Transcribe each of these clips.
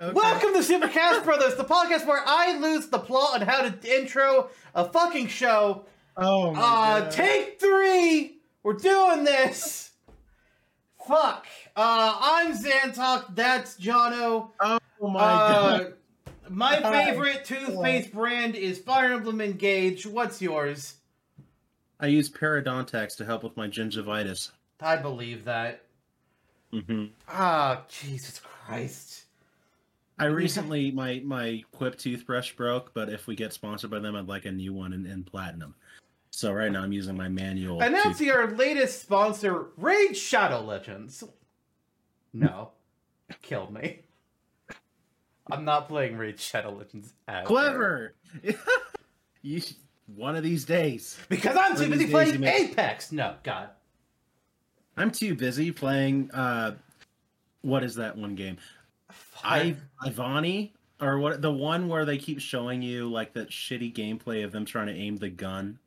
Okay. Welcome to Supercast Brothers, the podcast where I lose the plot on how to intro a fucking show. Oh my Uh, God. take three. We're doing this. Fuck. Uh, I'm Zantok. That's Jono. Oh my Uh, god. my Hi. favorite toothpaste brand is Fire Emblem Engage. What's yours? I use Parodontax to help with my gingivitis. I believe that. Mm hmm Ah, Jesus Christ. I recently my my Quip toothbrush broke, but if we get sponsored by them, I'd like a new one in, in platinum. So right now I'm using my manual. Announcing tooth- our latest sponsor, Raid Shadow Legends. No. Killed me. I'm not playing Raid Shadow Legends ever. Clever. you sh- one of these days. Because I'm too busy these days you playing make- Apex. No, God. I'm too busy playing. uh What is that one game? I Ivani or what? The one where they keep showing you like that shitty gameplay of them trying to aim the gun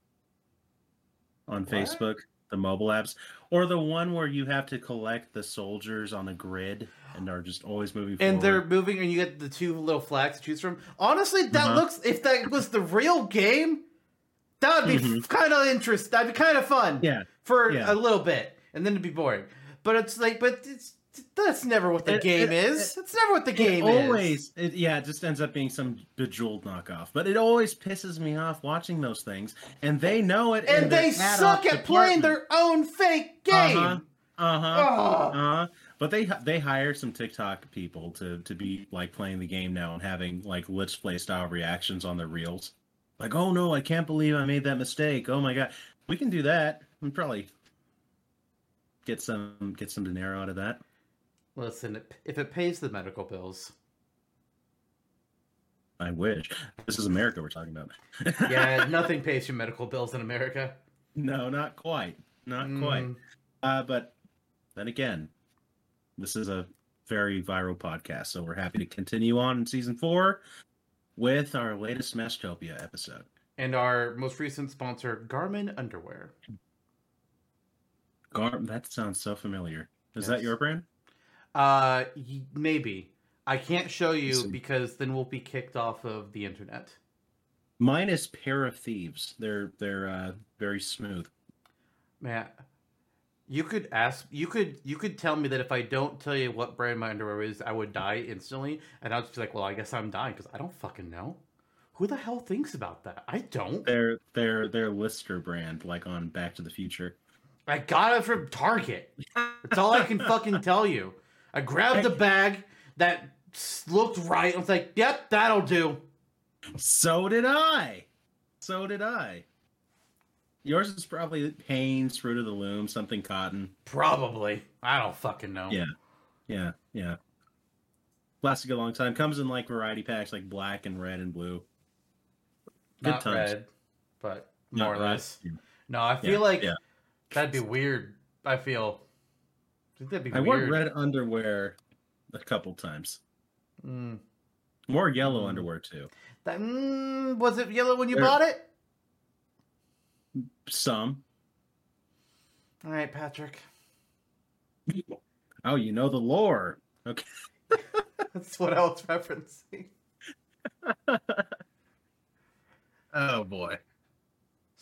on What? Facebook, the mobile apps, or the one where you have to collect the soldiers on a grid and are just always moving. and they're moving, and you get the two little flags to choose from. Honestly, that Uh-huh. looks. If that was the real game, that would be Mhm. kind of interesting. That'd be kind of fun. yeah. For Yeah. a little bit, and then it'd be boring. But it's like, but it's that's never what the It- game it- is. It's never what the It game is. always, it, yeah, it just ends up being some bejeweled knockoff. But it always pisses me off watching those things, and they know it. and they suck at playing their own fake game. Uh-huh. Uh huh. Ugh. Uh, but they they hire some TikTok people to to be like playing the game now and having like let's play style reactions on their reels. Like, oh no, I can't believe I made that mistake. Oh my god, we can do that. and probably get some get some dinero out of that. Listen, if it pays the medical bills, I wish. This is America we're talking about. yeah, nothing pays your medical bills in America. no, not quite. Not quite. Mm, Uh, but then again, this is a very viral podcast, so we're happy to continue on in season four with our latest Smashtopia episode. And our most recent sponsor, Garmin Underwear. Gar- that sounds so familiar. Is that your brand? Uh, maybe I can't show you because then we'll be kicked off of the internet. Minus Pair of Thieves. They're they're uh, very smooth. Man, you could ask, you could, you could tell me that if I don't tell you what brand my underwear is, I would die instantly, and I'd just be like, well, I guess I'm dying because I don't fucking know. Who the hell thinks about that? I don't. They're they're they're Lister brand, like on Back to the Future. I got it from Target. That's all I can fucking tell you. I grabbed the bag that looked right. I was like, "Yep, that'll do." So did I. So did I. Yours is probably Hanes, Fruit of the Loom, something cotton. Probably. I don't fucking know. Yeah. Yeah, yeah. Lasted a good long time. Comes in like variety packs, like black and red and blue. Good not times. red, but Not more or red. less. No, I Yeah, feel like yeah. that'd be weird. I feel. That'd be I wore red underwear a couple times. Mm. More yellow Mm. underwear too. That, mm, was it yellow when you There- bought it? Some. All right, Patrick. Oh, you know the lore. Okay. That's what I was referencing. Oh boy.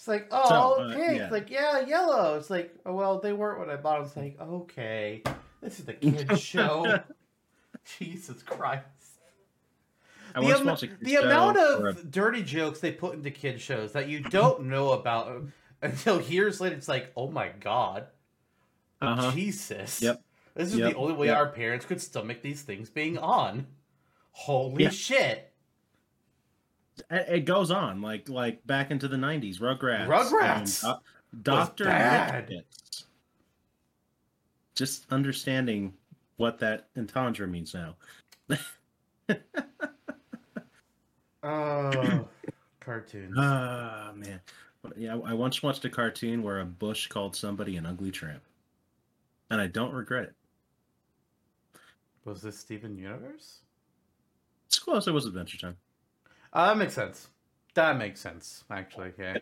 It's like, oh, So, uh, pink. yeah. It's like, yeah, yellow. It's like, oh, well, they weren't when I bought. It's like, okay, this is the kids show. Jesus Christ. The, am- the amount of dirty jokes they put into kid shows that you don't know about until years later, it's like, oh my god, uh-huh. Jesus. Yep. This is Yep. the only way Yep. our parents could stomach these things being on. Holy Yeah. shit. It it goes on like like back into the '90s. Rugrats. Rugrats Doctor bad. Just understanding what that entendre means now. Oh, cartoons. Ah man, yeah. I once watched a cartoon where a bush called somebody an ugly tramp, and I don't regret it. Was this Steven Universe? It's close. It was Adventure Time. Uh, that makes sense. That makes sense, actually. Yeah.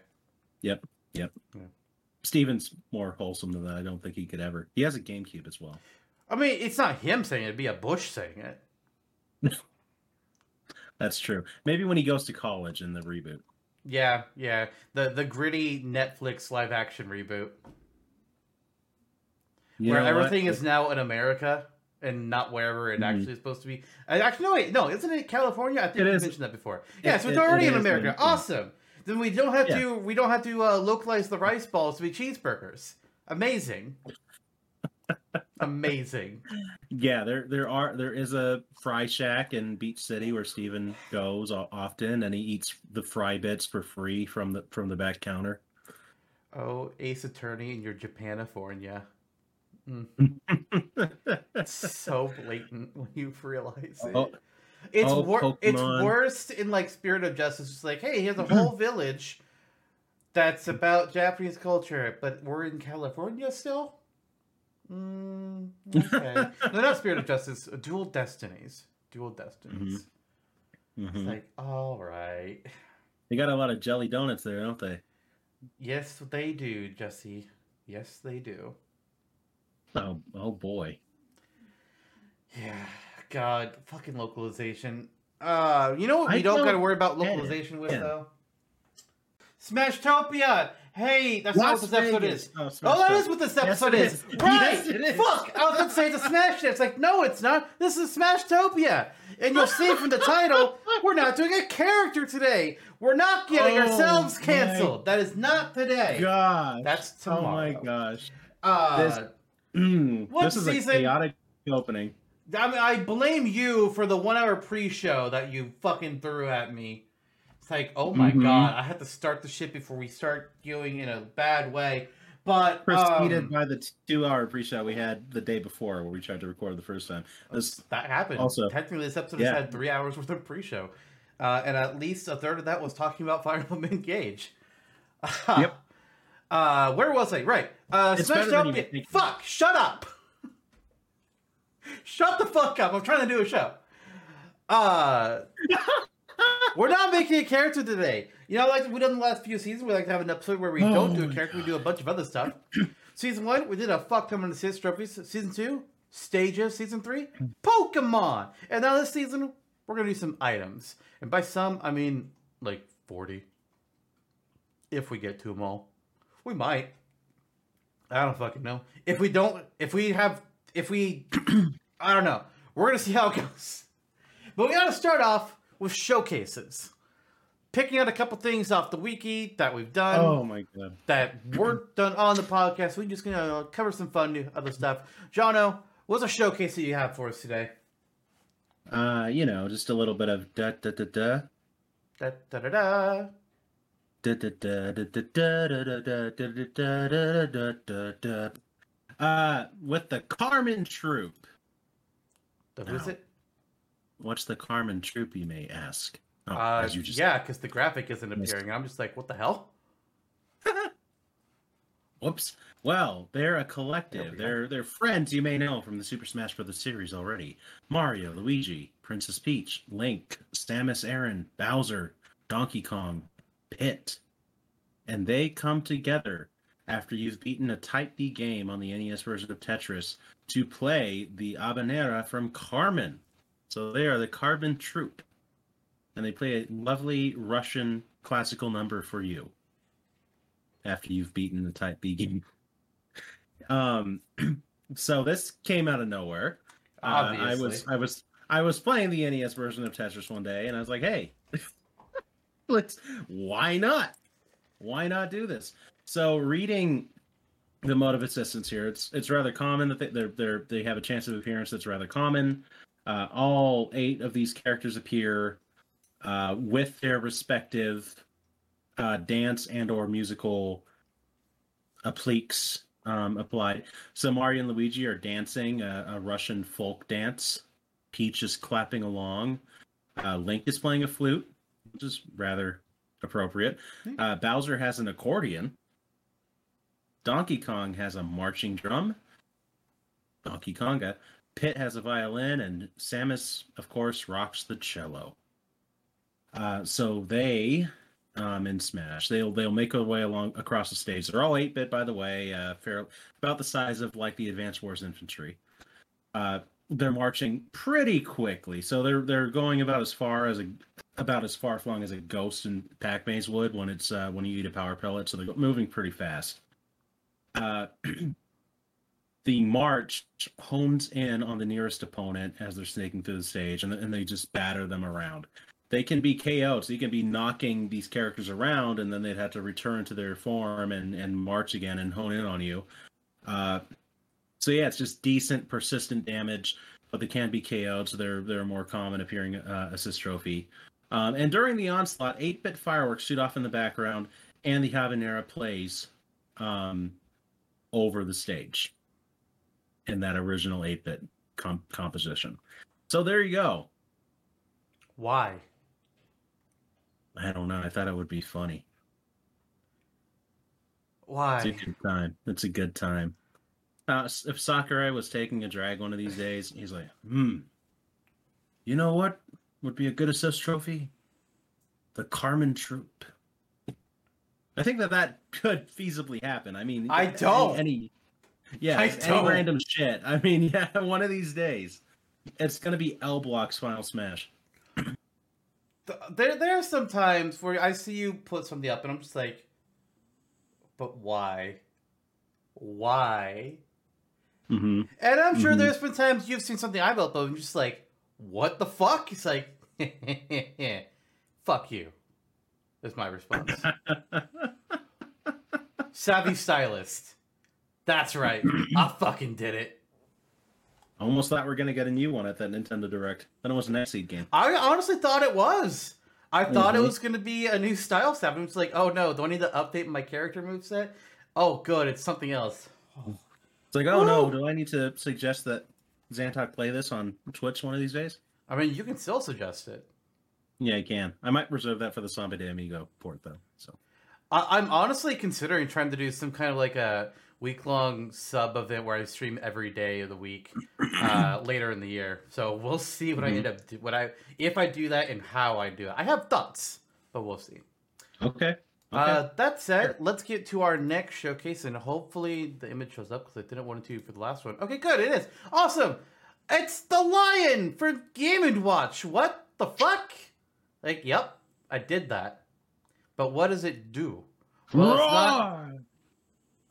Yep. Yep. Yeah. Steven's more wholesome than that. I don't think he could ever. He has a GameCube as well. I mean, it's not him saying it; it'd be a Bush saying it. That's true. Maybe when he goes to college in the reboot. Yeah, yeah. The the gritty Netflix live action reboot. You where everything is now in America and not wherever it Mhm. actually is supposed to be. Actually, no, wait, no, isn't it California? I think It you mentioned that before. Yeah, so it's it- already it in is, America. yeah. Awesome. Then we don't have Yeah. to we don't have to uh, localize the rice balls to be cheeseburgers. Amazing. Amazing. Yeah, there there are there is a fry shack in Beach City where Steven goes often, and he eats the fry bits for free from the from the back counter. Oh, Ace Attorney in your Japanifornia. It's so blatant when you realize it. Oh, it's oh, wor- it's worst in like Spirit of Justice. It's like, hey, here's a whole village that's about Japanese culture, but we're in California still. Mm, okay. no, not Spirit of Justice. Dual Destinies. Dual Destinies. It's Mhm. like, all right. They got a lot of jelly donuts there, don't they? Yes, they do, Jesse. Yes, they do. Oh, oh boy. Yeah, God, fucking localization. Uh, you know what we I don't don't got to worry about localization with Yeah. though. Smashtopia. Hey, that's not what this episode Vegas. is. Oh, Oh, that is what this Yes, episode it is. is. Right. Yes, is. Fuck. I was going to say it's a Smash It. It's like, no, it's not. This is Smashtopia. And you'll see from the title, we're not doing a character today. We're not getting Oh, ourselves canceled. That is not today. Gosh. That's tomorrow. Oh my gosh. Uh, This- What this is season- a chaotic opening. I mean, I blame you for the one hour pre show that you fucking threw at me. It's like, oh my Mhm. god, I had to start the shit before we start going in a bad way. But Preceded um, by the two-hour pre-show we had the day before, where we tried to record the first time. This, that happened. also- technically, this episode Yeah. has had three hours worth of pre show, uh, and at least a third of that was talking about Fire Emblem Engage. Yep. Uh, where was I? Right. Uh, It's Smash better than Up. you think. Fuck! Shut up! Shut the fuck up! I'm trying to do a show. Uh, we're not making a character today. You know, like we done the last few seasons, we like to have an episode where we Oh don't do a character, we do a bunch of other stuff. season one, we did a fuck ton of assist trophies. Season two, stages. Season three, Pokemon. And now this season, we're gonna do some items. And by some, I mean like forty. If we get to them all, we might. I don't fucking know. If we don't, if we have, if we, I don't know. We're gonna see how it goes. But we gotta start off with showcases. Picking out a couple things off the wiki that we've done oh my god. that weren't done on the podcast. We're just gonna cover some fun new other stuff. Jono, what's a showcase that you have for us today? Uh, you know, just a little bit of da da da da. Da da da da. Uh, with the Carmen Troop. The- Who is it? What's the Carmen Troop, you may ask? Oh, Uh, you just yeah, because the graphic isn't appearing. I'm just like, what the hell? Whoops. Well, they're a collective. They're they're friends you may know from the Super Smash Bros. series already. Mario, Luigi, Princess Peach, Link, Samus Aran, Bowser, Donkey Kong, Pit. And they come together after you've beaten a Type B game on the NES version of Tetris to play the Habanera from Carmen. So they are the Carmen Troop. And they play a lovely Russian classical number for you after you've beaten the Type B game. Um, so this came out of nowhere. Uh, I was I was I was playing the NES version of Tetris one day, and I was like, "Hey, let's why not? Why not do this?" So reading the mode of assistance here, it's it's rather common that they they're they have a chance of appearance that's rather common. Uh, all eight of these characters appear uh, with their respective uh, dance and or musical appliques um, applied. So Mario and Luigi are dancing a, a Russian folk dance. Peach is clapping along. Uh, Link is playing a flute, which is rather appropriate. Uh, Bowser has an accordion. Donkey Kong has a marching drum. Donkey Konga. Pit has a violin, and Samus, of course, rocks the cello. Uh, so they um, in Smash. They'll they'll make their way along across the stage. They're all eight bit, by the way, uh, fair, about the size of like the Advance Wars infantry. Uh, they're marching pretty quickly. So they're they're going about as far as a about as far flung as a ghost in pack maze would when it's uh, when you eat a power pellet. So they're moving pretty fast. Uh, the march hones in on the nearest opponent as they're snaking through the stage, and, and they just batter them around. They can be KO'd, so you can be knocking these characters around, and then they'd have to return to their form and and march again and hone in on you. Uh, so yeah, it's just decent, persistent damage, but they can be KO'd, so they're they're a more common appearing uh, assist trophy. Um, and during the onslaught, 8-bit fireworks shoot off in the background, and the habanera plays um, over the stage in that original 8-bit comp- composition. So there you go. Why? I don't know. I thought it would be funny. Why? It's a good time. It's a good time. Uh, if Sakurai was taking a drag one of these days, he's like, hmm, you know what would be a good assist trophy? The Carmen Troop. I think that that could feasibly happen. I mean, I don't. Any, any yeah, I any don't. random shit. I mean, yeah, one of these days, it's gonna be L Block's Final Smash. There, there are some times where I see you put something up, and I'm just like, but why? Why? Mm-hmm. And I'm sure Mhm. there's been times you've seen something I've uploaded, and you're just like, what the fuck? It's like, fuck you. Is my response. Savvy stylist. That's right. I fucking did it. Almost thought we are gonna get a new one at that Nintendo Direct. Then it was an X-Seed game. I honestly thought it was. I thought it Mhm. was going to be a new style step. and It's like, oh no, do I need to update my character moveset? Oh, good, it's something else. It's like, oh no, do I need to suggest that Zantok play this on Twitch one of these days? I mean, you can still suggest it. Yeah, I can. I might reserve that for the Samba de Amigo port though. So I- I'm honestly considering trying to do some kind of like a week long sub event where I stream every day of the week uh, later in the year. So we'll see what I Mhm. end up do- what I if I do that and how I do it. I have thoughts, but we'll see. okay. Okay. Uh, that said, let's get to our next showcase, and hopefully the image shows up because I didn't want it to for the last one. Okay, good, it is awesome. It's the lion for Game and Watch. What the fuck? Like, yep, I did that. But what does it do? Well, it's not. Roar!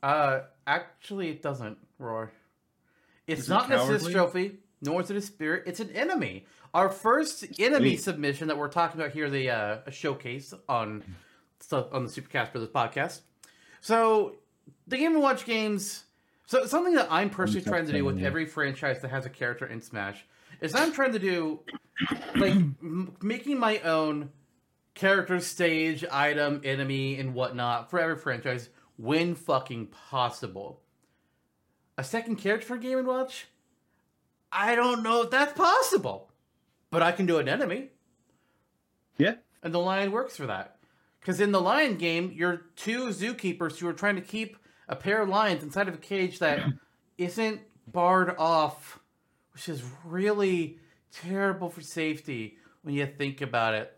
Uh, actually, it doesn't roar. It's Is it not an assist trophy, nor is it a spirit. It's an enemy. Our first enemy Sweet. submission that we're talking about here, the uh, a showcase on stuff on the Supercast Brothers podcast. So, the Game and Watch games. So, something that I'm personally trying to do with every franchise that has a character in Smash is I'm trying to do like m- making my own character, stage, item, enemy, and whatnot for every franchise when fucking possible. A second character for Game and Watch? I don't know if that's possible, but I can do an enemy, Yeah. and the lion works for that. Because in the lion game, you're two zookeepers who are trying to keep a pair of lions inside of a cage that isn't barred off, which is really terrible for safety when you think about it.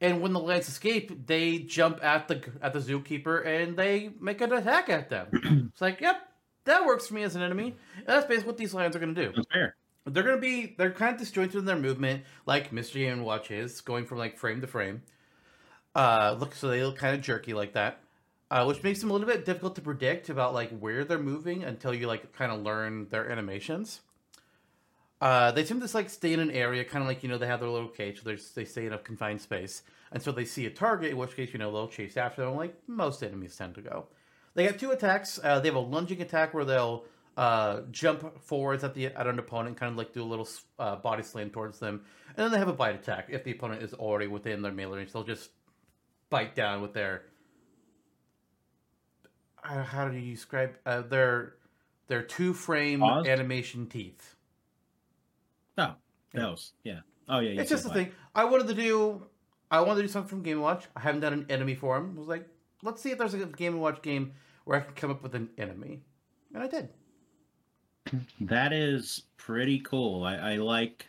And when the lions escape, they jump at the at the zookeeper and they make an attack at them. it's like, yep, that works for me as an enemy. And that's basically what these lions are going to do. That's fair. They're gonna be they're kind of disjointed in their movement, like Mystery and Watch is, going from like frame to frame. Uh, look, so they look kind of jerky like that, uh, which makes them a little bit difficult to predict about like where they're moving until you like kind of learn their animations. Uh, they tend to just, like stay in an area, kind of like you know they have their little cage, so they they stay in a confined space and so they see a target, in which case you know they'll chase after them, like most enemies tend to go. They have two attacks. Uh, they have a lunging attack where they'll uh, jump forwards at the at an opponent, kind of like do a little uh, body slam towards them, and then they have a bite attack. If the opponent is already within their melee range, they'll just bite down with their. How do you describe uh, their their two frame animation teeth? Oh, those. Yeah. Oh yeah. It's just the thing. I wanted to do. I wanted to do something from Game Watch. I haven't done an enemy for him. I was like, let's see if there's a Game Watch game where I can come up with an enemy, and I did. That is pretty cool. I, I like,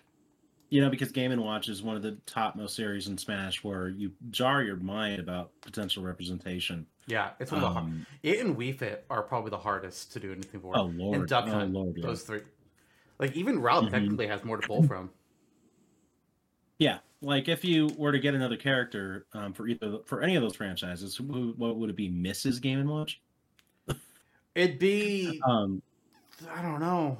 you know, because Game and Watch is one of the topmost series in Smash where you jar your mind about potential representation. Yeah, it's one of the hard. Um, It and Wii Fit are probably the hardest to do anything for. oh lord. and Duck oh Hunt, lord. yeah. those three. Like even Ralph Mhm. technically has more to pull from. Yeah, like if you were to get another character um, for either for any of those franchises, who, what would it be? Mrs. Game and Watch. It'd be Um, I don't know.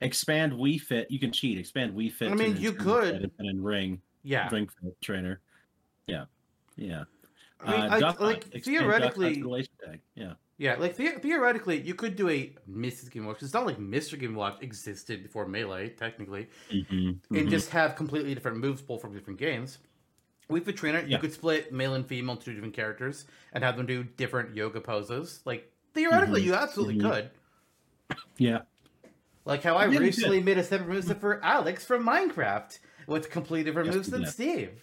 Expand Wii Fit. You can cheat. Expand Wii Fit. I mean, to you Nintendo could. And Ring Yeah. Ring Fit trainer. Yeah, yeah. I mean, Uh, I- Duck Hunt. like Expand Duck theoretically. Yeah. yeah, like the, theoretically, you could do a Mrs. Game Watch. It's not like Mr. Game Watch existed before Melee, technically, Mm-hmm. and just have completely different moves pulled from different games. With the trainer, you Yeah. could split male and female into two different characters and have them do different yoga poses. Like theoretically, Mhm. you absolutely Mhm. could. yeah. Like how I recently made a separate moveset for Alex from Minecraft with completely different Yes, moves than. Steve.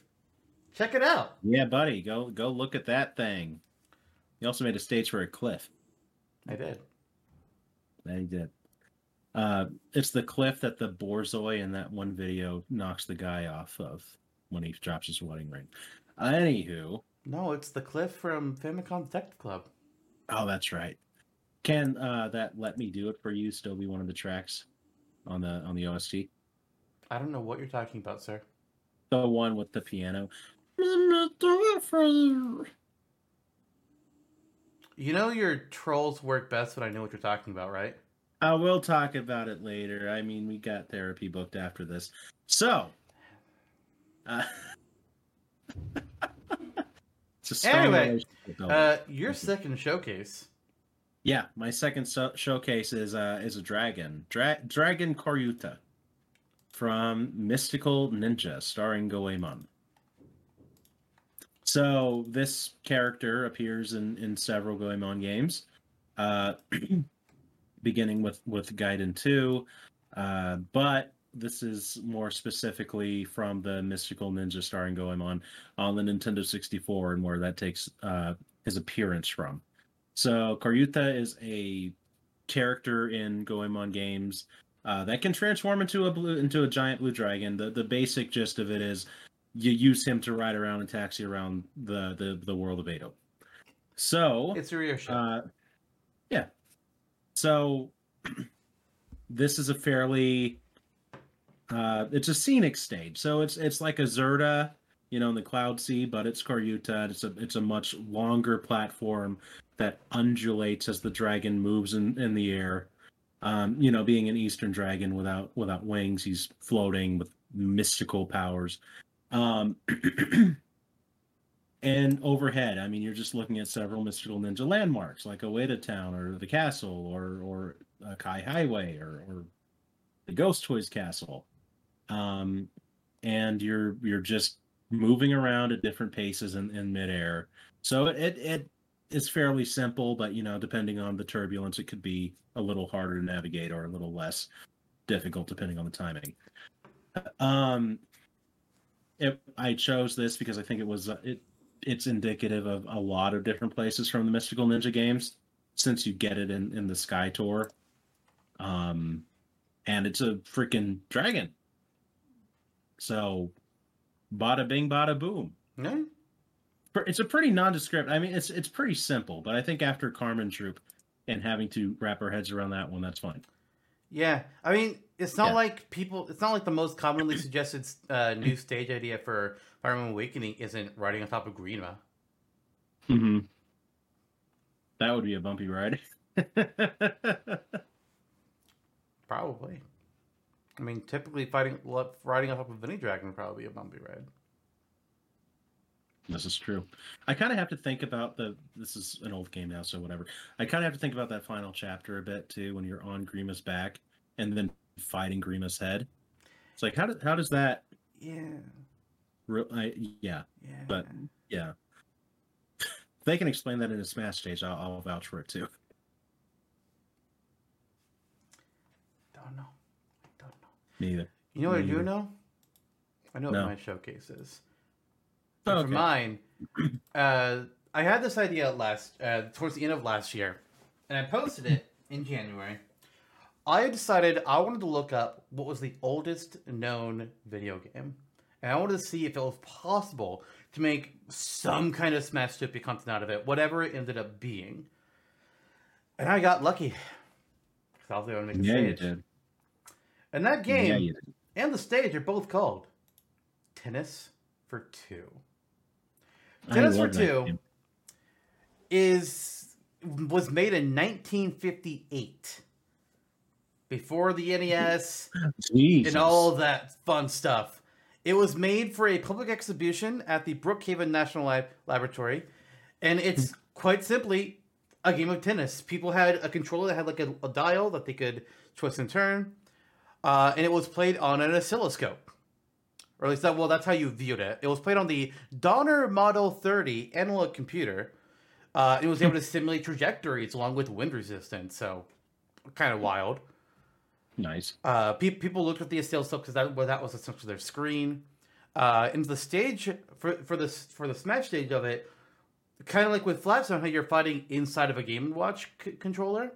Check it out. Yeah, buddy. Go go look at that thing. You also made a stage for a cliff. I did. He did. Uh, it's the cliff that the Borzoi in that one video knocks the guy off of when he drops his wedding ring. Anywho, No, it's the cliff from Famicom Detective Club. oh, that's right. Can uh, that "Let Me Do It for You" still be one of the tracks on the on the OST? I don't know what you're talking about, sir. The one with the piano. Let me do it for you. You know your trolls work best when I know what you're talking about, right? Uh, we'll talk about it later. I mean, we got therapy booked after this. So, uh, Anyway. Uh, your second showcase. Yeah, my second so- showcase is uh, is a dragon, Dra- Dragon Koryuta from Mystical Ninja, starring Goemon. So this character appears in in several Goemon games. Uh, beginning with with Gaiden 2 uh, but this is more specifically from the Mystical Ninja starring Goemon on the Nintendo 64 and where that takes uh, his appearance from. So Karyuta is a character in Goemon games uh, that can transform into a blue into a giant blue dragon. The the basic gist of it is you use him to ride around and taxi around the the, the world of Edo. So It's a rear show. uh, yeah. So this is a fairly uh it's a scenic stage. So it's it's like a Zerta, you know, in the Cloud Sea, but it's Karyuta. It's a it's a much longer platform that undulates as the dragon moves in, in the air. Um, you know, being an Eastern dragon without without wings, he's floating with mystical powers. Um and overhead i mean you're just looking at several mystical ninja landmarks like Oedo town or the castle or or uh, kai highway or or the ghost toys castle um and you're you're just moving around at different paces in, in midair so it it is fairly simple but you know depending on the turbulence it could be a little harder to navigate or a little less difficult depending on the timing um it, I chose this because I think it was uh, it it's indicative of a lot of different places from the Mystical Ninja games since you get it in in the Sky Tour. Um and it's a freaking dragon. So bada bing bada boom. yeah. It's a pretty nondescript. I mean it's it's pretty simple, but I think after Carmen Troop and having to wrap our heads around that one that's fine. Yeah, I mean, it's not Yeah. like people. It's not like the most commonly suggested uh, new stage idea for Fire Emblem Awakening isn't riding on top of Grima. Mhm. That would be a bumpy ride. Probably. I mean, typically fighting riding top of any dragon would probably be a bumpy ride. This is true. I kind of have to think about the. This is an old game now, so whatever. I kind of have to think about that final chapter a bit too, when you're on Grima's back and then fighting Grima's head. It's like how does how does that? Yeah, Re- I, yeah, yeah. But- yeah. They can explain that in a Smash stage, I'll, I'll vouch for it too. don't know. I don't know. Me either. You know what I do know? I know No. what my showcase is. Oh, okay. For mine, uh, I had this idea last uh, towards the end of last year, and I posted it in January. I decided I wanted to look up what was the oldest known video game, and I wanted to see if it was possible to make some kind of Smashtopia content out of it, whatever it ended up being. And I got lucky. 'Cause I was able to make a Yeah, you did. And that game Yeah, and the stage are both called Tennis for Two. Tennis for Two is was made in 1958, before the NES Jesus. and all that fun stuff. It was made for a public exhibition at the Brookhaven National Lab- Laboratory, and it's quite simply a game of tennis. People had a controller that had like a, a dial that they could twist and turn, uh, and it was played on an oscilloscope. Or at least that well, that's how you viewed it. It was played on the Donner Model 30 analog computer. Uh, it was able to simulate trajectories along with wind resistance, so kind of wild. nice. Uh, pe- people looked at the oscilloscope because that well, that was essentially their screen. Uh, and the stage for for this for the Smash stage of it, kind of like with Flat Zone, how you're fighting inside of a Game Watch c- controller,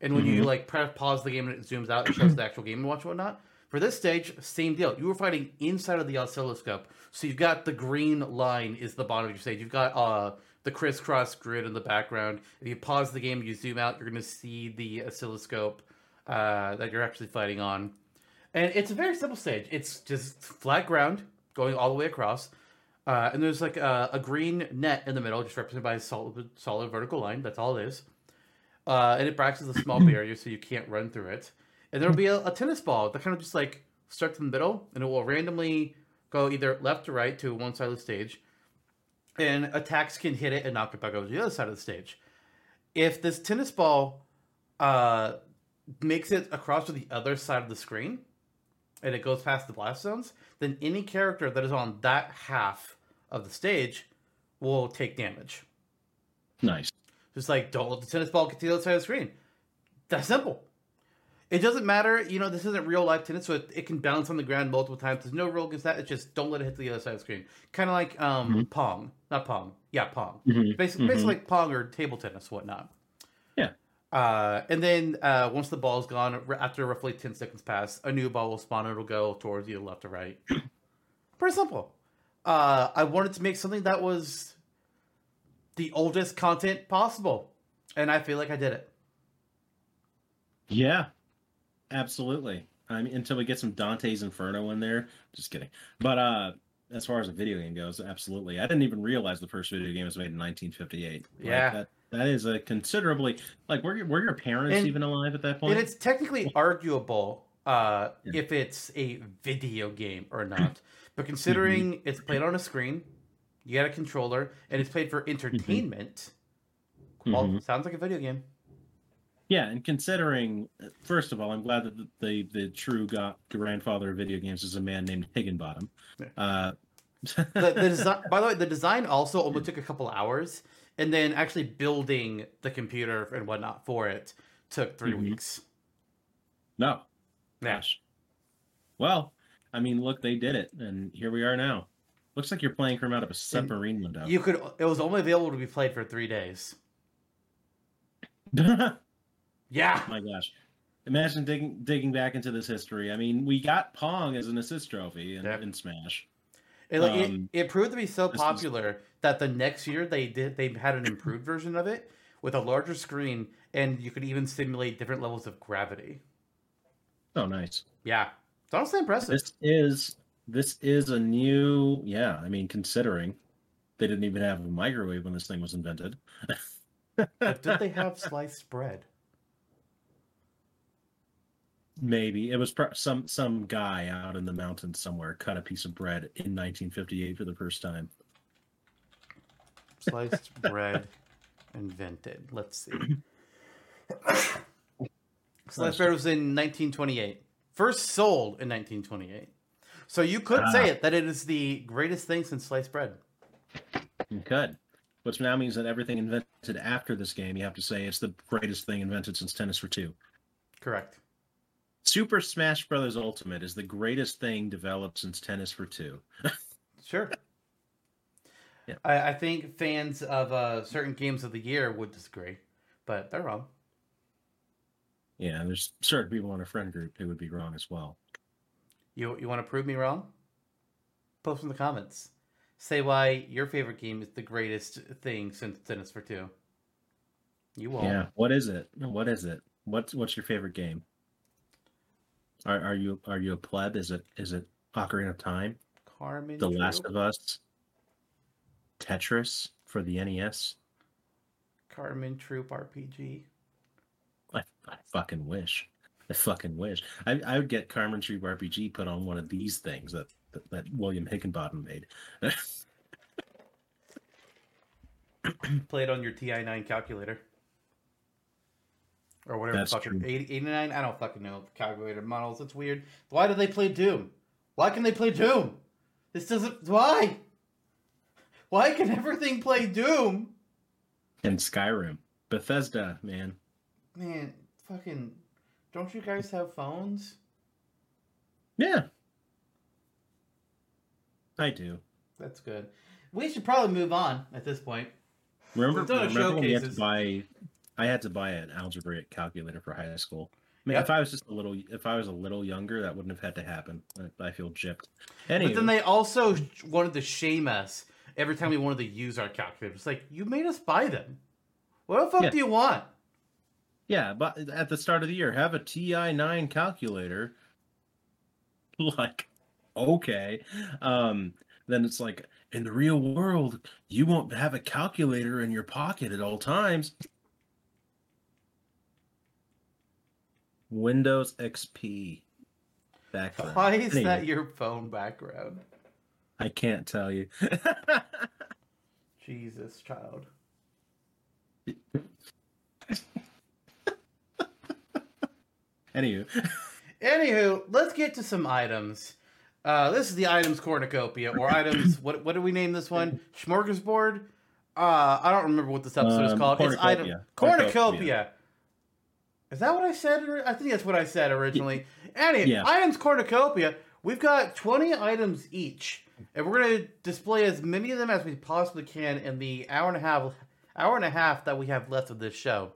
and when you Mhm. like press pause the game and it zooms out, it shows the actual Game and Watch and whatnot. For this stage, same deal. You were fighting inside of the oscilloscope, so you've got the green line is the bottom of your stage. You've got uh the crisscross grid in the background. If you pause the game, you zoom out, you're gonna see the oscilloscope uh, that you're actually fighting on. And it's a very simple stage. It's just flat ground going all the way across. Uh, and there's like a, a green net in the middle, just represented by a solid, solid vertical line. That's all it is. Uh, and it practices a small barrier so you can't run through it. And there'll be a, a tennis ball that kind of just like starts in the middle and it will randomly go either left or right to one side of the stage. And attacks can hit it and knock it back over to the other side of the stage. If this tennis ball uh, makes it across to the other side of the screen and it goes past the blast zones, then any character that is on that half of the stage will take damage. Nice. Just like don't let the tennis ball get to the other side of the screen. That's simple. It doesn't matter, you know, this isn't real life tennis, so it, it can bounce on the ground multiple times. There's no rule against that. It's just don't let it hit the other side of the screen. Kind of like um, Pong. Not Pong. Yeah, Pong. Mhm. Basically, Mhm. basically like Pong or table tennis, whatnot. Yeah. Uh, and then uh, once the ball's gone, after roughly 10 seconds pass, a new ball will spawn and it'll go towards either left or right. Pretty simple. Uh, I wanted to make something that was the oldest content possible. And I feel like I did it. Yeah, absolutely. I mean, until we get some Dante's Inferno in there. Just kidding. But uh, as far as a video game goes, absolutely. I didn't even realize the first video game was made in 1958. Like, Yeah. that, that is a considerably like were your, were your parents And- even alive at that point? And it's technically arguable uh, Yeah. if it's a video game or not. But considering it's played on a screen, you got a controller, and it's played for entertainment, well, Mhm. sounds like a video game. Yeah, and considering, first of all, I'm glad that the the, true go- grandfather of video games is a man named Higinbotham. Yeah. Uh, the, the design, by the way, the design also only took a couple hours, and then actually building the computer and whatnot for it took 3 Mhm. weeks. no, Yeah. Well, I mean, look, they did it, and here we are now. Looks like you're playing from out of a submarine window. You could. It was only available to be played for three days. Yeah. Oh my gosh. Imagine digging digging back into this history. I mean, we got Pong as an assist trophy in, Yeah. in Smash. It, like, Um, it, it proved to be so is- popular that the next year they did they had an improved version of it with a larger screen and you could even simulate different levels of gravity. Oh, nice. Yeah, it's honestly impressive. This is this is a new yeah, I mean considering they didn't even have a microwave when this thing was invented. But did they have sliced bread? Maybe it was some some guy out in the mountains somewhere cut a piece of bread in 1958 for the first time. Sliced bread invented. Let's see. Sliced bread was in 1928. First sold in 1928. So you could Ah. say it that it is the greatest thing since sliced bread. You could. Which now means that everything invented after this game, you have to say it's the greatest thing invented since Tennis for Two. Correct. Super Smash Bros. Ultimate is the greatest thing developed since Tennis for Two. Sure. Yeah. I, I think fans of uh, certain games of the year would disagree, but they're wrong. Yeah, there's certain people in our friend group who would be wrong as well. You you want to prove me wrong? Post in the comments. Say why your favorite game is the greatest thing since Tennis for Two. You won't. Yeah. What is it? What is it? What's what's your favorite game? Are, are you are you a pleb? Is it is it Ocarina of Time, Carmen. The Last of Us, Tetris for the NES? Carmen Troop RPG. I, I fucking wish. I fucking wish. I, I would get Carmen Troop RPG put on one of these things that that, that William Higinbotham made. Play it on your TI9 calculator. Or whatever That's fucking true. 80, 89. I don't fucking know calculator models. It's weird. Why do they play Doom? Why can they play Doom? This doesn't. Why? Why can everything play Doom? and Skyrim, Bethesda, man. Man, fucking. Don't you guys have phones? Yeah, I do. That's good. We should probably move on at this point. Remember, We've remember when we had to buy? I had to buy an algebraic calculator for high school. I mean, Yep. if I was just a little, if I was a little younger, that wouldn't have had to happen. I, I feel gypped. But then they also wanted to shame us every time we wanted to use our calculators. It's like, you made us buy them. What the fuck Yeah. do you want? Yeah, but at the start of the year, have a TI nine calculator. Like, okay. Um, then it's like in the real world, you won't have a calculator in your pocket at all times. Windows XP. Background. Why is Anyway, that your phone background? I can't tell you. Jesus, child. Anywho, Anywho, let's get to some items. Uh, this is the items cornucopia, or items. what what do we name this one? Smorgasbord. Uh, I don't remember what this episode is Um, called. It's item cornucopia. cornucopia. Is that what I said? or- I think that's what I said originally. Anyway, Yeah. items cornucopia. We've got twenty items each, and we're gonna display as many of them as we possibly can in the hour and a half hour and a half that we have left of this show.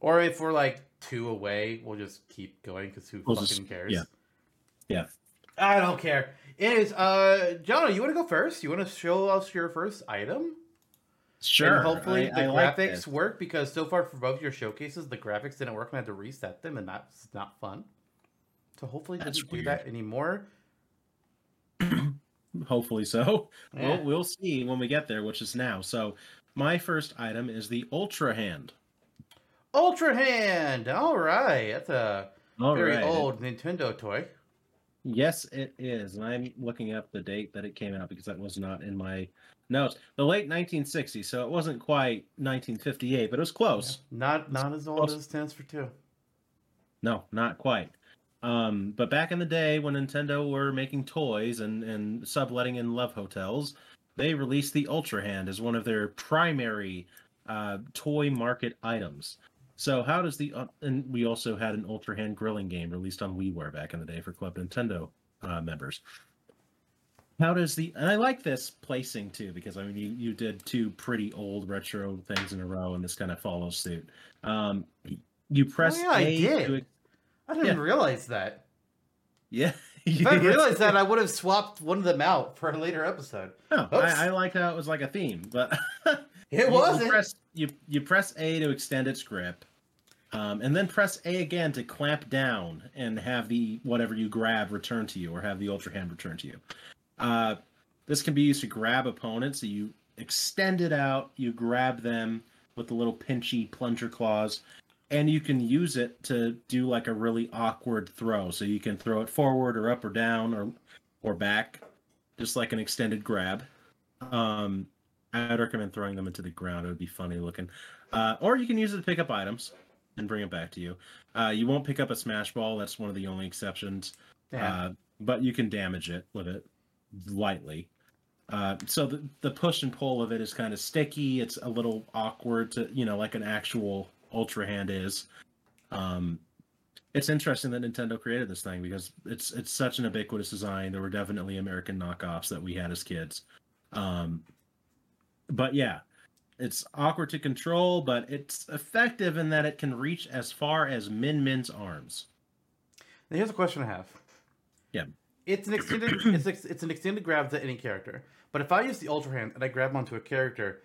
Or if we're like two away, we'll just keep going because who We'll fucking just- cares? yeah. Yeah. I don't care. Anyways, uh, John, you want to go first? You want to show us your first item? sure. And hopefully I- the I graphics this. work because so far for both your showcases, the graphics didn't work and I had to reset them, and that's not fun. So hopefully it That's doesn't do that anymore. Hopefully so. Yeah. We'll, we'll see when we get there, which is now. So, my first item is the Ultra Hand. Ultra Hand. All right, that's a All very right. old Nintendo toy. Yes, it is. And I'm looking up the date that it came out because that was not in my notes. The late 1960s, so it wasn't quite 1958, but it was close. Not not as old close. as Stands for Two. No, not quite. Um, but back in the day when Nintendo were making toys and, and subletting in love hotels, they released the Ultra Hand as one of their primary uh, toy market items. So how does the uh, and we also had an Ultra Hand grilling game released on WiiWare back in the day for Club Nintendo uh, members. How does the and I like this placing too because I mean you you did two pretty old retro things in a row and this kind of follows suit. Um, you press yeah, I did. to I didn't Yeah. realize that. Yeah. If I realized that, I would have swapped one of them out for a later episode. No, I, I like how it was like a theme, but It wasn't. You press, you, you press A to extend its grip, um, and then press A again to clamp down and have the whatever you grab return to you, or have the Ultra Hand return to you. Uh, this can be used to grab opponents. So you extend it out, you grab them with the little pinchy plunger claws, and you can use it to do like a really awkward throw. So you can throw it forward or up or down or or back, just like an extended grab. Um, I'd recommend throwing them into the ground. It would be funny looking. Uh, or you can use it to pick up items and bring it back to you. Uh, you won't pick up a smash ball. That's one of the only exceptions. Yeah. Uh, but you can damage it with it lightly. Uh, so the, the push and pull of it is kind of sticky. It's a little awkward to, you know, like an actual Ultra Hand is. Um, it's interesting that Nintendo created this thing because it's it's such an ubiquitous design. There were definitely American knockoffs that we had as kids. Um, but yeah, it's awkward to control, but it's effective in that it can reach as far as Min Min's arms. Now, here's a question I have. Yeah. It's an extended. it's ex- it's an extended grab to any character. But if I use the Ultra Hand and I grab onto a character,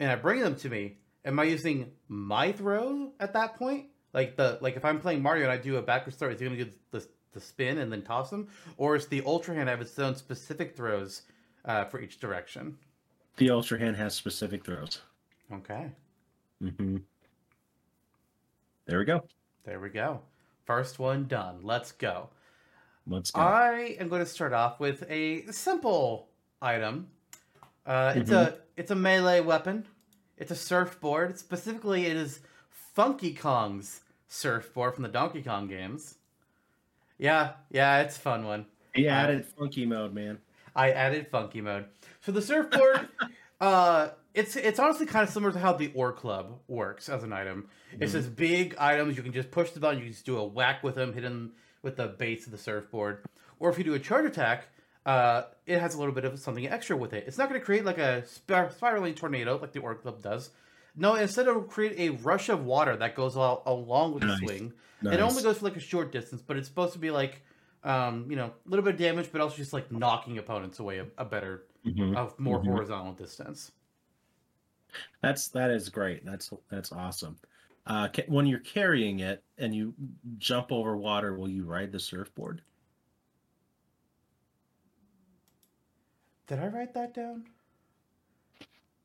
and I bring them to me, am I using my throw at that point? Like the like if I'm playing Mario and I do a backwards throw, is he gonna do the, to spin and then toss them, or is the Ultra Hand have its own specific throws uh, for each direction? The Ultra Hand has specific throws. Okay, hmm There we go. there we go. First one done. Let's go. Let's go. I am going to start off with a simple item. Uh, it's a it's a melee weapon. It's a surfboard. Specifically, it is Funky Kong's surfboard from the Donkey Kong games. Yeah, yeah, it's a fun one. he added funky mode, man. I added funky mode. So the surfboard, uh, it's it's honestly kind of similar to how the Ore Club works as an item. It's Mhm. this big items you can just push the button, you can just do a whack with them, hit them with the base of the surfboard. Or if you do a charge attack, uh, it has a little bit of something extra with it. It's not going to create like a spir- spiraling tornado like the Ore Club does. No, instead it'll create a rush of water that goes al- along with Nice. the swing. Nice. It only goes for like a short distance, but it's supposed to be like, um, you know, a little bit of damage, but also just like knocking opponents away a, a better, Mhm. a more Mhm. horizontal distance. That's that is great. That's that's awesome. Uh, ca- when you're carrying it and you jump over water, will you ride the surfboard? Did I write that down?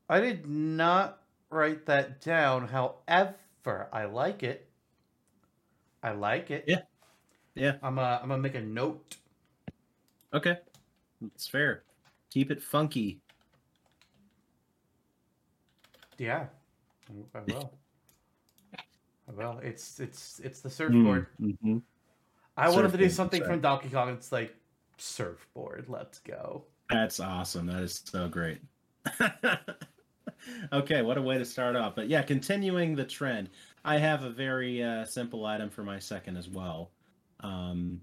I did not write that down. However, I like it. I like it. Yeah. Yeah. I'm uh, I'm gonna make a note. Okay, it's fair. Keep it funky. Yeah, I will. I will. It's it's it's the surfboard. Mm-hmm. I wanted to do something that's from Donkey Kong. It's like surfboard. Let's go. That's awesome. That is so great. okay, what a way to start off. But yeah, continuing the trend, I have a very uh, simple item for my second as well. Um,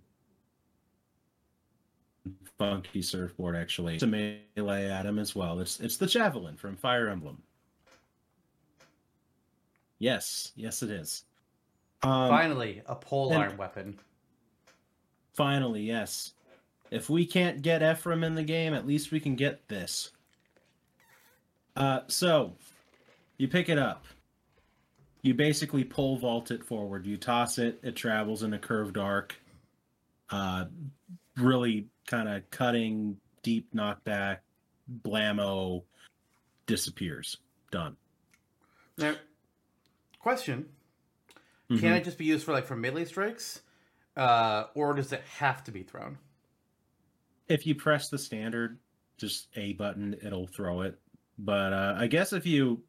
funky surfboard, actually. It's a melee item as well. It's it's the javelin from Fire Emblem. Yes, yes, it is. Um, Finally, a pole arm weapon. Finally, yes. If we can't get Ephraim in the game, at least we can get this. Uh, so, you pick it up. You basically pole vault it forward. You toss it. It travels in a curved arc. Uh, really kind of cutting, deep knockback, blammo, disappears. Done. Now, question: Mhm. Can it just be used for like for melee strikes, uh, or does it have to be thrown? if you press the standard just a button it'll throw it but uh, i guess if you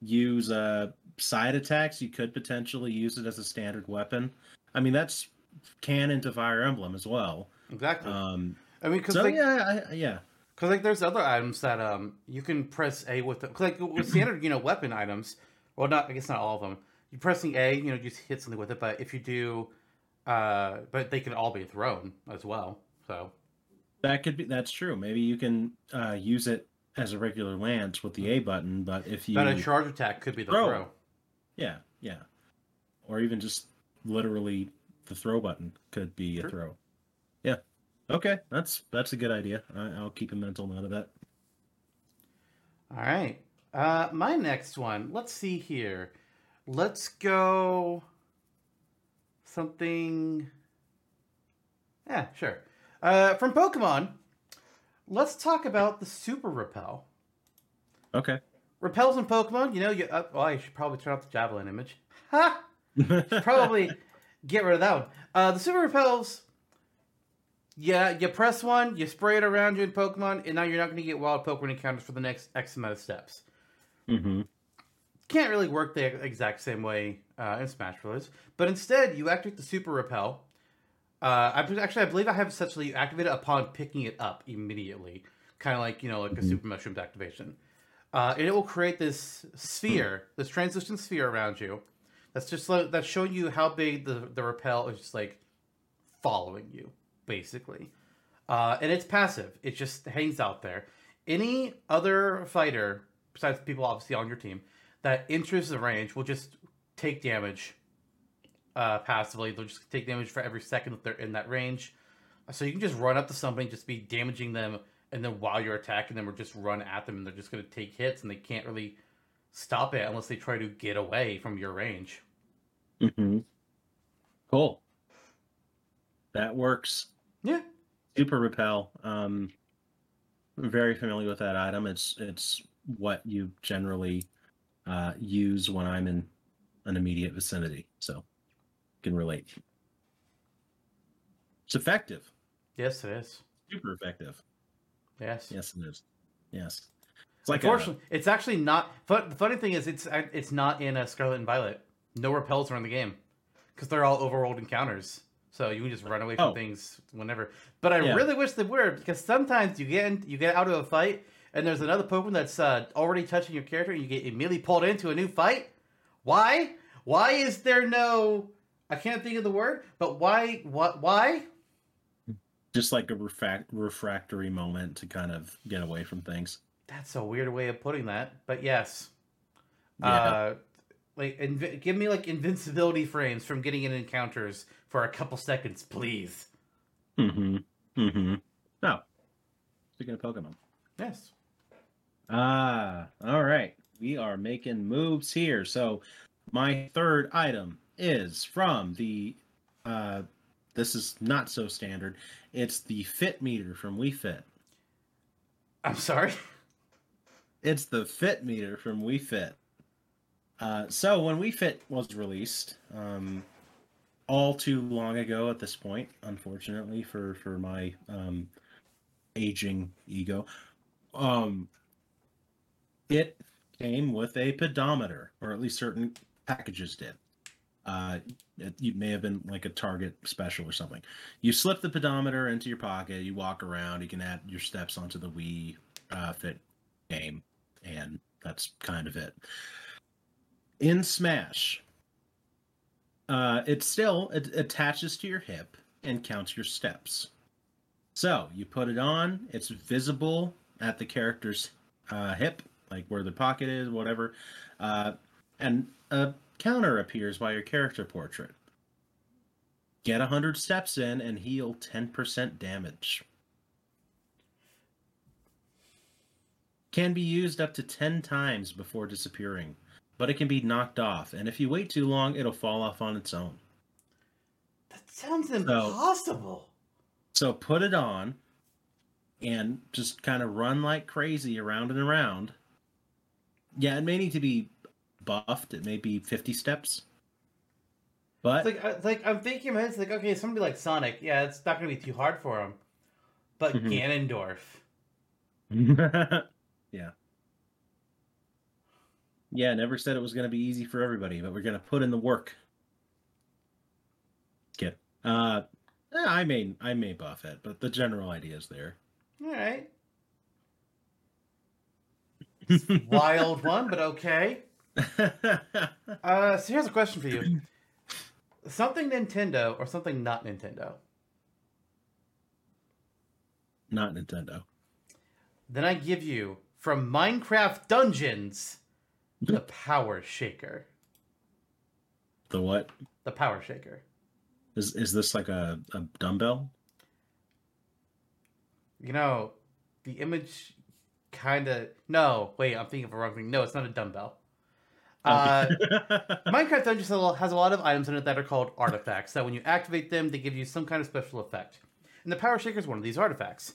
use uh, side attacks you could potentially use it as a standard weapon i mean that's canon to fire emblem as well Exactly. um, I mean, because so like, yeah I, yeah Because like, there's other items that um you can press A with the 'cause, like with standard you know weapon items. Well, not I guess not all of them. You pressing A, you know, just hit something with it. But if you do, uh, but they can all be thrown as well. So that could be that's true maybe you can uh, use it as a regular lance with the a button but if you but a charge attack could be the Throw. throw. yeah yeah or even just literally the throw button could be Sure. a throw okay that's that's a good idea I, i'll keep a mental note of that All right. Uh, my next one. Let's see here. Let's go. Something. Yeah, sure. Uh, from Pokemon, let's talk about the Super Repel. okay Repels in Pokemon, you know, you. Uh, well, I should probably turn off the Javelin image. Ha! Probably get rid of that one. Uh, the Super Repels. Yeah, you press one, you spray it around you in Pokemon, and now you're not going to get wild Pokemon encounters for the next X amount of steps. Mm-hmm. can't really work the exact same way uh, in Smash Bros. But instead, you activate the Super Repel. Uh, I actually I believe I have it so that you activate it upon picking it up immediately, kind of like you know like a Mhm. Super Mushrooms activation, uh, and it will create this sphere, this translucent sphere around you. That's just like, that's showing you how big the the repel is, just like following you basically, uh, and it's passive. It just hangs out there. Any other fighter besides people obviously on your team that enters the range will just take damage uh, passively. They'll just take damage for every second that they're in that range. So you can just run up to somebody, just be damaging them, and then while you're attacking them, or just run at them, and they're just going to take hits, and they can't really stop it unless they try to get away from your range. hmm Cool. That works. Yeah. Super repel. Um, I'm very familiar with that item. It's it's what you generally uh, use when I'm in an immediate vicinity, so can relate. It's effective. Yes, it is. Super effective. Yes. Yes, it is. Yes. It's like a, Unfortunately, it's actually not. But the funny thing is, it's it's not in a Scarlet and Violet. No repels are in the game because they're all overworld encounters. So you can just run away from Oh. things whenever. But I Yeah. really wish they were because sometimes you get in, you get out of a fight and there's another Pokemon that's uh, already touching your character and you get immediately pulled into a new fight. Why? Why is there no? I can't think of the word, but why? What? Why? just like a refract- refractory moment to kind of get away from things. That's a weird way of putting that, but yes. Yeah. Uh, like, inv- give me like invincibility frames from getting in encounters for a couple seconds, please. Mm-hmm. Mm-hmm. Oh. Speaking of Pokemon. Yes. Ah, all right. We are making moves here. So my third item is from the uh this is not so standard. It's the fit meter from Wii Fit. I'm sorry. It's the fit meter from Wii Fit. Uh, so when Wii Fit was released, um, all too long ago at this point, unfortunately for for my um, aging ego, um, it came with a pedometer, or at least certain packages did. Uh, it, it may have been like a Target special or something. You slip the pedometer into your pocket, you walk around, you can add your steps onto the Wii uh, Fit game, and that's kind of it. In Smash, uh, it still it attaches to your hip and counts your steps. So you put it on; it's visible at the character's uh, hip, like where the pocket is, whatever, uh, and a counter appears by your character portrait. Get 100 steps in and heal 10% damage. Can be used up to 10 times before disappearing, but it can be knocked off, and if you wait too long, it'll fall off on its own. That sounds impossible. So put it on and just kind of run like crazy around and around. Yeah, it may need to be buffed. It may be 50 steps. But It's like, it's like I'm thinking in my head, it's like, okay, somebody like Sonic, yeah, it's not gonna be too hard for him. But Mhm. Ganondorf, yeah. Yeah, never said it was going to be easy for everybody, but we're going to put in the work. Skip. Uh, eh, I may I may buff it, but the general idea is there. all right, wild one, but okay. Uh, so here's a question for you: something Nintendo or something not Nintendo? Not Nintendo. Then I give you from Minecraft Dungeons the Power Shaker. The what? The Power Shaker. Is is this like a, a dumbbell? You know, the image kind of. No, wait, I'm thinking of a wrong thing. No, it's not a dumbbell. Uh, Minecraft Dungeons has a has a lot of items in it that are called artifacts. That when you activate them, they give you some kind of special effect. And the Power Shaker is one of these artifacts.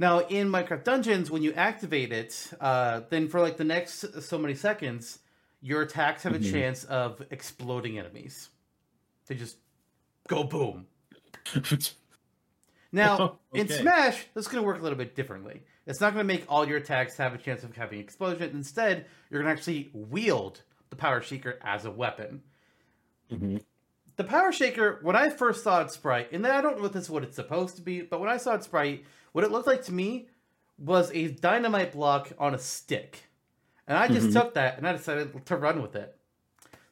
Now, in Minecraft Dungeons, when you activate it, uh, then for like the next so many seconds, your attacks have a Mhm. chance of exploding enemies. They just go boom. Now, in Okay. Smash, this is going to work a little bit differently. It's not going to make all your attacks have a chance of having explosion. Instead, you're going to actually wield the Power Shaker as a weapon. Mhm. The Power Shaker, when I first saw its sprite, and then I don't know if this is what it's supposed to be, but when I saw its sprite, what it looked like to me was a dynamite block on a stick. And I just Mhm. took that and I decided to run with it.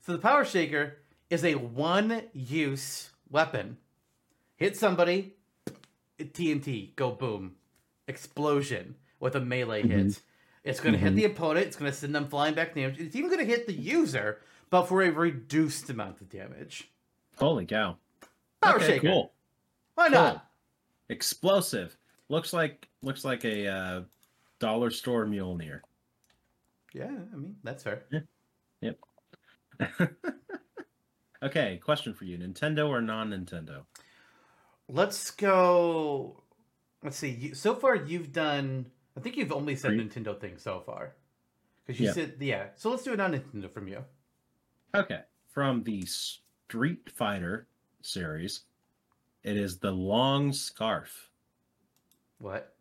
So the Power Shaker is a one use weapon. Hit somebody, TNT, go boom. Explosion with a melee hit. It's going to hit Mhm. the opponent, it's going to send them flying back damage. It's even going to hit the user, but for a reduced amount of damage. Holy cow! Power okay, Shaker. cool. Why not? Cool. Explosive. Looks like looks like a uh, dollar store Mjolnir. Yeah, I mean, that's fair. Yep. Okay, question for you: Nintendo or non-Nintendo? Let's go. Let's see. You, so far, you've done. I think you've only said Three. Nintendo things so far. Because you Yeah. said yeah. So let's do a non-Nintendo from you. Okay. From the Street Fighter series, it is the long scarf. What?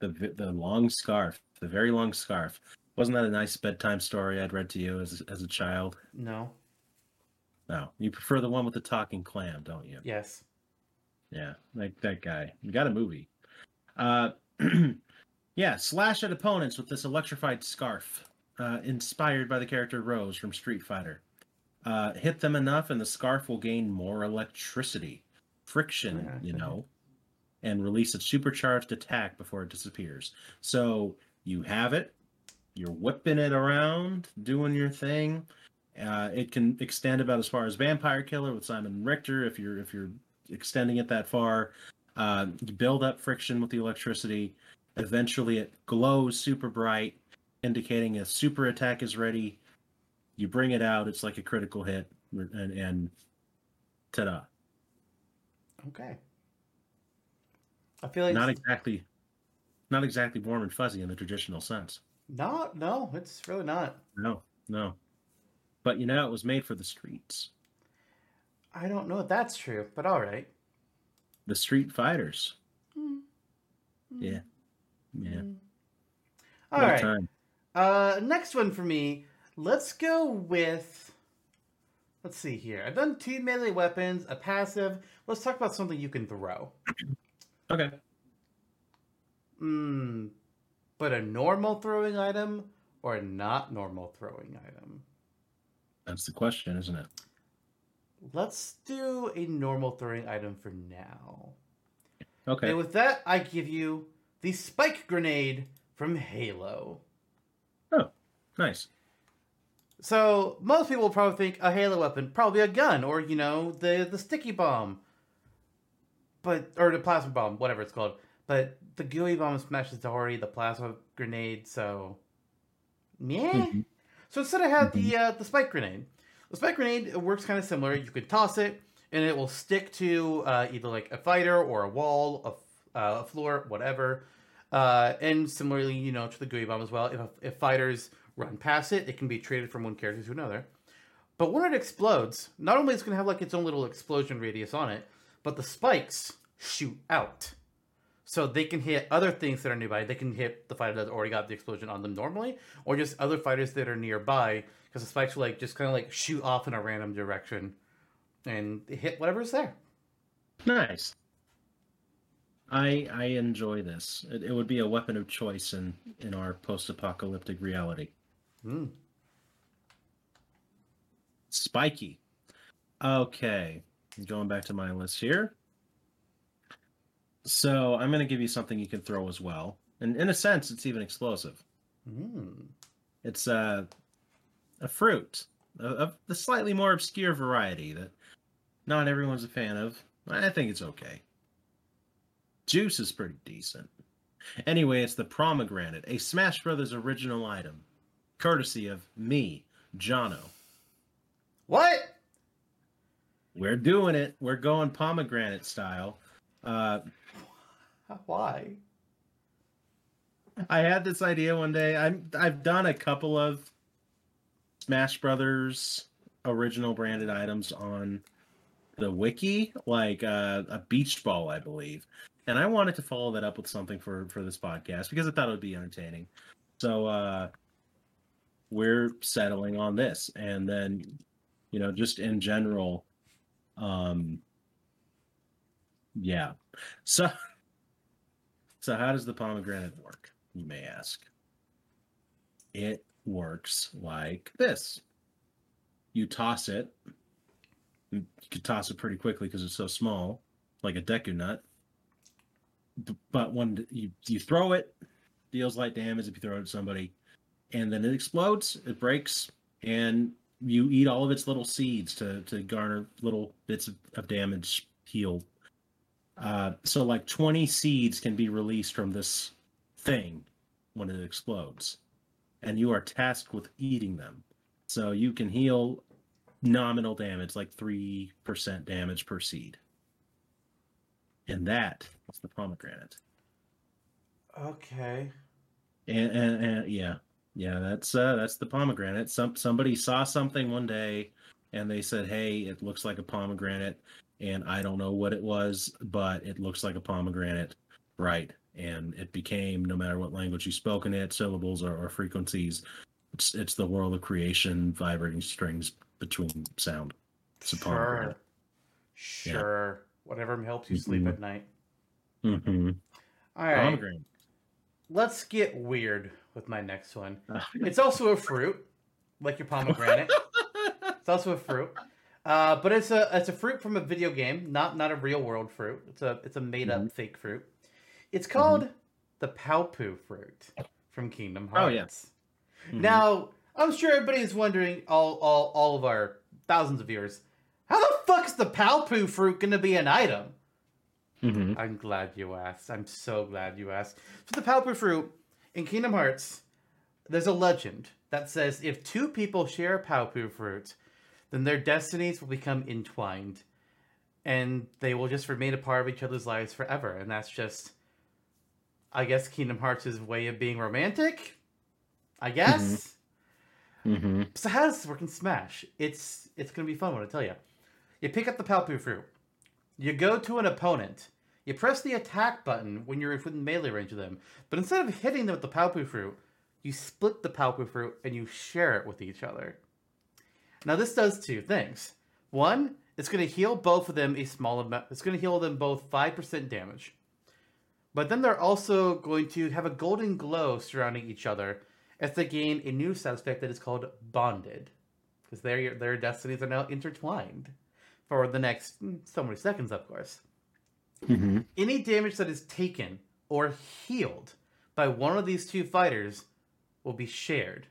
The the long scarf, the very long scarf. Wasn't that a nice bedtime story I'd read to you as as a child? No. No, you prefer the one with the talking clam, don't you? Yes. Yeah, like that guy. You got a movie. Uh, yeah, slash at opponents with this electrified scarf, uh, inspired by the character Rose from Street Fighter. Uh, hit them enough, and the scarf will gain more electricity, friction, you know, and release a supercharged attack before it disappears. So you have it, you're whipping it around, doing your thing. Uh, it can extend about as far as Vampire Killer with Simon Richter if you're if you're extending it that far. Uh, you build up friction with the electricity. Eventually, it glows super bright, indicating a super attack is ready. You bring it out; it's like a critical hit, and, and ta-da! Okay. I feel like Not exactly, not exactly warm and fuzzy in the traditional sense. no, no, it's really not. No, no. But you know, it was made for the streets. I don't know if that's true, but all right. The street fighters. Hmm. Yeah. Yeah. Hmm. All right. time. Uh, next one for me. Let's go with. Let's see here. I've done two melee weapons, a passive. Let's talk about something you can throw. Okay. Hmm. But a normal throwing item or a not normal throwing item? That's the question, isn't it? Let's do a normal throwing item for now. Okay. And with that, I give you the spike grenade from Halo. Oh, nice. So most people probably think a Halo weapon, probably a gun, or you know, the the sticky bomb, but or the plasma bomb, whatever it's called. But the gooey bomb smashes the already the plasma grenade, so yeah. Mhm. So instead, I have the uh, the spike grenade. The spike grenade it works kind of similar. You can toss it, and it will stick to uh, either like a fighter or a wall, a, f- uh, a floor, whatever. Uh, and similarly, you know, to the gooey bomb as well. If if fighters run past it, it can be traded from one character to another. But when it explodes, not only is it going to have like its own little explosion radius on it, but the spikes shoot out. So they can hit other things that are nearby. They can hit the fighter that already got the explosion on them normally, or just other fighters that are nearby, because the spikes will like just kind of like shoot off in a random direction and hit whatever's there. Nice. I I enjoy this. It, it would be a weapon of choice in in our post-apocalyptic reality. Hmm. Spiky. Okay, going back to my list here. So I'm going to give you something you can throw as well, and in a sense, it's even explosive. Hmm. It's uh, a fruit of, of the slightly more obscure variety that not everyone's a fan of. I think it's okay. Juice is pretty decent. Anyway, it's the pomegranate, a Smash Brothers original item, courtesy of me, Jono. What? We're doing it. We're going pomegranate style. Uh, Why? I had this idea one day. I'm I've done a couple of Smash Brothers original branded items on the wiki, like uh, a beach ball, I believe. And I wanted to follow that up with something for for this podcast because I thought it would be entertaining. So uh we're settling on this and then you know just in general um yeah. So so how does the pomegranate work? You may ask. It works like this. You toss it. You can toss it pretty quickly because it's so small, like a Deku nut. But when you you throw it, deals light damage if you throw it at somebody, and then it explodes. It breaks, and you eat all of its little seeds to to garner little bits of, of damage heal. Uh, so like 20 seeds can be released from this thing when it explodes, and you are tasked with eating them. So you can heal nominal damage, like three percent damage per seed. and that is the pomegranate. Okay. And, and, and yeah, yeah, that's uh, that's the pomegranate. Some somebody saw something one day, and they said, "Hey, it looks like a pomegranate," and I don't know what it was, but it looks like a pomegranate, right? And it became no matter what language you spoke in it, syllables or, or frequencies, it's it's the world of creation, vibrating strings between sound. It's a Sure. pomegranate. Sure. Whatever helps you sleep Mhm. at night. Mm-hmm. All right. Pomegranate. Let's get weird with my next one. Ah. It's also a fruit, like your pomegranate. it's also a fruit, uh, but it's a it's a fruit from a video game, not not a real world fruit. It's a it's a made up Mhm. fake fruit. It's called the Palpu fruit from Kingdom Hearts. Oh, yeah. Mhm. Now I'm sure everybody is wondering, all all all of our thousands of viewers, how the fuck is the Palpu fruit going to be an item? Mhm. I'm glad you asked. I'm so glad you asked. So the Palpu fruit in Kingdom Hearts, there's a legend that says if two people share a Palpu fruit, then their destinies will become entwined, and they will just remain a part of each other's lives forever. And that's just, I guess, Kingdom Hearts' way of being romantic. I guess. Mhm. So how does this work in Smash? It's it's gonna be fun when I tell you. You pick up the Palpu fruit. You go to an opponent. You press the attack button when you're within melee range of them. But instead of hitting them with the Palpu fruit, you split the Palpu fruit and you share it with each other. Now this does two things. One, it's going to heal both of them a small amount. It's going to heal them both five percent damage. But then they're also going to have a golden glow surrounding each other as they gain a new status effect that is called bonded, because their their destinies are now intertwined for the next mm, so many seconds, of course. Mhm. Any damage that is taken or healed by one of these two fighters will be shared.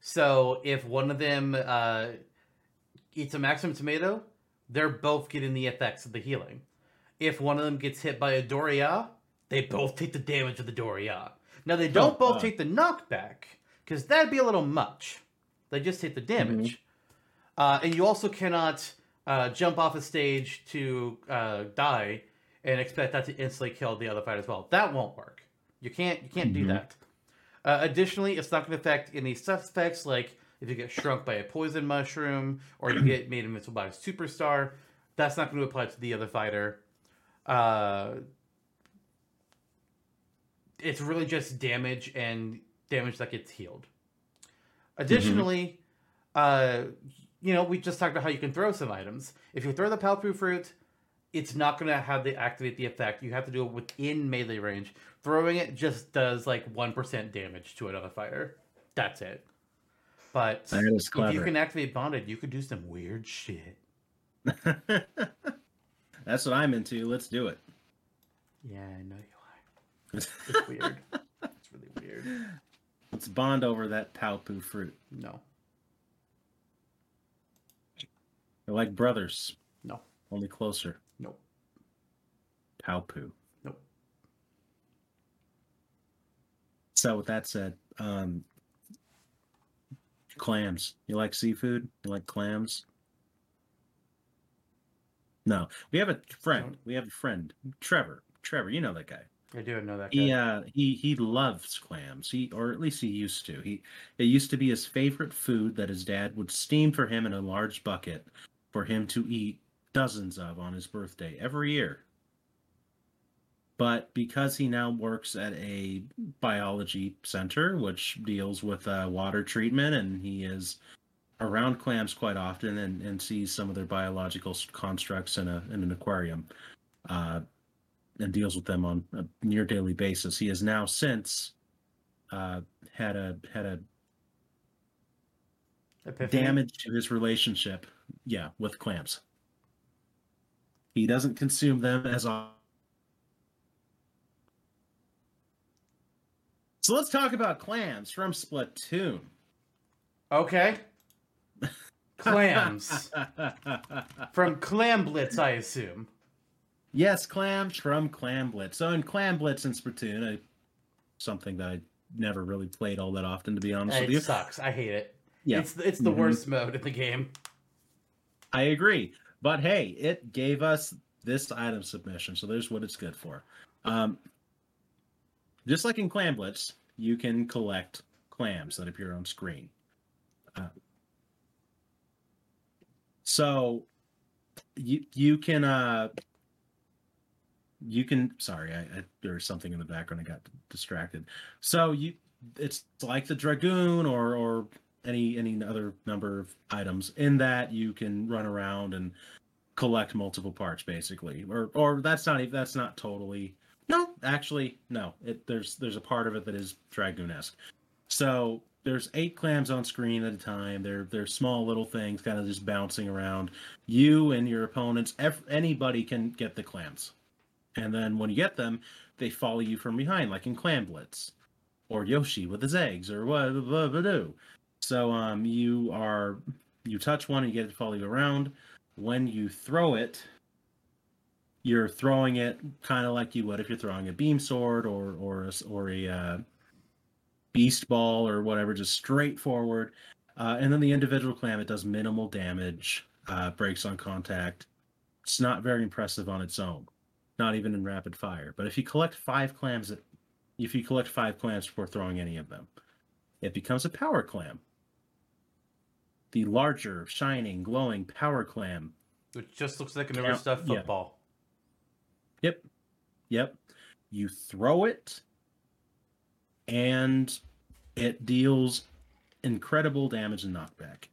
So if one of them uh, eats a maximum tomato, they're both getting the effects of the healing. If one of them gets hit by a Doria, they both take the damage of the Doria. Now they don't Oh, both wow. take the knockback because that'd be a little much. They just take the damage. Uh, and you also cannot uh, jump off a stage to uh, die and expect that to instantly kill the other fighter as well. That won't work. You can't. You can't do Mhm. that. Uh, additionally, it's not going to affect any suspects like if you get shrunk by a poison mushroom or you get made invincible by a superstar. That's not going to apply to the other fighter. Uh, it's really just damage and damage that gets healed. Additionally, uh, you know, we just talked about how you can throw some items. If you throw the Palpu fruit, it's not going to have the activate the effect. You have to do it within melee range. Throwing it just does like one percent damage to another fighter. That's it. But if you can activate bonded, you could do some weird shit. That's what I'm into. Let's do it. Yeah, I know you are. It's weird. it's really weird. Let's bond over that Palpu fruit. No, They're like brothers, no, only closer. Palpu. no. So with that said, um, clams. You like seafood? You like clams? No, we have a friend. We have a friend, Trevor. Trevor, you know that guy. I do know that guy. He uh he he loves clams. He or at least he used to. He it used to be his favorite food that his dad would steam for him in a large bucket for him to eat dozens of on his birthday every year. But because he now works at a biology center which deals with uh, water treatment and he is around clams quite often and, and sees some of their biological constructs in a in an aquarium. Uh, and deals with them on a near daily basis. He has now since uh, had a had a Epiphany? damage to his relationship, yeah, with clams. He doesn't consume them as often. So let's talk about clams from Splatoon. Okay. Clams from Clam Blitz, I assume. yes, clams from Clam Blitz. So in Clam Blitz in Splatoon, I, something that I never really played all that often, to be honest with It sucks. I hate it. Yeah. It's it's the Mhm. worst mode in the game. I agree. But hey, it gave us this item submission. So there's what it's good for. Um, just like in Clam Blitz, you can collect clams that appear on screen. Uh, so you you can uh you can sorry I, I there's something in the background i got distracted so you it's like the dragoon or or any any other number of items in that you can run around and collect multiple parts basically or or that's not even that's not totally no actually no it there's there's a part of it that is dragoon-esque so there's eight clams on screen at a time. They're they're small little things, kind of just bouncing around. You and your opponents, ev- anybody can get the clams, and then when you get them, they follow you from behind, like in Clam Blitz, or Yoshi with his eggs, or what blah, blah, blah, So um, you are you touch one and you get it to follow you around. When you throw it, you're throwing it kind of like you would if you're throwing a beam sword or or a, or a uh, beast ball or whatever, just straight forward. Uh, and then the individual clam, it does minimal damage, uh, breaks on contact. It's not very impressive on its own, not even in rapid fire. But if you collect five clams, if you collect five clams before throwing any of them, it becomes a power clam. The larger, shining, glowing power clam. Which just looks like an overstuffed yeah. football. Yep. Yep. You throw it, and it deals incredible damage and knockback.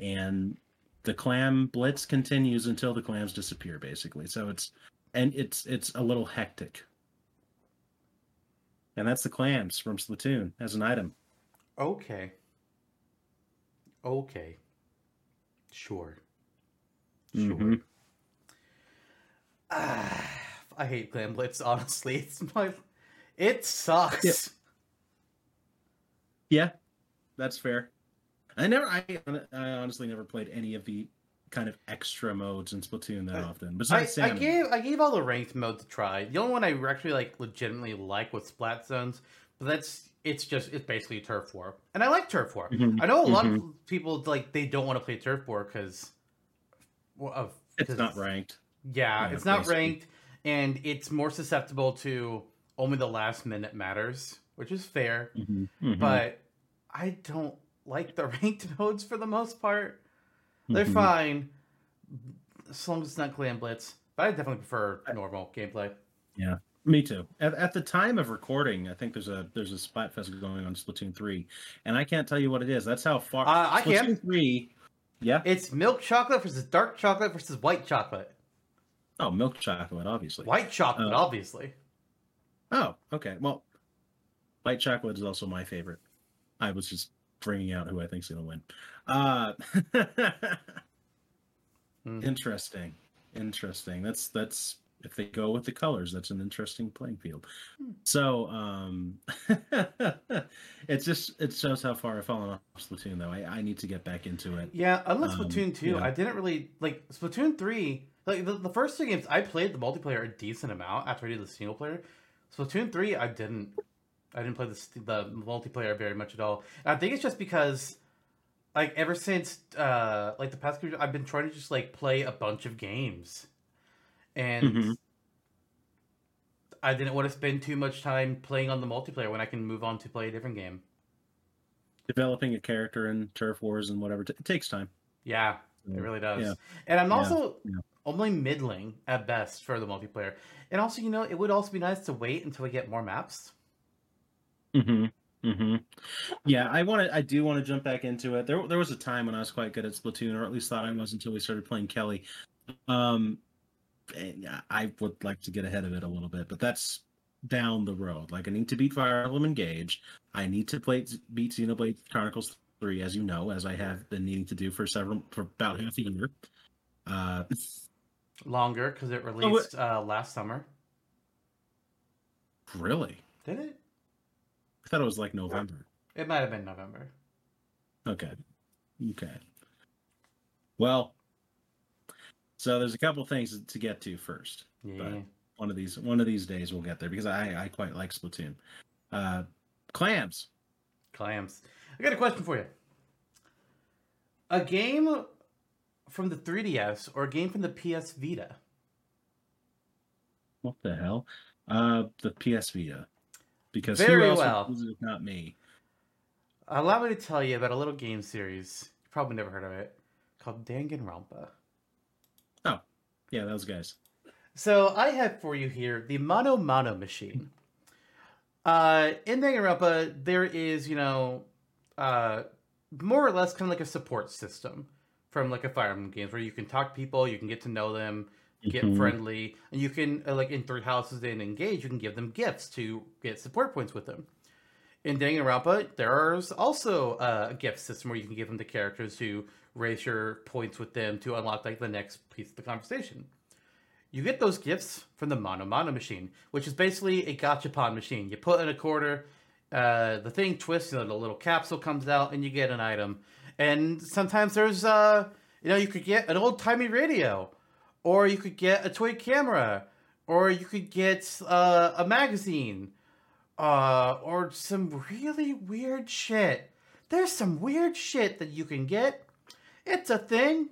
And the clam blitz continues until the clams disappear, basically. So it's and it's it's a little hectic. And that's the clams from Splatoon as an item. Okay. Okay. Sure. Sure. Mhm. Ah, I hate Clam Blitz, honestly. It's my it sucks. Yeah. Yeah, that's fair. I never, I, I honestly never played any of the kind of extra modes in Splatoon that I- often. Besides I Salmon. gave I gave all the ranked modes a try. The only one I actually like legitimately like was Splat Zones, but that's it's just it's basically turf war, and I like turf war. Mhm, I know a lot mhm. of people like they don't want to play turf war because of It's not ranked. Yeah, Yeah, it's not basically. ranked, and it's more susceptible to only the last minute matters, which is fair. Mhm, mhm, But I don't like the ranked modes for the most part. They're mhm. fine, as long as it's not Clam Blitz. But I definitely prefer normal gameplay. Yeah, me too. At, at the time of recording, I think there's a there's a Splatfest going on Splatoon three, and I can't tell you what it is. That's how far. Uh, I can. Splatoon three. Yeah. It's milk chocolate versus dark chocolate versus white chocolate. Oh, milk chocolate, obviously. White chocolate, Uh, obviously. Oh, okay. Well, white chocolate is also my favorite. I was just bringing out who I think's gonna win. Uh, Hmm. Interesting. Interesting. That's that's if they go with the colors, that's an interesting playing field. Hmm. So um it's just it shows how far I've fallen off Splatoon though. I, I need to get back into it. Yeah, unless Um, Splatoon 2, yeah. I didn't really like Splatoon 3. Like the, the first two games, I played the multiplayer a decent amount after I did the single player. so Splatoon 3, I didn't. I didn't play the, the multiplayer very much at all. And I think it's just because, like, ever since, uh, like, the past few I've been trying to just, like, play a bunch of games. And Mhm. I didn't want to spend too much time playing on the multiplayer when I can move on to play a different game. Developing a character in turf wars and whatever t- it takes time. Yeah, It really does. Yeah. And I'm Yeah, also yeah. Only middling at best for the multiplayer. And also, you know, it would also be nice to wait until we get more maps. hmm hmm Yeah, I want to. I do want to jump back into it. There, there was a time when I was quite good at Splatoon, or at least thought I was until we started playing Kelly. Um, and I would like to get ahead of it a little bit, but that's down the road. Like I need to beat Fire Emblem Engage. I need to play beat Xenoblade Chronicles Three, as you know, as I have been needing to do for several for about half a year. Uh, Longer because it what- released uh, last summer. really? Did it? I thought it was like November. It might have been November. Okay. Okay. Well, so there's a couple things to get to first. Yeah. One of these one of these days we'll get there because I I quite like Splatoon. Uh clams. Clams. I got a question for you. A game from the 3DS or a game from the PS Vita? What the hell? Uh, the PS Vita. Because Very who else well. it not me? Allow me to tell you about a little game series. You probably never heard of it. Called Danganronpa. Oh, yeah, those guys. So I have for you here the Mono Mono machine. Uh, in Danganronpa, there is, you know, uh, more or less kind of like a support system from like a Fire Emblem games where you can talk to people, you can get to know them, get Mhm. friendly, and you can uh, like in three houses and engage. You can give them gifts to get support points with them. In Danganronpa, there's also a gift system where you can give them to characters to raise your points with them to unlock like the next piece of the conversation. You get those gifts from the Mono Mono machine, which is basically a gachapon machine. You put in a quarter, uh, the thing twists, you know, the little capsule comes out, and you get an item. And sometimes there's, uh, you know, you could get an old timey radio, or you could get a toy camera, or you could get uh, a magazine, uh, or some really weird shit. There's some weird shit that you can get. It's a thing,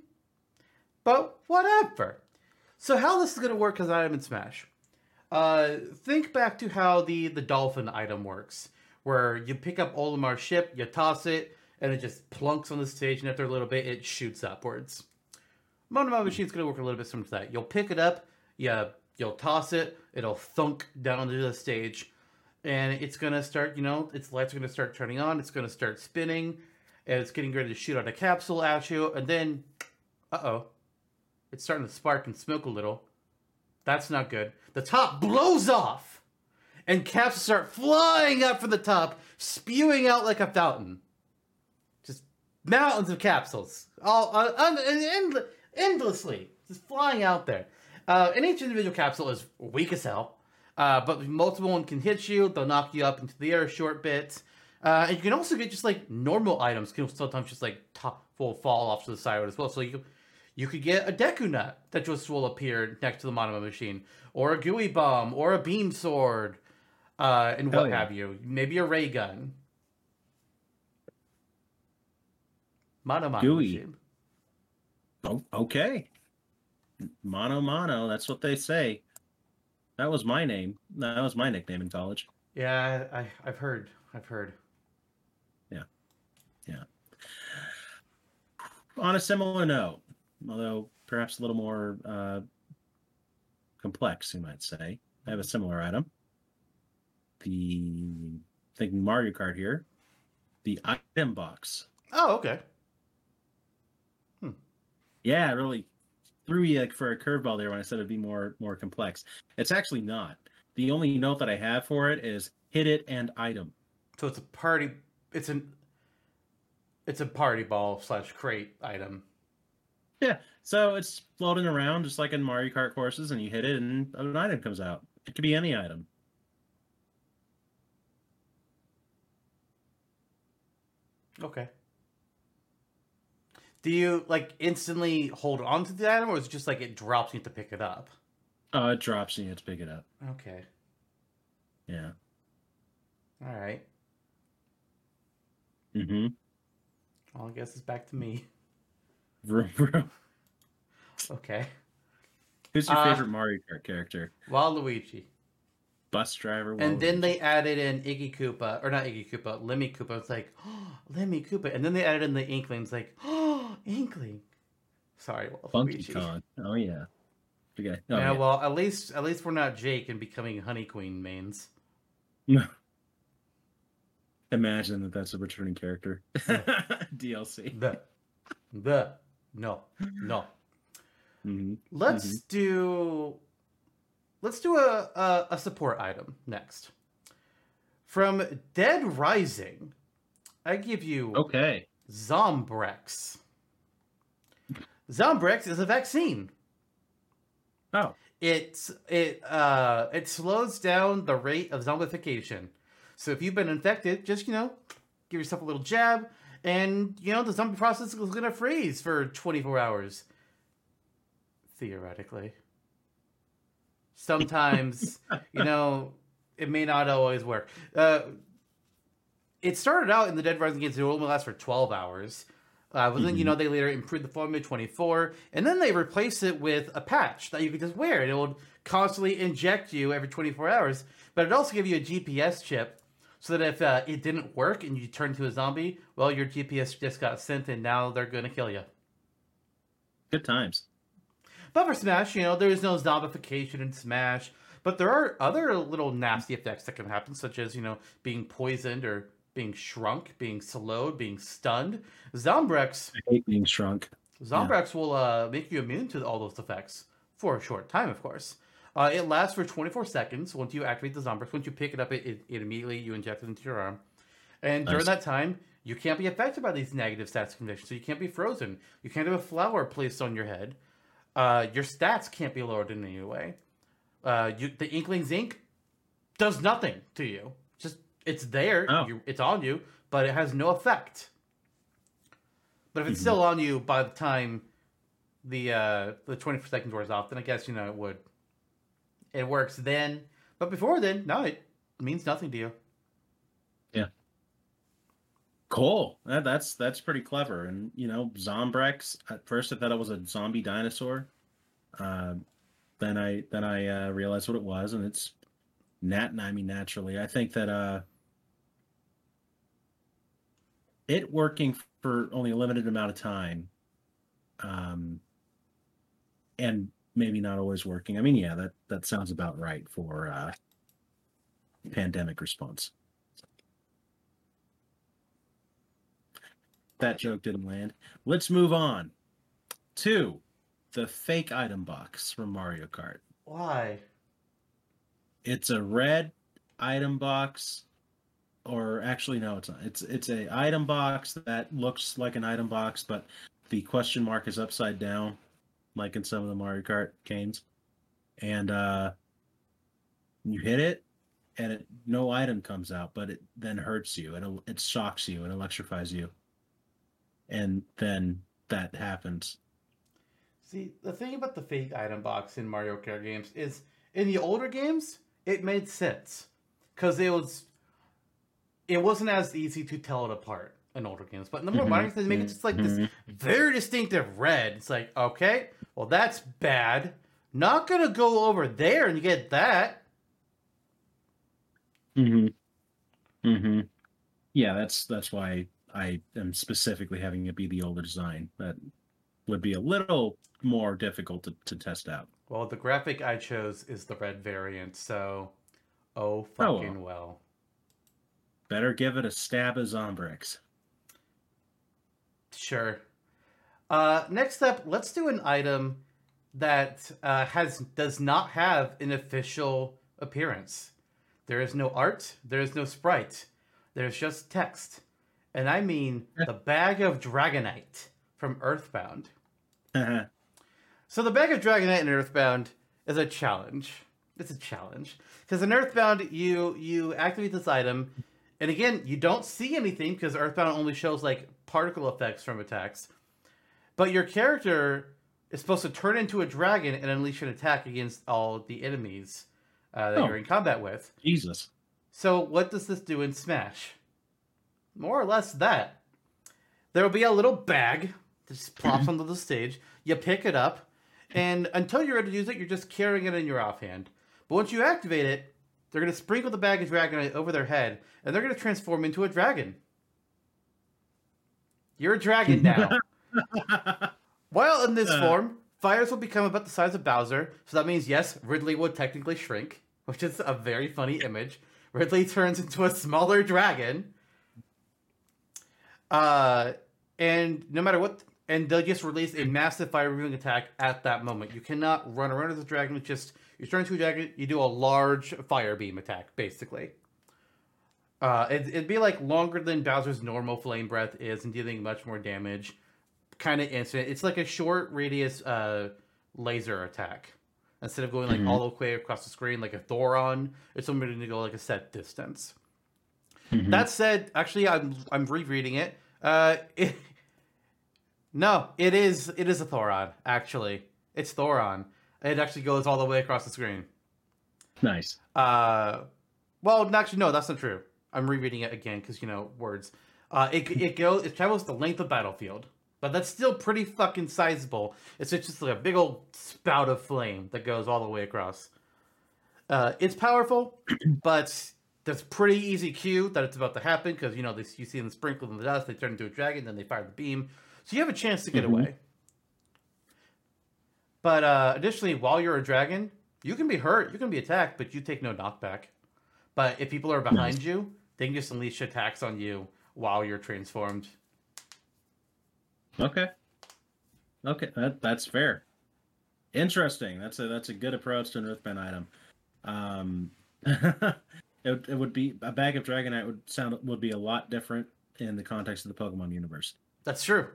but whatever. So how this is to work as item in Smash? Uh, think back to how the the dolphin item works, where you pick up Olimar's ship, you toss it, and it just plunks on the stage, and after a little bit, it shoots upwards. Mono Mono Machine's to work a little bit similar to that. You'll pick it up, you, you'll toss it, it'll thunk down to the stage, and it's to start, you know, its lights are to start turning on, it's to start spinning, and it's getting ready to shoot out a capsule at you, and then, uh-oh, it's starting to spark and smoke a little. That's not good. The top blows off, and capsules start flying up from the top, spewing out like a fountain. Mountains of capsules, all uh, un- end- endlessly, just flying out there. Uh, and each individual capsule is weak as hell, uh, but multiple one can hit you. They'll knock you up into the air a short bit. Uh, and you can also get just like normal items can sometimes just like top will fall off to the side as well. So you you could get a Deku Nut that just will appear next to the Mono Mono machine, or a Gooey Bomb, or a Beam Sword, uh, and what yeah. have you. Maybe a Ray Gun. Mono Mono Gooey. Oh, okay. Mono Mono, that's what they say. That was my name. That was my nickname in college. Yeah, I, I've heard. I've heard. Yeah. Yeah. On a similar note, although perhaps a little more uh, complex, you might say, I have a similar item. The thinking Mario Kart here, the item box. Oh, okay. Yeah, really threw you for a curveball there when I said it'd be more more complex. It's actually not. The only note that I have for it is hit it and item. So it's a party. It's an. It's a party ball slash crate item. Yeah, so it's floating around just like in Mario Kart courses, and you hit it, and an item comes out. It could be any item. Okay. Do you like instantly hold on to the item, or is it just like it drops you to pick it up? Oh, it drops and you have to pick it up. Okay. Yeah. All right. Mm-hmm. Well, I guess it's back to me. Vroom, vroom. Okay. Who's your Uh, favorite Mario Kart character? Waluigi. Bus driver. And then they added in Iggy Koopa, or not Iggy Koopa, Lemmy Koopa. It's like, oh, Lemmy Koopa. And then they added in the Inklings, like, oh, Inkling. Sorry, Funky. Kong. Oh yeah. Okay. Oh, yeah, yeah. well, at least at least we're not Jake and becoming Honey Queen mains. No. Imagine that that's a returning character. DLC. The, the, no, no. hmm Let's do, let's do a, a a support item next. From Dead Rising, I give you Okay. Zombrex. Zombrex is a vaccine. Oh. It's it uh it slows down the rate of zombification. So if you've been infected, just you know, give yourself a little jab, and you know the zombie process is gonna freeze for 24 hours. Theoretically. Sometimes, you know, it may not always work. Uh, it started out in the Dead Rising games; it only lasts for 12 hours. Uh, but then, you Mhm. know, they later improved the Formula 24, and then they replaced it with a patch that you could just wear. and It would constantly inject you every 24 hours, but it also give you a GPS chip so that if uh, it didn't work and you turned to a zombie, well, your GPS just got sent and now they're going to kill you. Good times. But for Smash, you know, there is no zombification in Smash, but there are other little nasty effects that can happen, such as, you know, being poisoned or being shrunk, being slowed, being stunned. Zombrex I hate being shrunk. Zombrex will uh, make you immune to all those effects for a short time, of course. Uh, it lasts for 24 seconds once you activate the Zombrex. Once you pick it up, it, it, it immediately you inject it into your arm. And during that time, you can't be affected by these negative stats conditions. So you can't be frozen. You can't have a flower placed on your head. Uh, your stats can't be lowered in any way. Uh, you, the Inkling's ink does nothing to you. It's there. Oh. You, it's on you, but it has no effect. But if it's Mhm. still on you by the time the uh, the twenty four seconds wears off, then I guess you know it would. It works then, but before then, no, it means nothing to you. Yeah. Cool. That, that's that's pretty clever. And you know, Zombrex. At first, I thought it was a zombie dinosaur. Um, then I then I uh, realized what it was, and it's nat. I mean, naturally, I think that uh, it working for only a limited amount of time, um, and maybe not always working. I mean, yeah, that that sounds about right for uh, pandemic response. That joke didn't land. Let's move on to the fake item box from Mario Kart. Why? It's a red item box, or actually no, it's not. It's it's a item box that looks like an item box, but the question mark is upside down, like in some of the Mario Kart games. And uh you hit it, and it no item comes out, but it then hurts you, it, it shocks you and electrifies you. And then that happens. See, the thing about the fake item box in Mario Kart games is in the older games, it made sense because it was it wasn't as easy to tell it apart in older games. But in the more Mhm, modern games, they make it just like this Mhm. very distinctive red. It's like, okay, well that's bad. Not gonna go over there and get that. Mm-hmm. Mm-hmm. Yeah, that's that's why I am specifically having it be the older design. That would be a little more difficult to, to test out. Well, the graphic I chose is the red variant, so oh Oh, fucking well. Better give it a stab of Zombrex. Sure. Uh, next up, let's do an item that uh, has does not have an official appearance. There is no art. There is no sprite. There's just text, and I mean the bag of Dragonite from Earthbound. Mhm. So the bag of Dragonite in Earthbound is a challenge. It's a challenge because in Earthbound you you activate this item, and again you don't see anything because Earthbound only shows like particle effects from attacks. But your character is supposed to turn into a dragon and unleash an attack against all the enemies uh, that Oh. you're in combat with. Jesus. So what does this do in Smash? More or less that. There will be a little bag that just plops onto the stage. You pick it up, and until you're ready to use it, you're just carrying it in your offhand. But once you activate it, they're going to sprinkle the bag of Dragonite over their head, and they're going to transform into a dragon. You're a dragon now. While in this Uh. form, fires will become about the size of Bowser. So that means, yes, Ridley would technically shrink, which is a very funny image. Ridley turns into a smaller dragon. Uh, and no matter what, and they'll just release a massive fire removing attack at that moment. You cannot run around as a dragon. It's just you turn into a dragon, you do a large fire beam attack, basically. Uh, it, it'd be like longer than Bowser's normal flame breath is, and dealing much more damage. Kind of instant. It's like a short radius uh, laser attack. Instead of going like Mhm. all the way across the screen like a Thoron, it's only going to go like a set distance. Mhm. That said, actually, I'm I'm rereading it. Uh, it, no, it is it is a Thoron. Actually, it's Thoron. It actually goes all the way across the screen. nice. Uh, well, actually, no, that's not true. I'm rereading it again because you know words. Uh, it it goes it travels the length of battlefield. but that's still pretty fucking sizable. It's just like a big old spout of flame that goes all the way across. Uh, it's powerful, but that's pretty easy cue that it's about to happen because you know they, you see them sprinkled in the dust, they turn into a dragon, then they fire the beam, so you have a chance to get Mhm. away. But uh, additionally, while you're a dragon, you can be hurt, you can be attacked, but you take no knockback. But if people are behind you, they can just unleash attacks on you while you're transformed. Okay. Okay, that that's fair. Interesting. That's a that's a good approach to an Earthbound item. Um, it, it would be a bag of Dragonite would sound would be a lot different in the context of the Pokemon universe. That's true.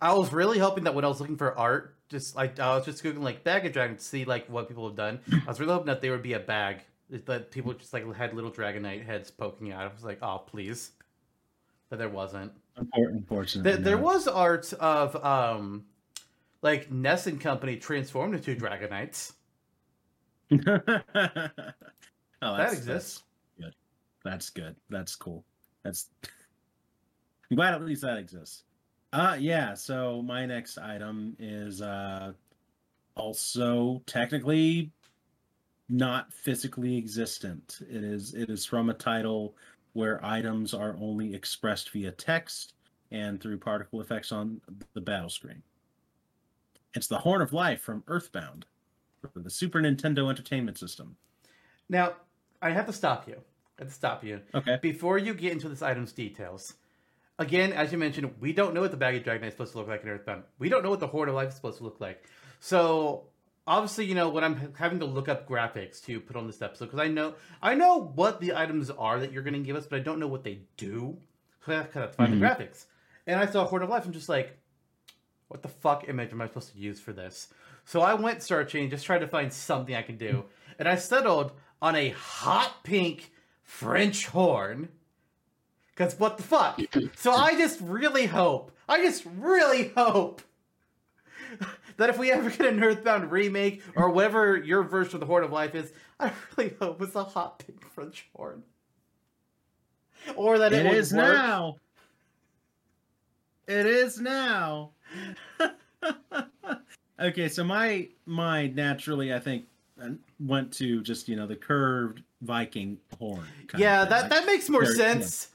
I was really hoping that when I was looking for art, just like I was just googling like bag of dragon to see like what people have done. I was really hoping that there would be a bag that people just like had little dragonite heads poking out. I was like, oh please, but there wasn't. Unfor- Unfortunately, There, there was art of um, like Ness and Company transformed into dragonites. oh, that's, exists. That's good. That's good. That's cool. That's. I'm glad at least that exists. Uh yeah. So my next item is uh also technically not physically existent. It is it is from a title where items are only expressed via text and through particle effects on the battle screen. It's the Horn of Life from Earthbound for the Super Nintendo Entertainment System. Now, I have to stop you. I have to stop you. Okay. Before you get into this item's details, again, as you mentioned, we don't know what the baggy dragon is supposed to look like in Earthbound. We don't know what the Horn of Life is supposed to look like. So obviously, you know, when I'm having to look up graphics to put on this episode, because I know I know what the items are that you're going to give us, but I don't know what they do. So I have to find Mhm. the graphics. And I saw Horn of Life and just like, what the fuck image am I supposed to use for this? So I went searching, just tried to find something I could do, and I settled on a hot pink French horn. Because what the fuck? So I just really hope, I just really hope that if we ever get an Earthbound remake or whatever your version of the Horn of Life is, I really hope it's a hot pink French horn. Or that it, It would is work. now. It is now. okay, so my my naturally, I think, uh, went to just you know the curved Viking horn. Yeah, that, that makes more Very- yeah. sense.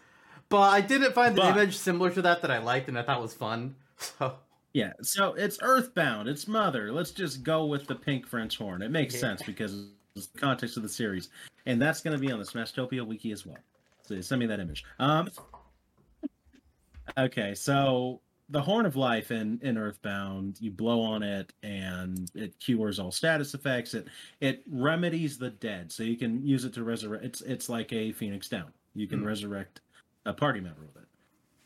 But I didn't find the But- image similar to that that I liked and I thought was fun. So Yeah, so it's Earthbound. It's Mother. Let's just go with the pink French horn. It makes Yeah. sense because it's the context of the series, and that's going to be on the Smashtopia wiki as well. So send me that image. Um. Okay, so the Horn of Life in in Earthbound, you blow on it and it cures all status effects. It it remedies the dead, so you can use it to resurrect. It's it's like a Phoenix Down. You can Hmm. resurrect a party member with it.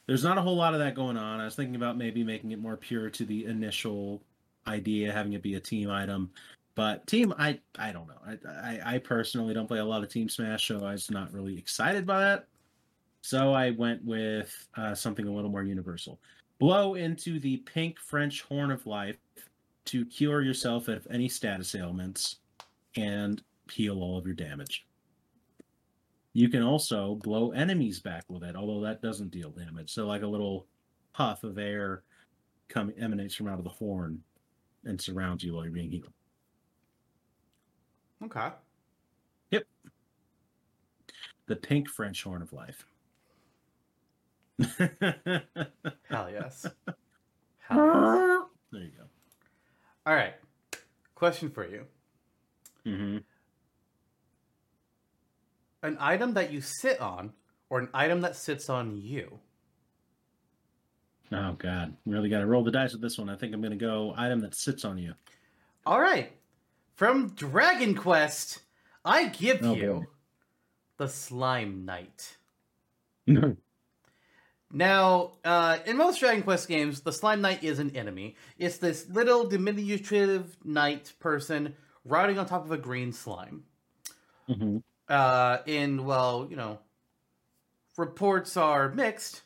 There's not a whole lot of that going on. I was thinking about maybe making it more pure to the initial idea, having it be a team item. But team, I I don't know. I I, I personally don't play a lot of Team Smash, so I was not really excited by that. So I went with uh, something a little more universal. Blow into the pink French Horn of Life to cure yourself of any status ailments and heal all of your damage. You can also blow enemies back with it, although that doesn't deal damage. So like a little puff of air come emanates from out of the horn and surrounds you while you're being healed. okay. Yep. The pink French horn of life. Hell yes. Hell yes. there you go. All right. Question for you. hmm An item that you sit on or an item that sits on you? Oh God, really got to roll the dice with this one. I think I'm going to go item that sits on you. All right. From Dragon Quest, I give Oh, you boy. the Slime Knight. No. Now, uh, in most Dragon Quest games, the Slime Knight is an enemy. It's this little diminutive knight person riding on top of a green slime. hmm Uh, in, well, you know, reports are mixed.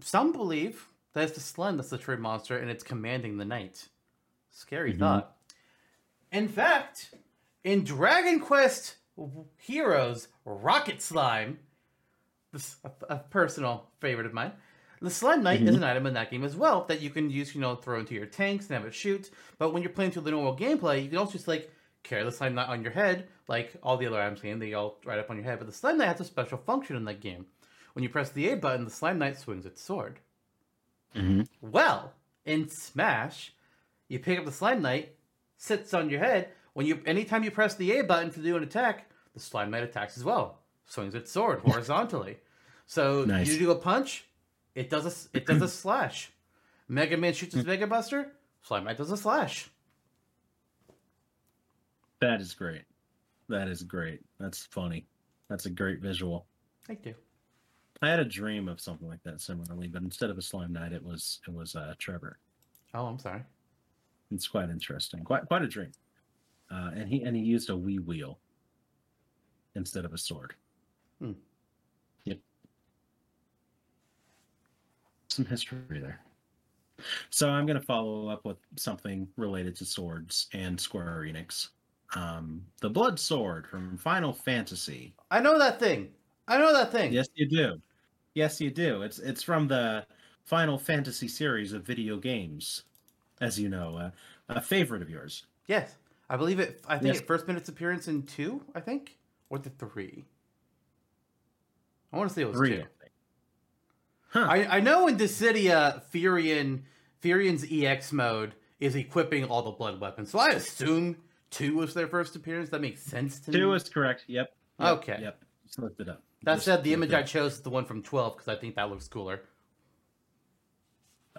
Some believe that it's the slime that's the true monster and it's commanding the knight. Scary Mhm. thought. In fact, in Dragon Quest Heroes Rocket Slime, this a, a personal favorite of mine, the slime knight is Mhm. an item in that game as well that you can use, you know, throw into your tanks and have it shoot. But when you're playing through the normal gameplay, you can also just like carry the slime knight on your head, like all the other items in the game, they all ride up on your head. But the slime knight has a special function in that game. When you press the A button, the slime knight swings its sword. Mhm. Well, in Smash, you pick up the slime knight, sits on your head. When you anytime you press the A button to do an attack, the slime knight attacks as well. Swings its sword horizontally. So Nice. you do a punch, it does a it does a slash. Mega Man shoots his Mega Buster, Slime Knight does a slash. That is great. That is great. That's funny. That's a great visual. Thank you. I had a dream of something like that similarly, but instead of a slime knight, it was it was uh, Trevor. Oh, I'm sorry. It's quite interesting. Quite quite a dream. Uh, and he and he used a wee wheel instead of a sword. Hmm. Yep. Some history there. So I'm going to follow up with something related to swords and Square Enix. Um, the Blood Sword from Final Fantasy. I know that thing. I know that thing. Yes, you do. Yes, you do. It's it's from the Final Fantasy series of video games, as you know, uh, a favorite of yours. Yes. I believe it I think Yes. it first made its appearance in two, I think. Or the three. I want to say it was Three. I two. Huh. I, I know in Dissidia, Firion Firion's EX mode is equipping all the blood weapons, so I assume two was their first appearance. That makes sense to Two me. is correct. Yep. Yep, Okay. Yep. Just looked it up. that Just said, the image I chose is the one from 12 because I think that looks cooler.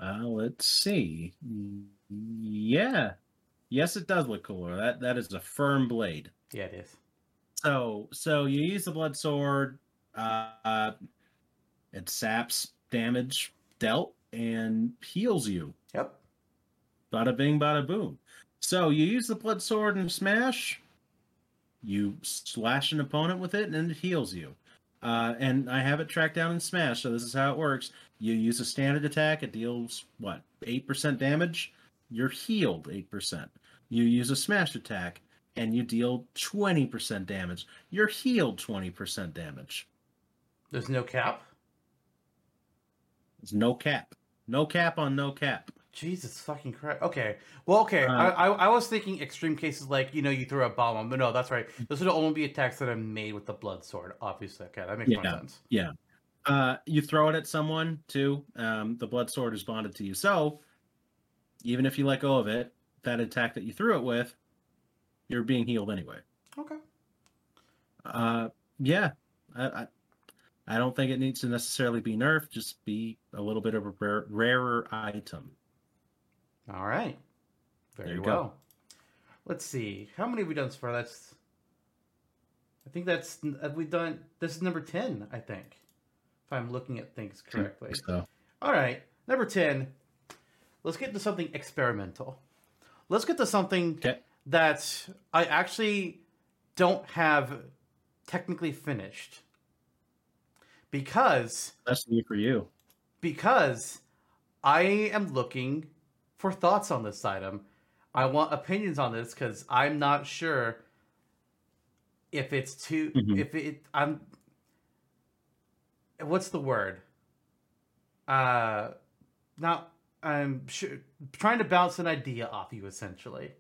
Uh, let's see. Yeah. Yes, it does look cooler. That that is a firm blade. Yeah, it is. So so you use the blood sword. Uh, uh, it saps damage dealt and heals you. Yep. Bada bing, bada boom. So you use the blood sword and smash. You slash an opponent with it, and it heals you. Uh, and I have it tracked down in Smash, so this is how it works. You use a standard attack; it deals what eight percent damage. You're healed eight percent. You use a smash attack, and you deal twenty percent damage. You're healed twenty percent damage. There's no cap. There's no cap. No cap on no cap. Jesus fucking Christ. Okay. Well, okay. Uh, I, I I was thinking extreme cases like, you know, you throw a bomb on, but no, that's right. Those would only be attacks that are made with the blood sword, obviously. Okay, that makes more Yeah. sense. Uh, you throw it at someone too. Um, the blood sword is bonded to you. So even if you let go of it, that attack that you threw it with, you're being healed anyway. Okay. Uh, yeah, I, I, I don't think it needs to necessarily be nerfed. Just be a little bit of a rare, rarer item. All right. Very There you well. go. Let's see. How many have we done so far? That's. I think that's. Have we done. This is number 10, I think. If I'm looking at things correctly. So All right. Number 10. Let's get to something experimental. Let's get to something okay, that I actually don't have technically finished. Because that's new for you. because I am looking for thoughts on this item. I want opinions on this because I'm not sure if it's too Mhm. if it I'm what's the word? Uh not I'm sure trying to bounce an idea off you essentially.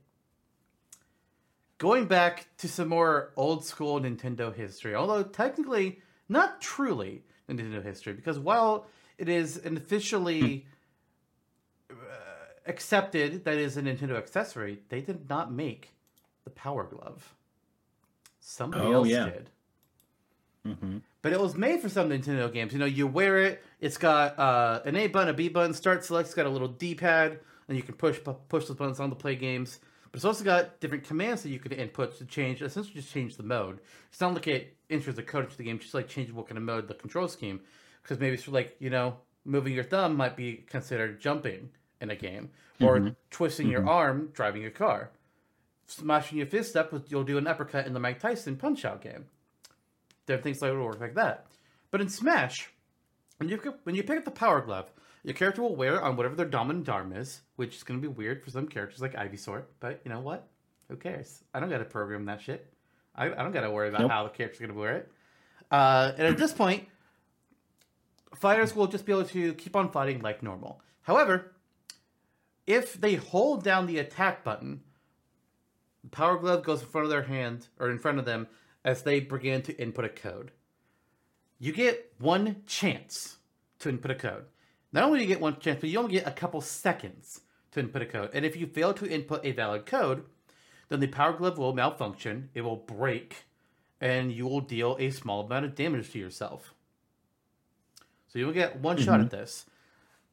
Going back to some more old school Nintendo history, although technically not truly Nintendo history, because while it is an officially uh, accepted that it is a Nintendo accessory, they did not make the Power Glove. Somebody Oh, else yeah. did. hmm But it was made for some Nintendo games. You know, you wear it. It's got uh, an A button, a B button, start select. It's got a little D pad, and you can push pu- push those buttons on to play games. But it's also got different commands that you can input to change, essentially just change the mode. It's not like it enters the code into the game, just like changing what kind of mode the control scheme. Because maybe it's like you know, moving your thumb might be considered jumping in a game, or Mhm. twisting your Mhm. arm driving a car. Smashing your fist up, with, you'll do an uppercut in the Mike Tyson Punch Out game there are things that will work like that. But in Smash, when you pick- when you pick up the Power Glove, your character will wear it on whatever their dominant arm is, which is going to be weird for some characters like Ivysaur. But you know what? Who cares? I don't got to program that shit. I, I don't got to worry about Nope. how the character's going to wear it. Uh, and at this point, fighters will just be able to keep on fighting like normal. However, if they hold down the attack button, the Power Glove goes in front of their hand or in front of them as they begin to input a code. You get one chance to input a code. Not only do you get one chance, but you only get a couple seconds to input a code. And if you fail to input a valid code, then the Power Glove will malfunction, it will break, and you will deal a small amount of damage to yourself. So you will get one shot at mm-hmm. this.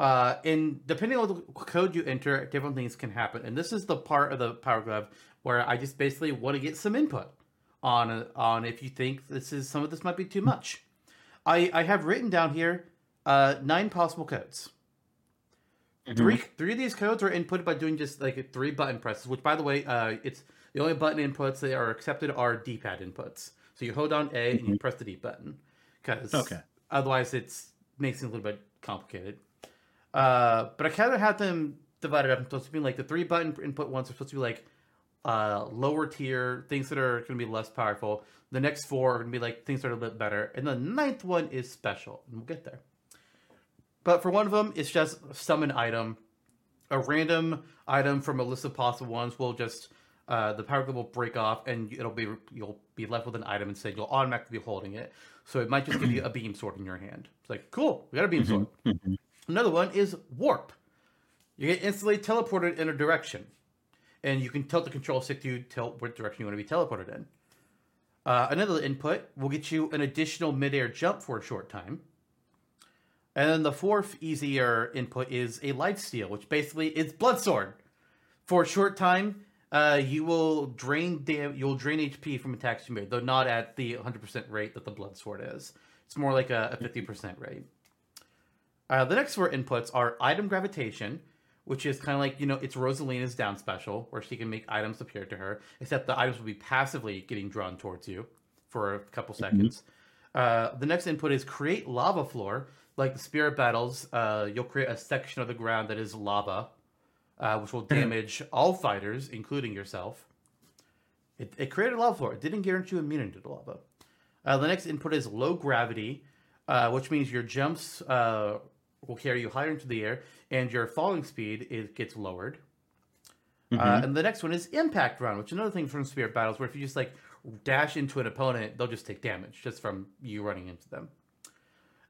Uh, and depending on the code you enter, different things can happen. And this is the part of the Power Glove where I just basically want to get some input on on if you think this is some of this might be too much. I I have written down here uh, nine possible codes. Three three of these codes are inputted by doing just like three button presses. Which, by the way, uh, it's the only button inputs that are accepted are D-pad inputs. So you hold down A and you press the D button because Okay. otherwise it's makes it a little bit complicated. Uh, but I kind of have them divided up into supposed to be like the three button input ones are supposed to be like uh, lower tier things that are going to be less powerful. The next four are going to be like things that are a little bit better, and the ninth one is special, and we'll get there. But for one of them, it's just summon item, a random item from a list of possible ones will just uh, the power glove will break off, and it'll be you'll be left with an item and instead. You'll automatically be holding it, so it might just give you a beam sword in your hand. It's like cool, we got a beam sword. Another one is warp. You get instantly teleported in a direction, and you can tilt the control stick to tilt what direction you want to be teleported in. Uh, another input will get you an additional midair jump for a short time. And then the fourth easier input is a life steal, which basically is blood sword. For a short time, uh, you will drain dam- you'll drain HP from attacks you made, though not at the 100% rate that the blood sword is. It's more like a, a 50% rate. Uh, the next four inputs are item gravitation, which is kind of like you know it's Rosalina's down special, where she can make items appear to her, except the items will be passively getting drawn towards you for a couple seconds. Uh, the next input is create lava floor. Like the spirit battles, uh, you'll create a section of the ground that is lava, uh, which will damage all fighters, including yourself. It, it created lava floor. It didn't guarantee you immunity to the lava. Uh, the next input is low gravity, uh, which means your jumps uh, will carry you higher into the air, and your falling speed it gets lowered. Uh, and the next one is impact run, which is another thing from spirit battles, where if you just like dash into an opponent, they'll just take damage just from you running into them.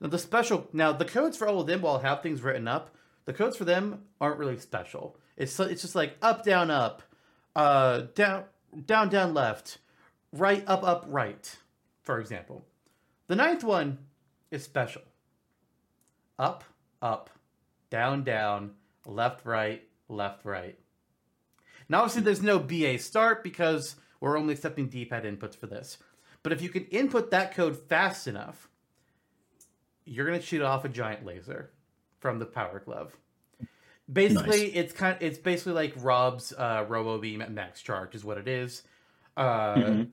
Now the special now the codes for all of them, while I have things written up, the codes for them aren't really special. It's it's just like up down up, uh down down down left, right up up right, for example. The ninth one is special. Up up, down down, left right, left right. Now obviously there's no BA start because we're only accepting D-pad inputs for this. But if you can input that code fast enough, you're gonna shoot off a giant laser from the power glove. Basically, Nice. it's kind. it's basically like Rob's uh, Robo Beam at max charge is what it is. Uh, Mhm.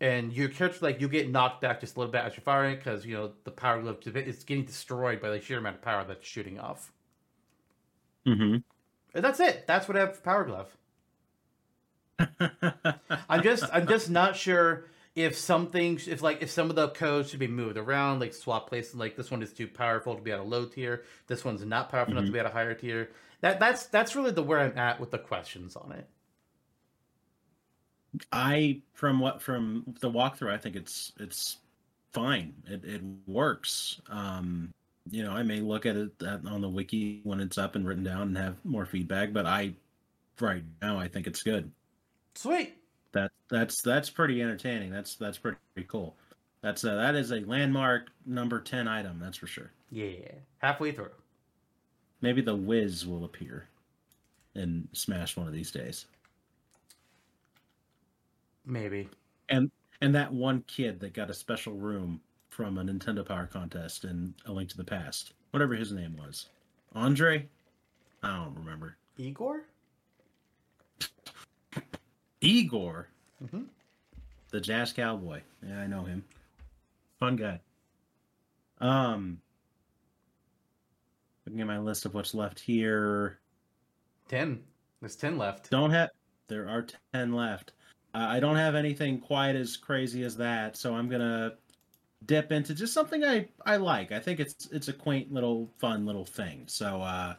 And your character like you get knocked back just a little bit as you're firing because you know the power glove is getting destroyed by the sheer amount of power that's shooting off. Mhm. And that's it. That's what I have for power glove. I'm just I'm just not sure if some things if like if some of the codes should be moved around, like swap places. Like this one is too powerful to be at a low tier. This one's not powerful enough to be at a higher tier. That that's that's really the where I'm at with the questions on it. I from what from the walkthrough, I think it's it's fine. It it works. Um, you know, I may look at it on the wiki when it's up and written down and have more feedback, but I right now I think it's good. Sweet. That that's that's pretty entertaining. That's that's pretty, cool. That's uh, that is a landmark number ten item. That's for sure. Yeah. Halfway through. Maybe the whiz will appear in Smash one of these days. Maybe. And and that one kid that got a special room from a Nintendo Power contest in A Link to the Past, whatever his name was, Andre. I don't remember. Igor? Igor, Mhm. the Jazz Cowboy. Yeah, I know him. Fun guy. Um, looking at my list of what's left here. Ten. There's ten left. Don't have. There are ten left. Uh, I don't have anything quite as crazy as that, so I'm gonna dip into just something I I like. I think it's it's a quaint little fun little thing. So uh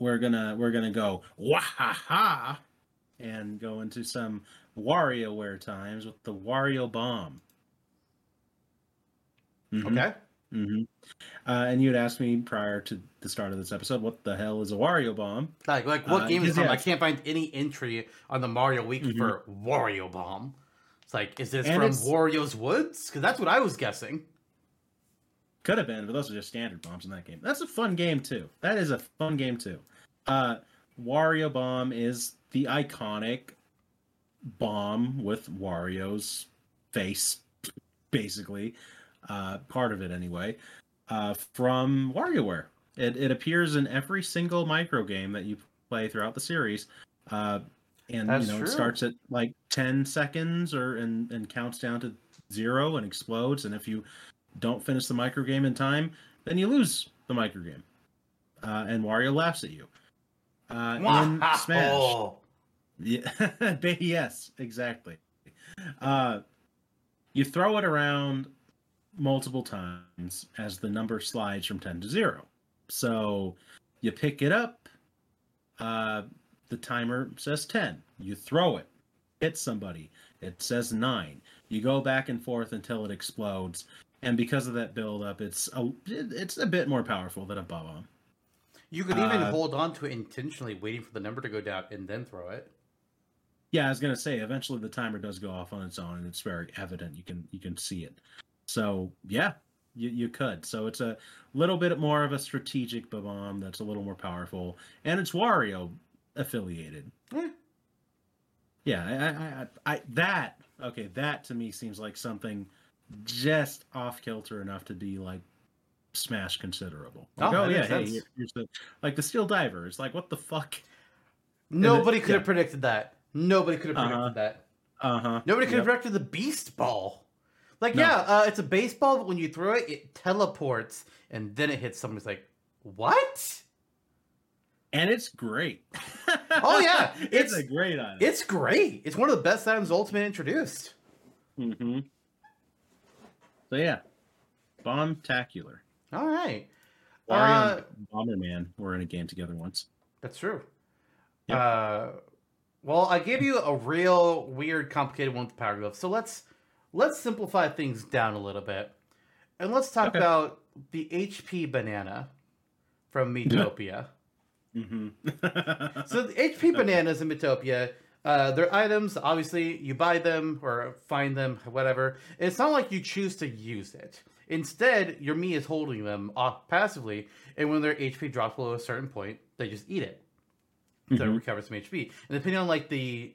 we're gonna we're gonna go wahaha and go into some WarioWare times with the Wario Bomb. Mhm, Okay. Mhm. Uh, and you had asked me prior to the start of this episode, what the hell is a Wario Bomb? Like, like what Uh, game is from? yeah. I can't find any entry on the Mario Wiki Mhm. for Wario Bomb. It's like, is this And from Wario's Woods? Because that's what I was guessing. Could have been, but those are just standard bombs in that game. That's a fun game too. That is a fun game too. Uh, Wario Bomb is the iconic bomb with Wario's face, basically, uh, part of it anyway, uh, from WarioWare. It, it appears in every single micro game that you play throughout the series. Uh, and That's you know true. it starts at like 10 seconds or and, and counts down to zero and explodes and if you don't finish the micro game in time then you lose the micro game uh, and wario laughs at you uh, in smash yeah, yes, exactly. Uh, you throw it around multiple times as the number slides from 10 to 0. So you pick it up, uh, the timer says 10. You throw it, hit somebody, it says 9. You go back and forth until it explodes. And because of that build up, it's a, it- it's a bit more powerful than a bomb. You could even Uh, hold on to it intentionally, waiting for the number to go down and then throw it. Yeah, I was gonna say eventually the timer does go off on its own, and it's very evident. You can you can see it. So yeah, you you could. So it's a little bit more of a strategic bomb that's a little more powerful, and it's Wario affiliated. Eh. Yeah, I, I, I, I that okay. That to me seems like something just off kilter enough to be like smash considerable. Like, Oh, oh yeah, hey, here- here's the like the steel diver. It's like what the fuck. Nobody could yeah. have predicted that. Nobody could have predicted Uh-huh. that. Uh huh. Nobody could have predicted the Beast Ball. Like, No. yeah, uh, it's a baseball, but when you throw it, it teleports and then it hits someone. Like, what? and it's great. Oh, yeah, it's, it's- a great item. It's great. It's one of the best items Ultimate introduced. hmm So yeah, Bombtacular. All right. Wario Uh, and Bomberman were in a game together once. That's true. Yep. Uh, well, I gave you a real weird, complicated one with the Power Glove. So let's let's simplify things down a little bit, and let's talk Okay. about the HP banana from Miitopia. hmm so the HP bananas in Miitopia, uh, they're items. Obviously, you buy them or find them, whatever. It's not like you choose to use it. Instead, your Mii is holding them off passively, and when their HP drops below a certain point, they just eat it to Mhm. recover some HP. And depending on like the,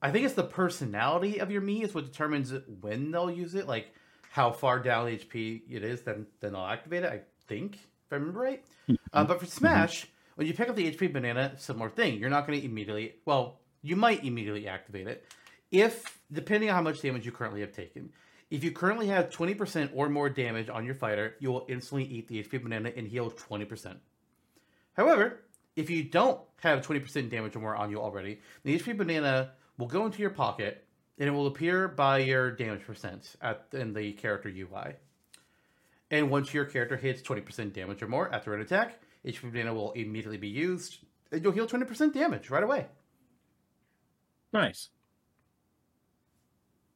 I think it's the personality of your Mii is what determines when they'll use it. Like how far down HP it is, then then they'll activate it. I think if I remember right. Uh, but for Smash, when you pick up the HP banana, similar thing. You're not going to immediately. Well, you might immediately activate it if, depending on how much damage you currently have taken. If you currently have 20% or more damage on your fighter, you will instantly eat the HP banana and heal 20%. However, if you don't have 20% damage or more on you already, the HP banana will go into your pocket and it will appear by your damage percent at in the character UI. And once your character hits 20% damage or more after an attack, HP banana will immediately be used and you'll heal 20% damage right away. Nice.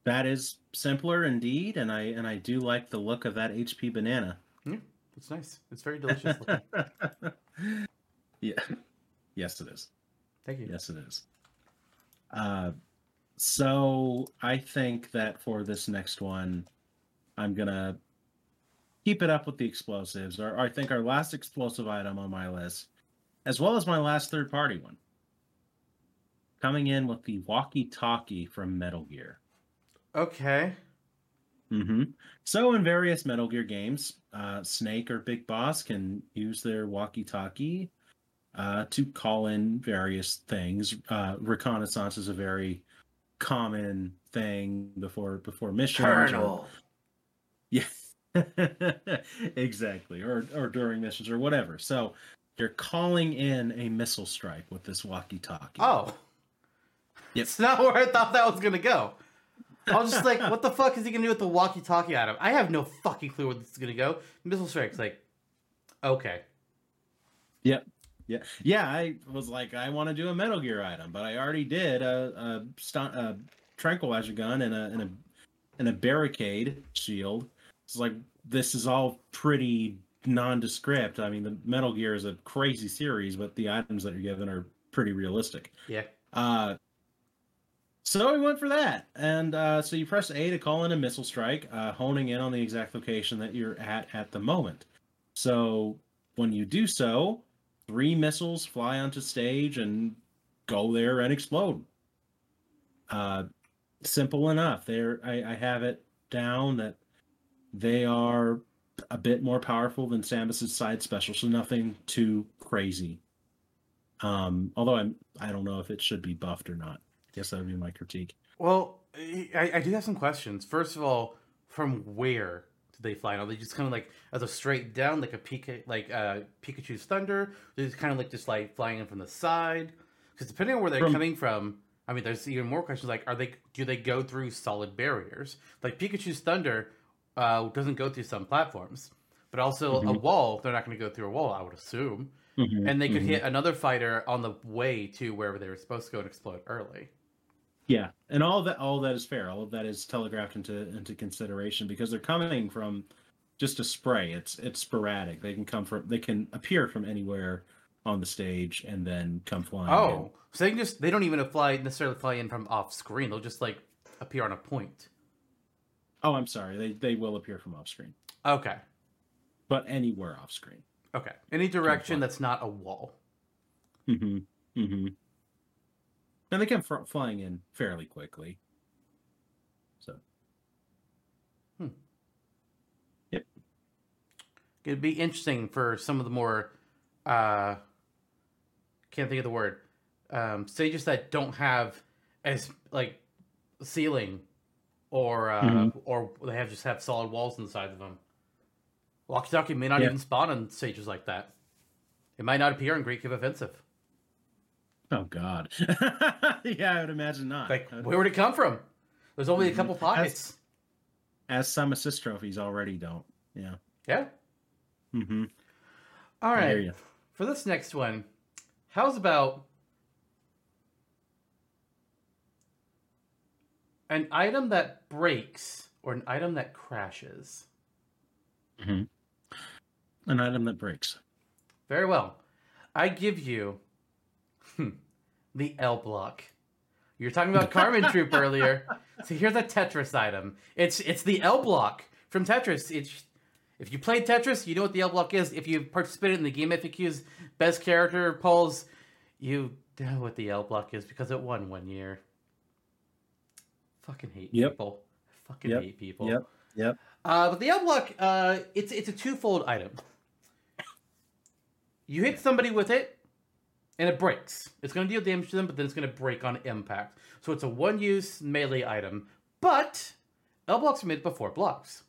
That is simpler indeed, and I and I do like the look of that HP banana. Yeah, It's nice. It's very delicious looking. yeah. Yes, it is. Thank you. Yes, it is. Uh, so I think that for this next one, I'm gonna keep it up with the explosives. Or I think our last explosive item on my list, as well as my last third-party one, coming in with the walkie-talkie from Metal Gear. Okay. Mm-hmm. So in various Metal Gear games, uh, Snake or Big Boss can use their walkie-talkie uh, to call in various things. Uh, reconnaissance is a very common thing before before missions. or- Colonel. yeah, exactly, or or during missions or whatever. So you're calling in a missile strike with this walkie-talkie. Oh. Yep. It's not where I thought that was going to go. I was just like, what the fuck is he gonna do with the walkie-talkie item? I have no fucking clue where this is gonna go. Missile strike's like, okay, Yep. Yeah. Yeah. I was like, I want to do a Metal Gear item, but I already did a, a, stu- a tranquilizer gun and a, and a and a barricade shield. It's like this is all pretty nondescript. I mean, the Metal Gear is a crazy series, but the items that you're given are pretty realistic. yeah, Uh, so we went for that, and uh, so you press A to call in a missile strike, uh, honing in on the exact location that you're at at the moment. So when you do so, three missiles fly onto stage and go there and explode. Uh, simple enough. There, I, I have it down that they are a bit more powerful than Samus's side special, so nothing too crazy. Um, although I'm, I don't know if it should be buffed or not. I guess that would be my critique. Well, I, I do have some questions. First of all, from where they fly? Are they just kind of like as a straight down, like a Pika, like uh, Pikachu's thunder? They're just kind of like just like flying in from the side. Because depending on where they're From- coming from, I mean, there's even more questions. Like, are they do they go through solid barriers? Like Pikachu's thunder uh, doesn't go through some platforms, but also a Mhm. wall. They're not going to go through a wall, I would assume. And they could Mhm. hit another fighter on the way to wherever they were supposed to go and explode early. Yeah, and all that, all that is fair. All of that is telegraphed into into consideration because they're coming from just a spray. It's it's sporadic. They can come from, they can appear from anywhere on the stage and then come flying. in. Oh, so they can just they don't even fly necessarily fly in from off screen. They'll just like appear on a point. oh, I'm sorry. They they will appear from off screen, Okay. but anywhere off screen. Okay. Any direction that's not a wall. Mm-hmm. Mm-hmm. And they come fr- flying in fairly quickly. So Yep. It'd be interesting for some of the more uh can't think of the word. Um stages that don't have as like ceiling or uh Mhm. or they have just have solid walls inside of them. Walkie talkie may not even spawn on stages like that. It might not appear in Great Cave Offensive. Oh God. yeah, I would imagine not. Like, where would it come from? There's only a Mhm. couple pockets. As some assist trophies already don't. Yeah. Yeah. Mm-hmm. All right. I hear you. For this next one, how's about an item that breaks or an item that crashes? Mm-hmm. An item that breaks. Very well. I give you the L block. You were talking about Carmen Troop earlier. So here's a Tetris item. It's it's the L block from Tetris. It's if you played Tetris, you know what the L block is. If you participated in the GameFAQs best character polls, you know what the L block is because it won one year. Fucking hate Yep. people. Fucking Yep. hate people. Yep. Yep. Uh, but the L block, uh, it's it's a twofold item. You hit somebody with it, and it breaks. It's going to deal damage to them, but then it's going to break on impact. So it's a one-use melee item. But L blocks are made before blocks.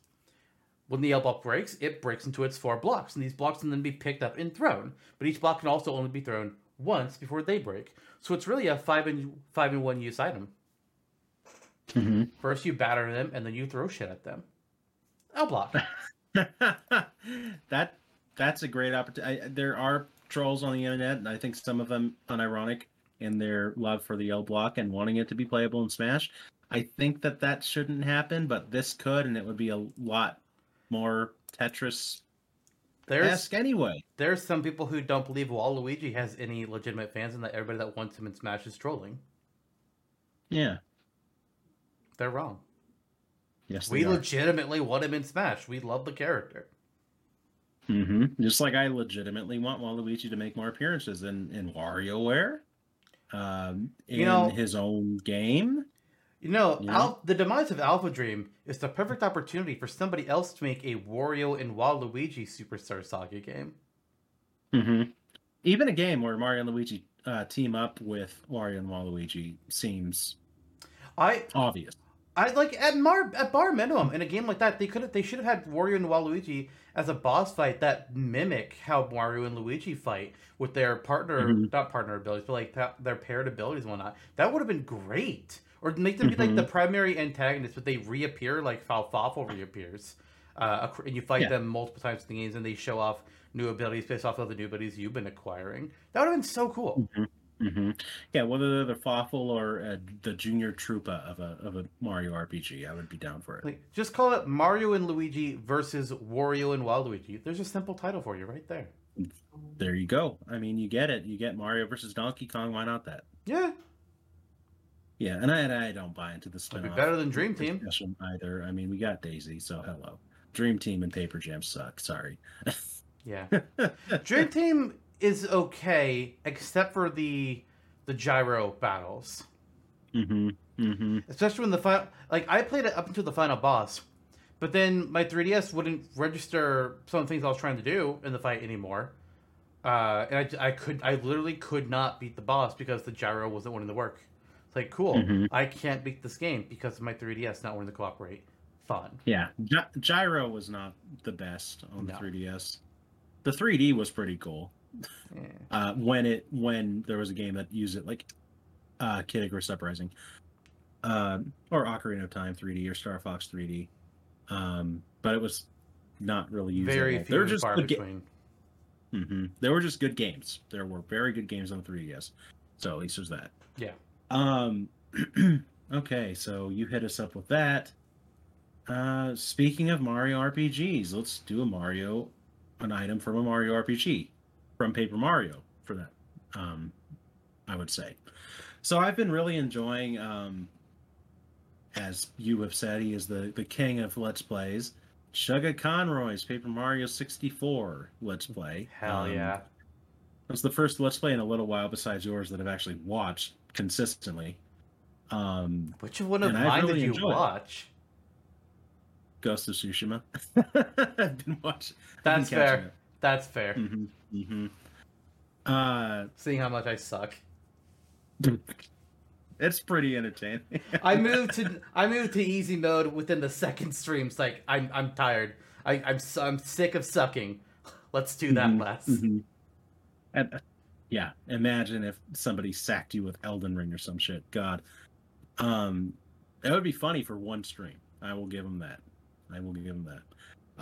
When the L block breaks, it breaks into its four blocks, and these blocks can then be picked up and thrown. But each block can also only be thrown once before they break. So it's really a five in five in one use item. Mm-hmm. First you batter them, and then you throw shit at them. L block. that that's a great opportunity. There are trolls on the internet, and I think some of them unironic in their love for the L block and wanting it to be playable in Smash. I think that that shouldn't happen, but this could, and it would be a lot more Tetris There's anyway. there's some people who don't believe Waluigi has any legitimate fans, and that everybody that wants him in Smash is trolling. Yeah. They're wrong. Yes. We legitimately want him in Smash. We love the character. Hmm Just like I legitimately want Waluigi to make more appearances in in WarioWare, um, in You know- his own game. You know, Yeah. Al- the demise of AlphaDream is the perfect opportunity for somebody else to make a Wario and Waluigi Superstar Saga game. hmm Even a game where Mario and Luigi uh, team up with Wario and Waluigi seems I obvious. I like at Mar at bar minimum in a game like that they could they should have had Wario and Waluigi as a boss fight that mimic how Mario and Luigi fight with their partner Mhm. not partner abilities but like that, their paired abilities and whatnot. That would have been great. or make them be like the Mhm. primary antagonist, but they reappear like Fawful reappears, uh, and you fight Yeah. them multiple times in the games, and they show off new abilities based off of the new abilities you've been acquiring. That would have been so cool. Hmm Yeah, whether they're the Fawful or uh, the junior troopa of a of a Mario RPG, I would be down for it. Like, just call it Mario and Luigi versus Wario and Waluigi. There's a simple title for you right there. There you go. I mean, you get it. You get Mario versus Donkey Kong. Why not that? Yeah, Yeah, and I, and I don't buy into the it'd be better than Dream Team. either. I mean, we got Daisy, so hello. Dream Team and Paper Jam suck. Sorry. Yeah, Dream Team is okay except for the the gyro battles. mm-hmm. Mm-hmm. especially when the final like i played it up until the final boss but then my 3ds wouldn't register some of the things i was trying to do in the fight anymore uh, and I, I could i literally could not beat the boss because the gyro wasn't wanting to work it's like cool Mhm. i can't beat this game because my 3ds not wanting to cooperate fun Yeah, Gy- Gyro was not the best on No. the 3DS. The 3D was pretty cool. Yeah. uh, when it when there was a game that used it, like uh, Kid Icarus Uprising, um, or Ocarina of Time 3D or Star Fox 3D, um, but it was not really used. very few They were just good ga- between hmm They were just good games. There were very good games on the 3DS, so at least there's that. Yeah. Um. okay, so you hit us up with that. Uh, speaking of Mario RPGs, let's do a Mario, an item from a Mario RPG, from Paper Mario for that. Um, I would say. So I've been really enjoying, um, as you have said, he is the the king of Let's Plays. Chugga Conroy's Paper Mario 64 Let's Play. hell Um, yeah it was the first Let's Play in a little while, besides yours, that I've actually watched consistently. Um, which one of mine really did you enjoy it. watch Ghost of Tsushima. I've been watching. that's fair that's fair hmm hmm Uh, seeing how much i suck it's pretty entertaining. I moved to I moved to easy mode within the second stream. It's like I'm I'm tired. I I'm I'm sick of sucking. Let's do that Mhm, less. mhm. And, uh, yeah, imagine if somebody sacked you with Elden Ring or some shit. God, um, that would be funny for one stream. I will give him that. I will give him that.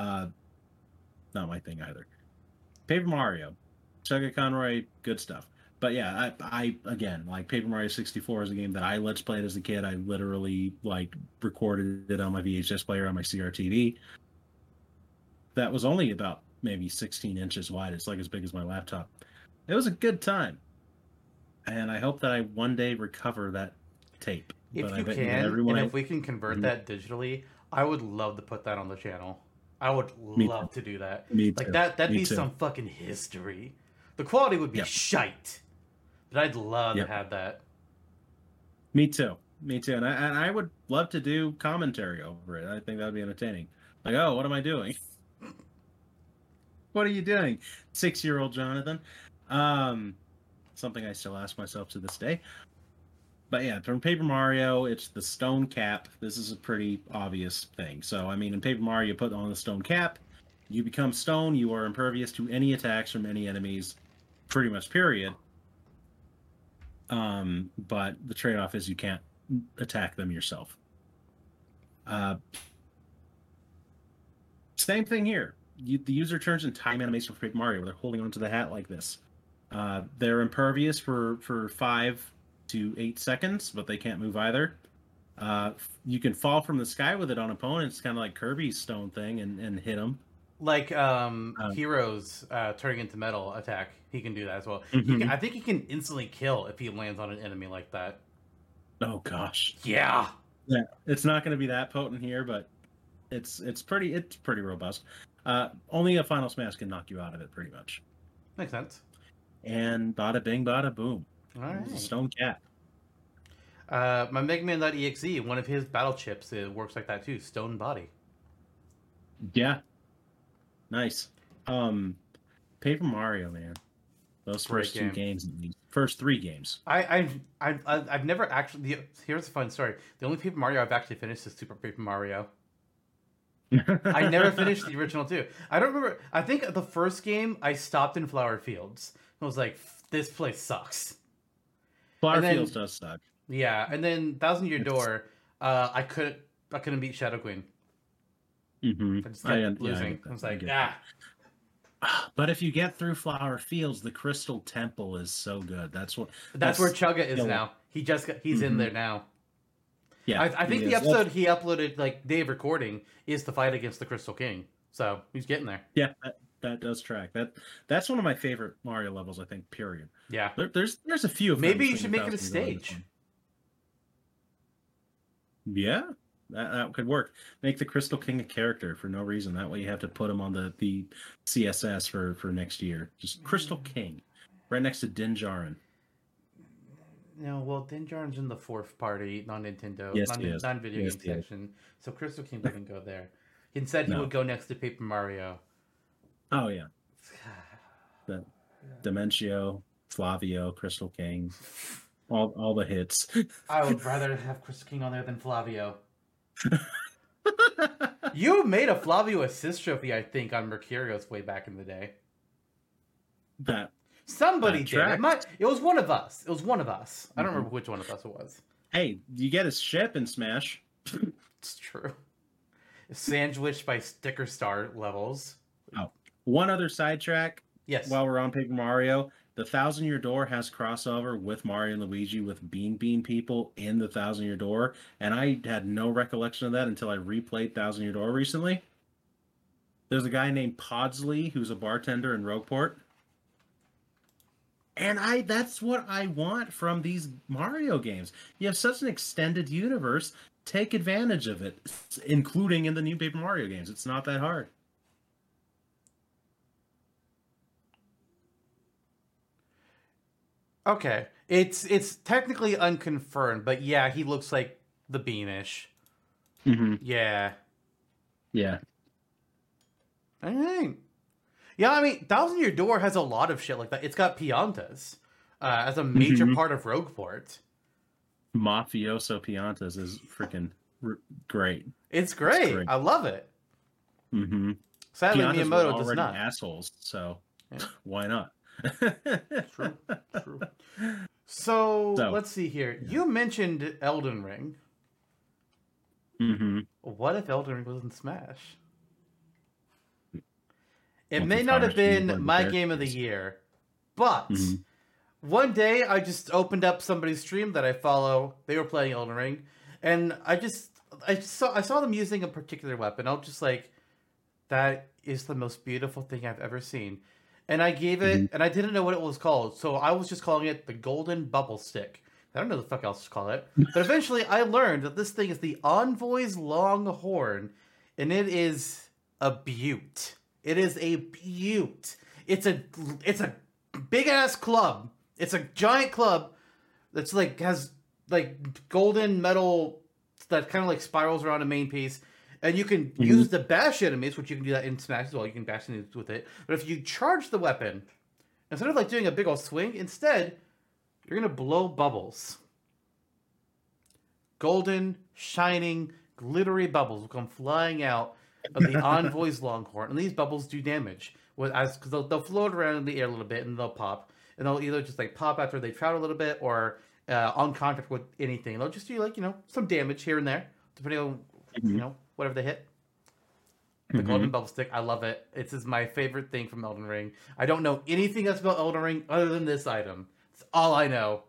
Uh, not my thing either. Paper Mario, Chugga Conroy, good stuff. But yeah, I, I again like Paper Mario 64 is a game that I let's played as a kid. I literally like recorded it on my VHS player on my CRTV. That was only about maybe 16 inches wide. It's like as big as my laptop. It was a good time, and I hope that I one day recover that tape. If But you can, everyone and if we can convert that digitally, I would love to put that on the channel. I would Me love to do that. Me Like too. that that'd Me be too. some fucking history. The quality would be Yep. shite. But I'd love Yep. to have that. Me too. Me too. And I, and I would love to do commentary over it. I think that would be entertaining. Like, oh, what am I doing? what are you doing, six-year-old Jonathan? Um, something I still ask myself to this day. But yeah, from Paper Mario, it's the stone cap. This is a pretty obvious thing. So I mean, in Paper Mario, you put on the stone cap, you become stone. You are impervious to any attacks from any enemies, pretty much. Period. Um, but the trade-off is you can't attack them yourself. Uh, same thing here. You, the user turns in time animation for Paper Mario, where they're holding onto the hat like this. Uh, they're impervious for for five to eight seconds, but they can't move either. Uh, you can fall from the sky with it on opponents, kind of like Kirby's stone thing, and, and hit them. Like um, Um, Heroes uh, turning into metal attack, he can do that as well. Mm-hmm. He can, I think he can instantly kill if he lands on an enemy like that. Oh gosh, Yeah. yeah, it's not going to be that potent here, but it's it's pretty it's pretty robust. Uh, only a final smash can knock you out of it, pretty much. Makes sense. And bada bing, bada boom. All right. stone Cap. Uh, my MegaMan.exe, one of his battle chips, it works like that too. Stone body. Yeah. Nice. Um Paper Mario, man. Those Great first two games, first three games. I, I've, I've, I've I've never actually. Here's a fun story. The only Paper Mario I've actually finished is Super Paper Mario. I never finished the original two. I don't remember. I think the first game I stopped in Flower Fields. I was like, "This place sucks." Fields does suck. Yeah, and then Thousand Year Door, uh, I couldn't I couldn't beat Shadow Queen. Mm-hmm. I just kept losing. I, was like, ah. But if you get through Flower Fields, the Crystal Temple is so good. That's what. That's, that's where Chugga is now. He just got, he's mm-hmm. in there now. Yeah, I, I think the is. episode he uploaded, like day of recording, is the fight against the Crystal King. So he's getting there. Yeah, that, that does track. That that's one of my favorite Mario levels. I think. Period. Yeah. There, there's there's a few. Maybe you should make it a stage. Yeah, that, that could work. Make the Crystal King a character for no reason. That way you have to put him on the the CSS for for next year. Just Crystal mm. King, right next to Din Djarin. No, well, Din Djarin's in the fourth party, non Nintendo, yes, non, non video yes, game section. So Crystal King doesn't go there. Instead, he no. would go next to Paper Mario. Oh yeah. the Dimentio, Flavio, Crystal King, all all the hits. I would rather have Crystal King on there than Flavio. you made a Flavio assist trophy, I think, on Mercurios way back in the day. That somebody that did. It, might, it was one of us. It was one of us. I don't mm-hmm. remember which one of us it was. Hey, you get a ship in Smash. it's true. Sandwiched by sticker star levels. One other sidetrack. Yes. While we're on Paper Mario, the Thousand Year Door has crossover with Mario and Luigi with Bean Bean people in the Thousand Year Door, and I had no recollection of that until I replayed Thousand Year Door recently. There's a guy named Podley who's a bartender in Rogueport. And I that's what I want from these Mario games. You have such an extended universe, take advantage of it, including in the new Paper Mario games. It's not that hard. Okay, it's it's technically unconfirmed, but yeah, he looks like the Beanish. Mm-hmm. Yeah. Yeah. I think. Yeah, I mean, Thousand Year Door has a lot of shit like that. It's got Piantas uh, as a major mm-hmm. part of Rogueport. Mafioso Piantas is freaking r- great. It's great. it's great. I love it. Mm-hmm. Sadly, Piantas Miyamoto does not. Assholes, so yeah. why not? True, true. So, so, let's see here. Yeah. You mentioned Elden Ring. Mm-hmm. What if Elden Ring was in Smash? It may not have been my game of the year, but mm-hmm. one day I just opened up somebody's stream that I follow. They were playing Elden Ring, and I just I saw I saw them using a particular weapon. I was just like, that is the most beautiful thing I've ever seen and I gave it, mm-hmm. and I didn't know what it was called, so I was just calling it the Golden Bubble Stick. I don't know the fuck else to call it, but eventually I learned that this thing is the Envoy's Longhorn, and it is a beaut. It is a beaut. It's a it's a big ass club. It's a giant club that's like has like golden metal that kind of like spirals around a main piece and you can mm-hmm. use the bash enemies, which you can do that in Smash as well. You can bash enemies with it. But if you charge the weapon, instead of like doing a big old swing, instead you're gonna blow bubbles. Golden, shining, glittery bubbles will come flying out of the Envoy's Longhorn, and these bubbles do damage. With as because they'll, they'll float around in the air a little bit and they'll pop, and they'll either just like pop after they travel a little bit or uh, on contact with anything. They'll just do like you know some damage here and there, depending on mm-hmm. you know whatever they hit. The mm-hmm. golden bubble stick, I love it. It's is my favorite thing from Elden Ring. I don't know anything else about Elden Ring other than this item. It's all I know.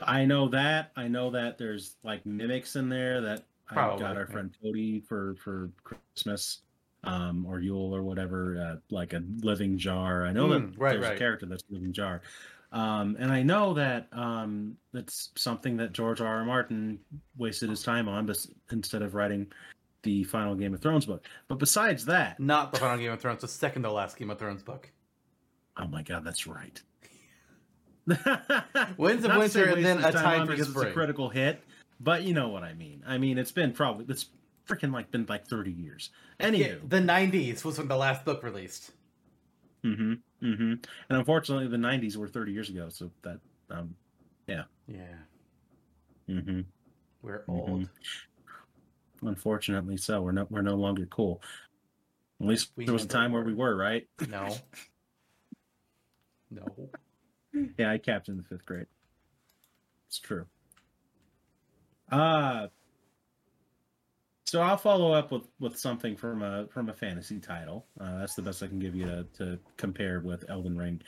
I know that. I know that there's like mimics in there that Probably, I got our friend Cody for for Christmas, um, or Yule or whatever, uh, like a living jar. I know mm, that right, there's right. a character that's a living jar. Um, and I know that um, that's something that George R. R. Martin wasted his time on, but instead of writing the final Game of Thrones book. But besides that, not the final Game of Thrones, the second to last Game of Thrones book. Oh my god, that's right. Winds of Winter and then a time, for because spring. It's a critical hit, but you know what I mean. I mean, it's been probably it's freaking like been like thirty years. Anywho, yeah, the '90s was when the last book released. Mm-hmm. Mm-hmm. And unfortunately, the '90s were 30 years ago, so that um, yeah. Yeah. Mm-hmm. We're old. Mm-hmm. Unfortunately, so we're not we're no longer cool. At least we there was a time were. where we were, right? No. no. Yeah, I captained the fifth grade. It's true. Uh so I'll follow up with with something from a from a fantasy title. Uh, that's the best I can give you to, to compare with Elden Ring.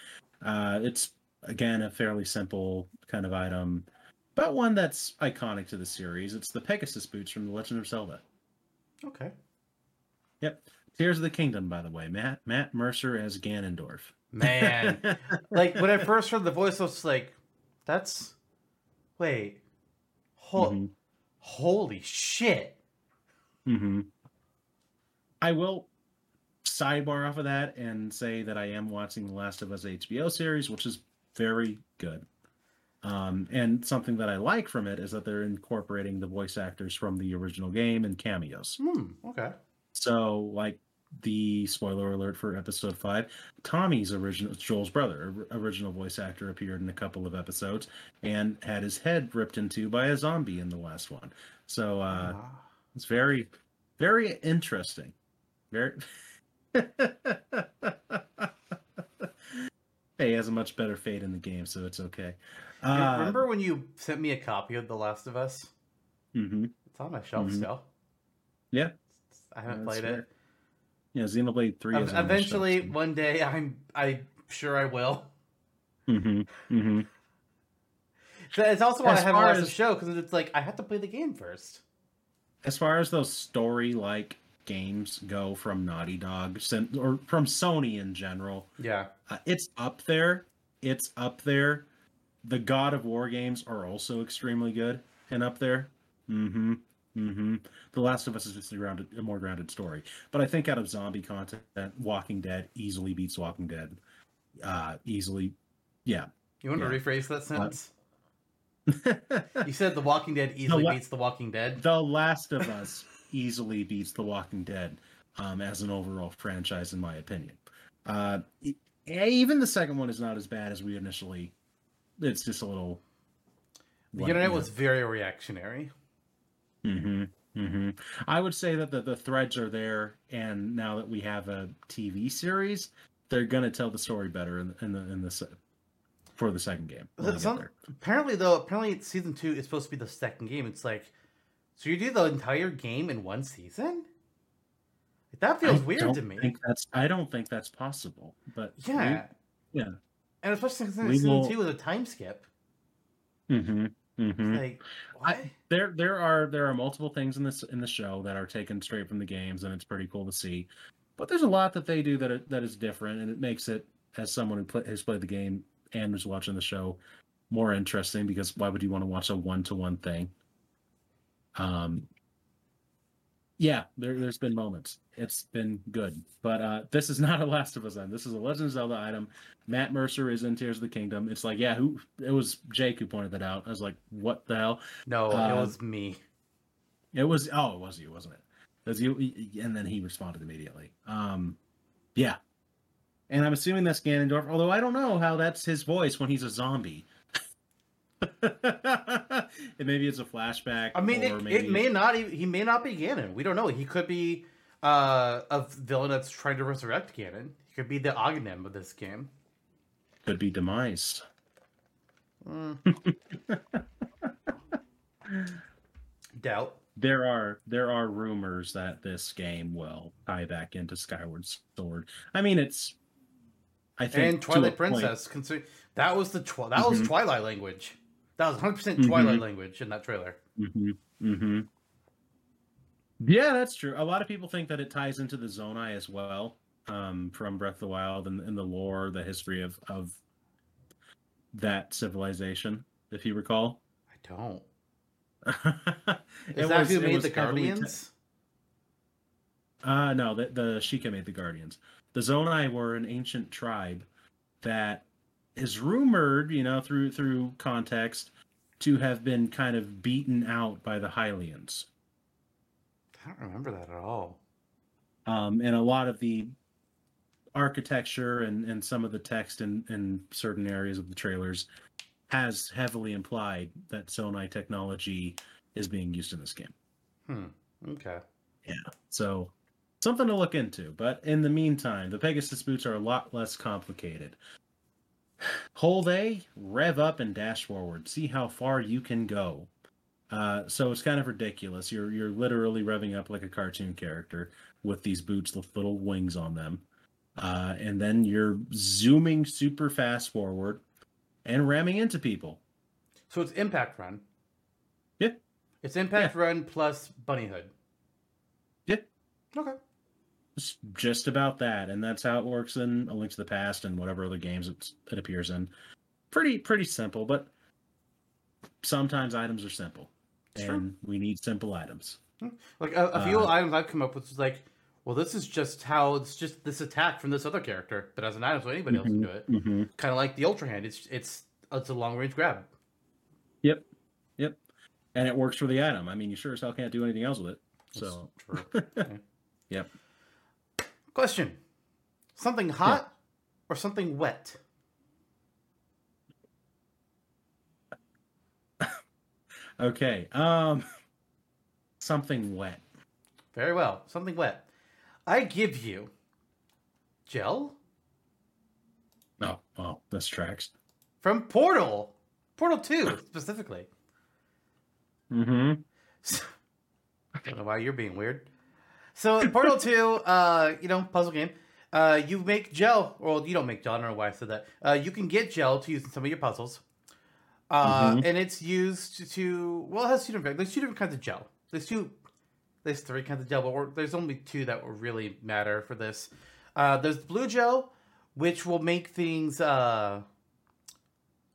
Uh, it's again a fairly simple kind of item, but one that's iconic to the series. It's the Pegasus boots from The Legend of Zelda. Okay. Yep. Tears of the Kingdom, by the way. Matt Matt Mercer as Ganondorf. Man, like when I first heard the voice, I was like, "That's wait, ho- Mhm. holy shit!" hmm I will sidebar off of that and say that I am watching the Last of Us HBO series, which is very good. Um, and something that I like from it is that they're incorporating the voice actors from the original game and cameos. Hmm. Okay. So, like the spoiler alert for episode five, Tommy's original Joel's brother, original voice actor, appeared in a couple of episodes and had his head ripped into by a zombie in the last one. So uh, Ah. it's very, very interesting. Very. hey, he has a much better fate in the game, so it's okay. Uh, remember when you sent me a copy of The Last of Us? hmm It's on my shelf Mhm. still. Yeah. I haven't That's played fair. it. Yeah, Xenoblade Three. Ev- Eventually, one day, I'm I'm sure I will. Mm-hmm. Mm-hmm. So It's also why As I haven't watched the show because it's like I have to play the game first. as far as those story like games go from Naughty Dog or from Sony in general, Yeah. uh, it's up there. It's up there. The God of War games are also extremely good and up there. Mm-hmm. Mm-hmm. The Last of Us is just a grounded, a more grounded story. But I think out of zombie content, Walking Dead easily beats Walking Dead. Uh, easily, yeah. You want Yeah. to rephrase that sentence? the You said The Walking Dead easily la- beats The Walking Dead. The Last of Us easily beats The Walking Dead um, as an overall franchise, in my opinion. Uh, e- even the second one is not as bad as we initially. It's just a little. The internet was very reactionary. Mm-hmm. Mm-hmm. I would say that the, the threads are there, and now that we have a TV series, they're gonna tell the story better in, in the in the for the second game. when they get Some- apparently, though, apparently season two is supposed to be the second game. It's like, so you do the entire game in one season? That feels I weird to me. Think that's I don't think that's possible. But Yeah. yeah. And especially since We season will- two was a time skip. hmm hmm Like, I- there there are there are multiple things in this in the show that are taken straight from the games and it's pretty cool to see but there's a lot that they do that are, that is different and it makes it as someone who play, has played the game and was watching the show more interesting because why would you want to watch a one-to-one thing um yeah there, there's been moments it's been good but uh this is not a last of us item this is a legend of zelda item matt mercer is in tears of the kingdom it's like yeah who it was jake who pointed that out i was like what the hell No, uh, it was me. it was oh, it was you, wasn't it? It was you, and then he responded immediately. Um, yeah, and I'm assuming that's Ganondorf. Although I don't know how that's his voice when he's a zombie. and maybe it's a flashback. I mean, it, maybe it may not. He may not be Ganon. We don't know. He could be uh, a villain that's trying to resurrect Ganon. He could be the Agahnim of this game. could be demise. Mm. Doubt. There are there are rumors that this game will tie back into Skyward Sword. I mean, it's I think And Twilight point- Princess. Consider that was the twi- that was Mhm. Twilight language. That was 100 percent Twilight Mhm. language in that trailer. Mm-hmm. Mm-hmm. Yeah, that's true. A lot of people think that it ties into the Zonai as well, um, from Breath of the Wild and, and the lore, the history of of that civilization, if you recall. I don't. Is that was- who made the Guardians? Uh no, the the Sheikah made the Guardians. The Zonai were an ancient tribe that is rumored, you know, through through context, to have been kind of beaten out by the Hylians. I don't remember that at all. um, and a lot of the architecture and, and some of the text in, in certain areas of the trailers has heavily implied that Zonai technology is being used in this game. Hmm. Okay. Yeah. So something to look into. But in the meantime, the Pegasus boots are a lot less complicated. Hold A, rev up and dash forward. See how far you can go. Uh, so it's kind of ridiculous. You're you're literally revving up like a cartoon character with these boots with little wings on them, uh, and then you're zooming super fast forward and ramming into people. So it's Impact Run. Yeah. It's Impact Run plus Bunny Hood. Yeah. Okay. It's just about that, and that's how it works in A Link to the Past and whatever other games it, it appears in. Pretty pretty simple, but sometimes items are simple, It's and true. we need simple items. Like a, a few Uh, items I've come up with is like, well, this is just how it's just this attack from this other character that has an item, so anybody else can do it. Mm-hmm. Kind of like the Ultra Hand. It's it's it's a long range grab. Yep, yep, and it works for the item. I mean, you sure as hell can't do anything else with it. That's So, true. yep. Question: Something hot or something wet? Okay. Um, something wet. Very well. Something wet. I give you gel Oh, well, this tracks. from Portal. Portal 2, specifically. Mm-hmm. I don't know why you're being weird. So in Portal 2, uh, you know, puzzle game, uh, you make gel. Well, you don't make gel. I don't know why I said that. Uh, you can get gel to use in some of your puzzles. Uh, Mhm. and it's used to well, it has two different. There's two different kinds of gel. There's two. There's three kinds of gel, but we're, there's only two that will really matter for this. Uh, there's the blue gel, which will make things uh,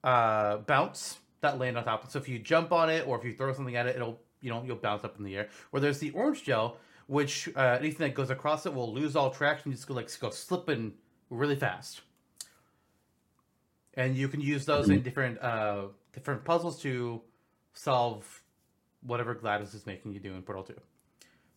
uh, bounce that land on top. So if you jump on it or if you throw something at it, it'll you know you'll bounce up in the air. Or there's the orange gel, which uh, anything that goes across it will lose all traction. You Just go like go slipping really fast. And you can use those in different uh, different puzzles to solve whatever GLaDOS is making you do in Portal 2.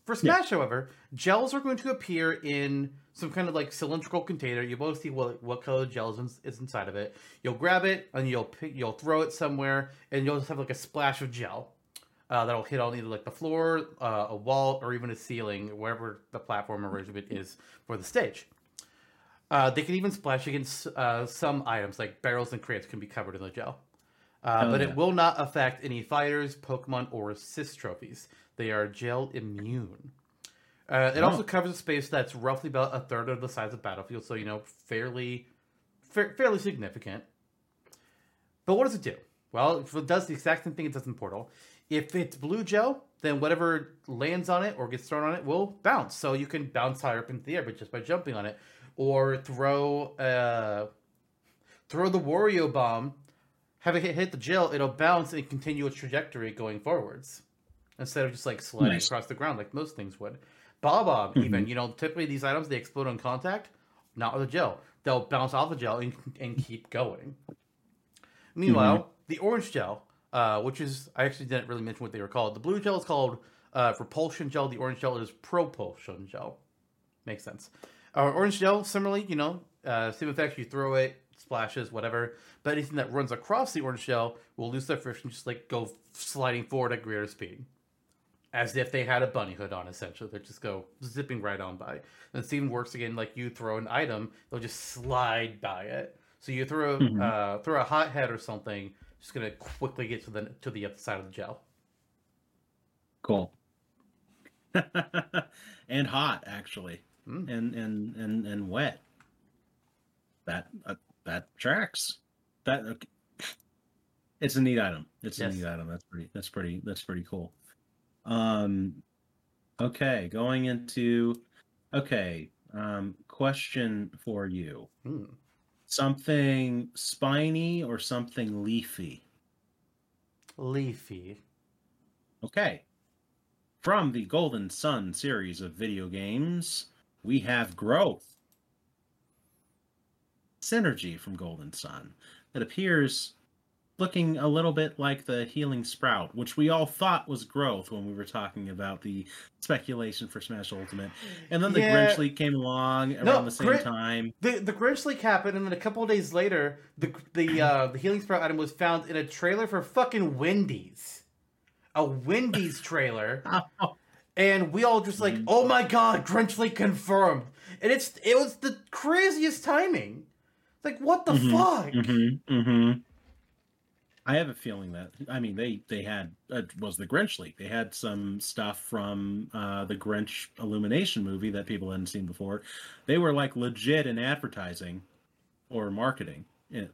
For Smash, however, gels are going to appear in some kind of like cylindrical container. You both see what what color gel is, is inside of it. You'll grab it and you'll pick, you'll throw it somewhere, and you'll just have like a splash of gel uh, that'll hit on either like the floor, uh, a wall, or even a ceiling, wherever the platform arrangement is for the stage. Uh, they can even splash against uh, some items, like barrels and crates, can be covered in the gel. Uh, Oh, but yeah. it will not affect any fighters, Pokemon, or assist trophies. They are gel immune. Uh, it also Oh. covers a space that's roughly about a third of the size of Battlefield, so you know, fairly, fa- fairly significant. But what does it do? Well, it does the exact same thing it does in Portal. If it's blue gel, then whatever lands on it or gets thrown on it will bounce. So you can bounce higher up into the air, but just by jumping on it, or throw uh, throw the Wario bomb, have it hit, hit the gel, it'll bounce and continue its trajectory going forwards, instead of just like sliding Nice. across the ground like most things would. Bob Bob, even you know, typically these items they explode on contact, not with the gel. They'll bounce off the gel and, and keep going. Meanwhile, the orange gel, uh, which is I actually didn't really mention what they were called. The blue gel is called uh, repulsion gel. The orange gel is propulsion gel. Makes sense. Uh, orange gel, similarly, you know, uh, same effect. You throw it, splashes, whatever. But anything that runs across the orange gel will lose their friction, just like go sliding forward at greater speed, as if they had a bunny hood on. Essentially, they just go zipping right on by. And it even works again. Like you throw an item, they'll just slide by it. So you throw Mhm. uh, throw a hot head or something, just gonna quickly get to the to the other side of the gel. Cool. and hot, actually, Mm. and and and and wet. That uh, that tracks. That okay. it's a neat item. It's Yes. a neat item. That's pretty. That's pretty. That's pretty cool. Um. Okay, going into. Okay. Um. Question for you. Mm. Something spiny or something leafy. Leafy. Okay. From the Golden Sun series of video games, we have growth. Psynergy from Golden Sun that appears looking a little bit like the healing sprout, which we all thought was growth when we were talking about the speculation for Smash Ultimate. And then the Yeah. Grinch League came along around No, the same Grin- time. The the Grinch leak happened, and then a couple of days later, the the uh, the healing sprout item was found in a trailer for fucking Wendy's, a Wendy's trailer, and we all just like, Mhm. oh my god, Grinch leak confirmed, and it's it was the craziest timing. It's like what the Mhm, fuck? Mm-hmm, mm-hmm. I have a feeling that I mean they they had uh, was the Grinch leak. They had some stuff from uh, the Grinch Illumination movie that people hadn't seen before. They were like legit in advertising or marketing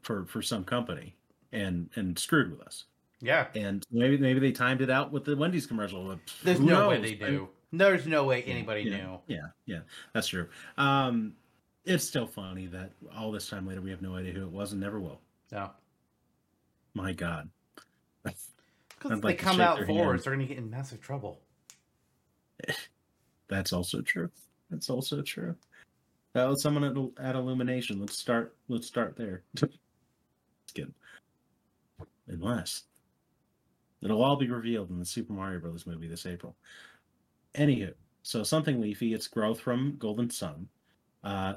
for for some company and and screwed with us. Yeah. And maybe maybe they timed it out with the Wendy's commercial. There's who no way they do. There's no way anybody yeah, knew. Yeah, yeah, that's true. Um, it's still funny that all this time later we have no idea who it was and never will. No. My God. Because they like come out forwards, they're going to get in massive trouble. That's also true. That's also true. That was someone at, at Illumination. Let's start. Let's start there. Get unless it'll all be revealed in the Super Mario Brothers movie this April. Anywho, so something leafy. Its growth from Golden Sun uh,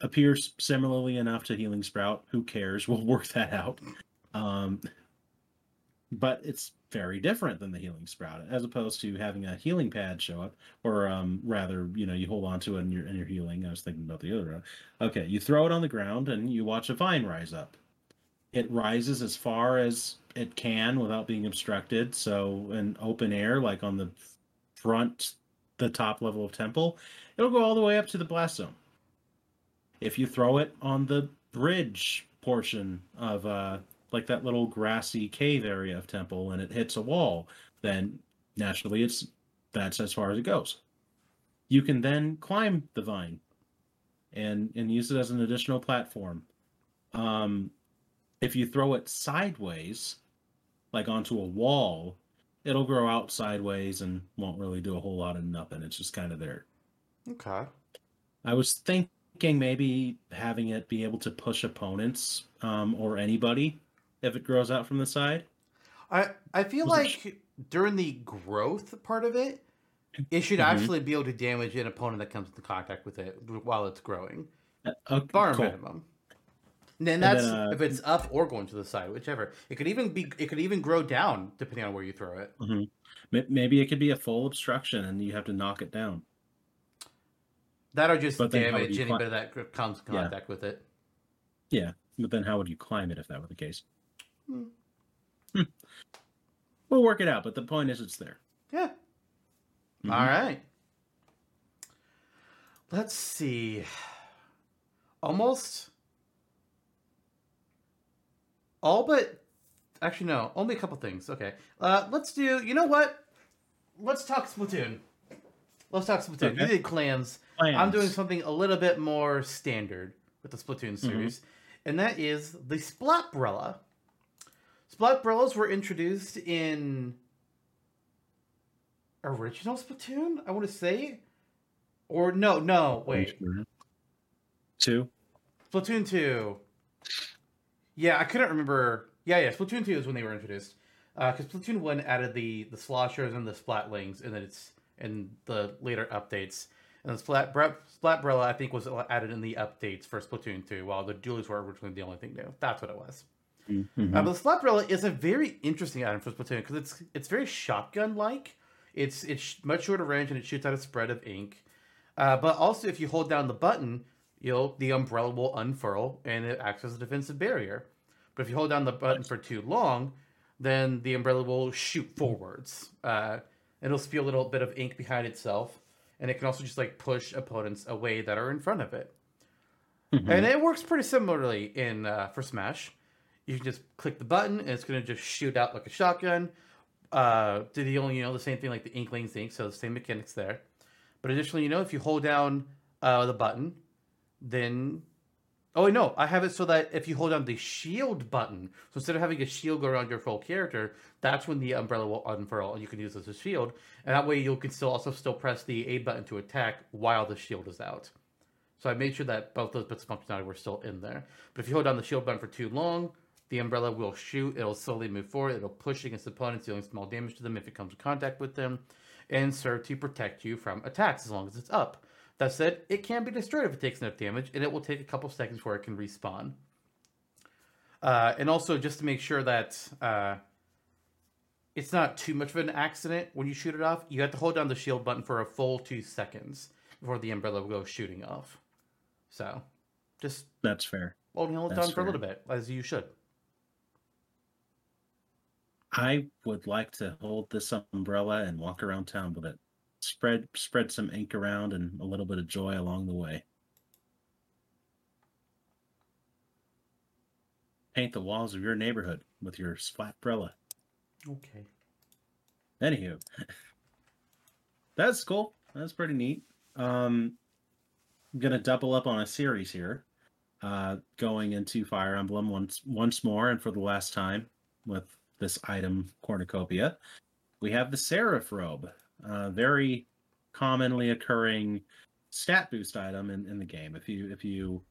appears similarly enough to Healing Sprout. Who cares? We'll work that out. Um, but it's very different than the healing sprout as opposed to having a healing pad show up or um rather you know you hold on to it and you're and you're healing. I was thinking about the other one okay you throw it on the ground and you watch a vine rise up. It rises as far as it can without being obstructed so in open air like on the front the top level of temple it'll go all the way up to the blast zone. If you throw it on the bridge portion of uh like that little grassy cave area of temple and it hits a wall then naturally it's that's as far as it goes. You can then climb the vine and and use it as an additional platform. Um if you throw it sideways like onto a wall it'll grow out sideways and won't really do a whole lot of nothing. It's just kind of there. Okay. I was thinking maybe having it be able to push opponents um, or anybody if it grows out from the side. I I feel Was like during the growth part of it, it should Mhm. actually be able to damage an opponent that comes into contact with it while it's growing. Uh, okay, Bar cool. minimum. And then And that's then, uh, if it's up or going to the side, whichever. It could even be. It could even grow down depending on where you throw it. Mhm. Maybe it could be a full obstruction and you have to knock it down. That or just But then how would damage anybody that comes in Yeah. contact with it. Yeah, but then how would you climb it if that were the case? Hmm. We'll work it out, but the point is it's there. Yeah. Mhm. All right. Let's see. Almost all but actually no, only a couple things. Okay. Uh let's do you know what? Let's talk Splatoon. Let's talk Splatoon. You Okay. did clans. I'm Plans. doing something a little bit more standard with the Splatoon series, and that is the Splatbrella. Splatbrellas were introduced in original Splatoon, I want to say, or no, no, wait, Two. Splatoon two. Yeah, I couldn't remember. Yeah, yeah, Splatoon two is when they were introduced. Uh, because Splatoon one added the the sloshers and the splatlings, and then it's in the later updates. And the splat Bre- Splatbrella, I think, was added in the updates for Splatoon two, while the dualies were originally the only thing new. That's what it was. Mhm. Uh, but the Splatbrella is a very interesting item for Splatoon because it's it's very shotgun like. It's it's much shorter range and it shoots out a spread of ink. Uh, but also, if you hold down the button, you'll the umbrella will unfurl and it acts as a defensive barrier. But if you hold down the button for too long, then the umbrella will shoot forwards. Uh, it'll spew a little bit of ink behind itself, and it can also just like push opponents away that are in front of it. Mhm. And it works pretty similarly in uh, for Smash. You can just click the button, and it's going to just shoot out like a shotgun. Uh, the only you know the same thing like the Inklings ink, so the same mechanics there. But additionally, you know, if you hold down uh, the button, then oh no, I have it so that if you hold down the shield button, so instead of having a shield go around your full character, that's when the umbrella will unfurl, and you can use it as a shield. And that way, you can still also still press the A button to attack while the shield is out. So I made sure that both those bits of functionality were still in there. But if you hold down the shield button for too long, the umbrella will shoot. It'll slowly move forward. It'll push against opponents, dealing small damage to them if it comes in contact with them, and serve to protect you from attacks as long as it's up. That said, it can be destroyed if it takes enough damage, and it will take a couple seconds before it can respawn. Uh, and also, just to make sure that uh, it's not too much of an accident when you shoot it off, you have to hold down the shield button for a full two seconds before the umbrella will go shooting off. So, just That's fair. hold it down for a little bit, as you should. I would like to hold this umbrella and walk around town with it. Spread spread some ink around and a little bit of joy along the way. Paint the walls of your neighborhood with your splat umbrella. Okay. Anywho, that's cool. That's pretty neat. Um, I'm gonna double up on a series here, uh, going into Fire Emblem once once more and for the last time with this item cornucopia. We have the Seraph robe, uh, very commonly occurring stat boost item in, in the game. If you if you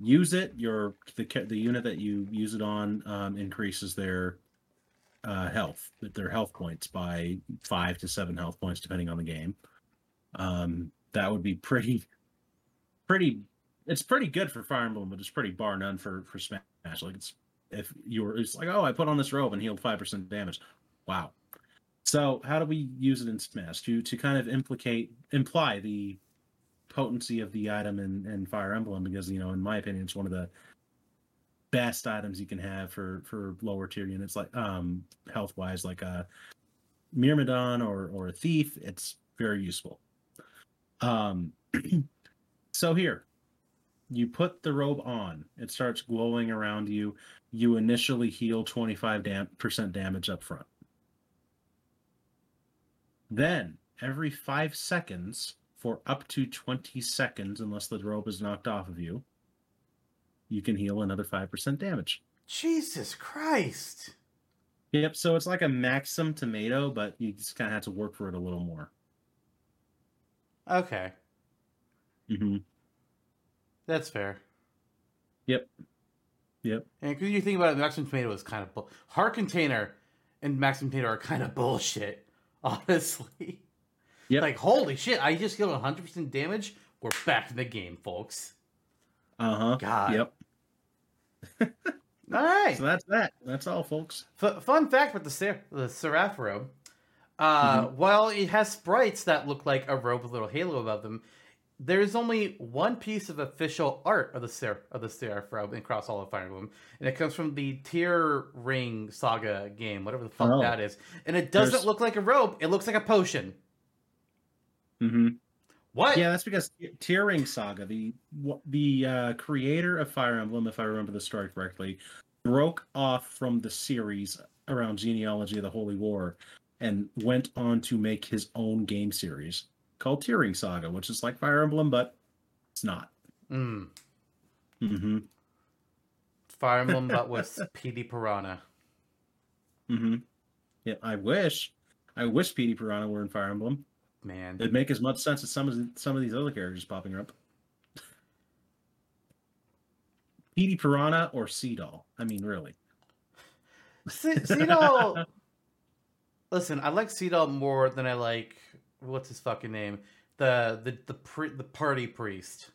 use it, your the the unit that you use it on um, increases their uh, health, their health points by five to seven health points, depending on the game. Um, that would be pretty, pretty. It's pretty good for Fire Emblem, but it's pretty bar none for for Smash. Like it's if you were, it's like, oh, I put on this robe and healed five percent damage. Wow. So how do we use it in Smash to to kind of implicate imply the potency of the item in, in Fire Emblem? Because you know, in my opinion, it's one of the best items you can have for for lower tier units like um health wise like a myrmidon or or a thief it's very useful um so here you put the robe on it starts glowing around you you initially heal 25 dam- percent damage up front then every five seconds for up to 20 seconds unless the robe is knocked off of you you can heal another 5% damage. Jesus Christ. Yep, so it's like a Maxim tomato, but you just kind of have to work for it a little more. Okay. Mm-hmm. That's fair. Yep. Yep. And because you think about it, Maximum Tomato is kind of bull- Heart Container and Maximum Tomato are kind of bullshit, honestly. Yep. Like, holy shit, I just killed 100% damage. We're back in the game, folks. Uh huh. God. Yep. All right. So that's that. That's all, folks. F- fun fact with the Ser- the Seraph robe. Uh, While it has sprites that look like a robe with a little halo above them, there's only one piece of official art of the Ser- of the Seraph robe across all of Fire Emblem, and it comes from the Tear Ring Saga game, whatever the fuck Oh. that is. And it doesn't There's- look like a robe; it looks like a potion. Mm-hmm. What? Yeah, that's because Tear Ring Saga, the the uh, creator of Fire Emblem, if I remember the story correctly, broke off from the series around Genealogy of the Holy War and went on to make his own game series called Tear Ring Saga, which is like Fire Emblem, but it's not. Mm. Mm-hmm. Fire Emblem, but with Petey Piranha. Mm-hmm. Yeah, I wish. I wish Petey Piranha were in Fire Emblem. Man, It'd make as much sense as some of the, some of these other characters popping up. Petey Piranha or Seadall? I mean, really. Se- Seadall. Listen, I like Seadall more than I like what's his fucking name, the the the the party priest.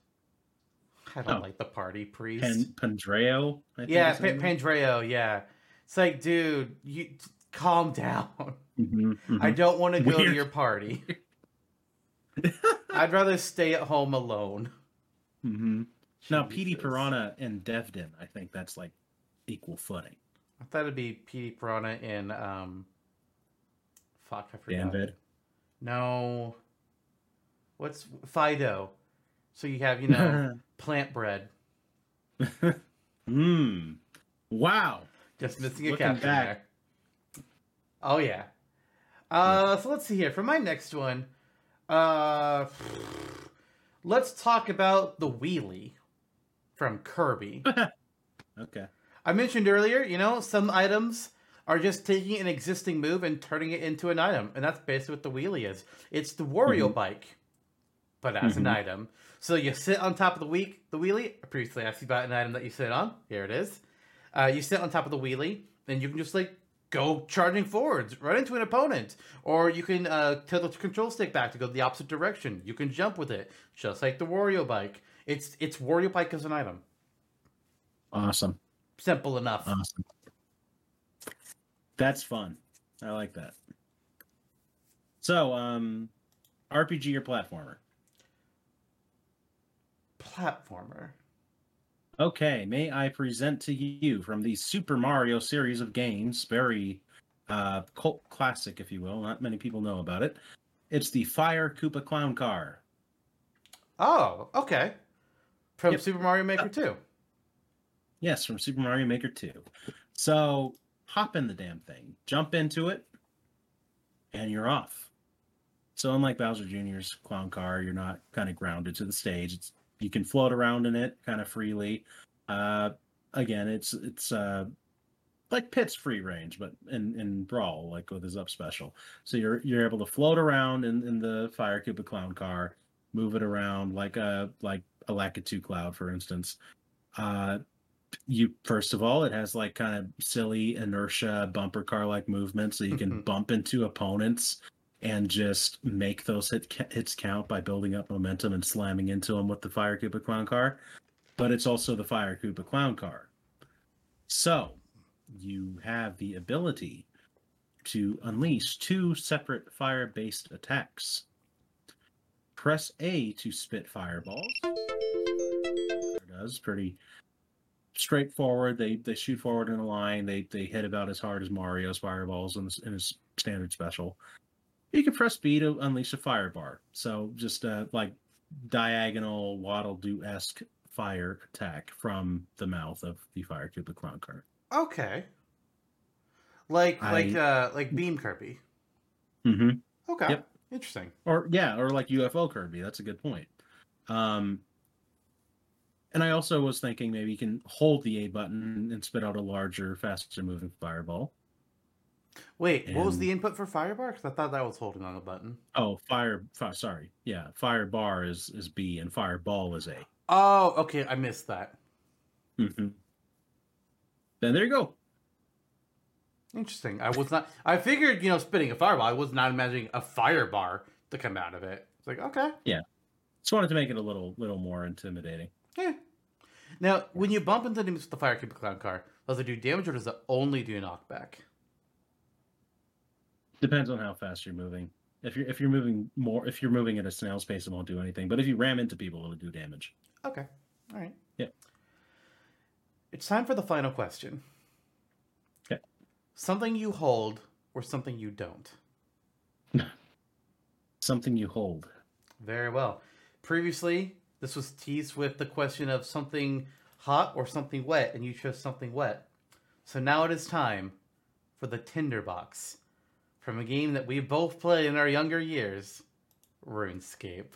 I don't Oh. like the party priest. Pan, Pandreo? I think yeah, pa- Pandreo. Yeah, it's like, dude, you calm down. Mhm, I mhm. don't want to go to your party. I'd rather stay at home alone. Mhm. Now, Petey. Piranha and Devdin, I think that's like equal footing. I thought it'd be Petey Piranha and um. Fuck, I forgot. Danvid. No. What's Fido? So you have, you know, plant bread. Hmm. Wow. Just missing a caption back. there. Oh yeah. Uh so let's see here. For my next one, uh let's talk about the wheelie from Kirby. Okay. I mentioned earlier, you know, some items are just taking an existing move and turning it into an item, and that's basically what the wheelie is. It's the Wario Mhm. bike, but as an Mhm. item. So you sit on top of the week, the wheelie. I previously asked you about an item that you sit on. Here it is. Uh, you sit on top of the wheelie, and you can just like go charging forwards, right into an opponent, or you can uh, tilt the control stick back to go the opposite direction. You can jump with it, just like the Wario bike. It's it's Wario bike as an item. Awesome. Simple enough. Awesome. That's fun. I like that. So, um, RPG or platformer? Platformer. Okay, may I present to you from the Super Mario series of games, very uh, cult classic, if you will. Not many people know about it. It's the Fire Koopa Clown Car. Oh, okay. From Yep. Super Mario Maker 2. Yes, from Super Mario Maker 2. So hop in the damn thing, jump into it, and you're off. So unlike Bowser Jr.'s clown car, you're not kind of grounded to the stage. It's you can float around in it kind of freely. Uh, again, it's it's uh, like Pit's free range, but in, in Brawl, like with his up special. So you're you're able to float around in, in the Fire Koopa clown car, move it around like a like a Lakitu Cloud, for instance. Uh, you first of all, it has like kind of silly inertia bumper car like movement, so you can Mhm. bump into opponents and just make those hit, hits count by building up momentum and slamming into them with the Fire Koopa Clown car. But it's also the Fire Koopa Clown car. So you have the ability to unleash two separate fire based attacks. Press A to spit fireballs. It does pretty straightforward. They they shoot forward in a line. They they hit about as hard as Mario's fireballs in his, in his standard special. You can press B to unleash a fire bar. So just uh, like diagonal Waddle Doo esque fire attack from the mouth of the Fire Koopa Clown Car. Okay. Like I- like uh like Beam Kirby. Mm-hmm. Okay. Yep. Interesting. or yeah, or like UFO Kirby. That's a good point. Um, and I also was thinking maybe you can hold the A button and spit out a larger, faster moving fireball. Wait, what was the input for Firebar? Because I thought that was holding on a button. Oh, fire! fi- sorry, yeah, fire bar is is B and fireball is A. Oh, okay, I missed that. Mm-hmm. Then there you go. Interesting. I was not. I figured, you know, spitting a fireball. I was not imagining a fire bar to come out of it. It's like okay, Yeah, Just wanted to make it a little little more intimidating. Eh. yeah. Now, when you bump into enemies with the fire Koopa clown car, does it do damage or does it only do knockback? Depends on how fast you're moving. If you're if you're moving more, if you're moving at a snail's pace, it won't do anything. But if you ram into people, it'll do damage. Okay. All right. Yeah. It's time for the final question. Okay. Something you hold or something you don't. Something you hold. Very well. Previously, this was teased with the question of something hot or something wet, and you chose something wet. So now it is time for the Tinderbox from a game that we both played in our younger years, RuneScape.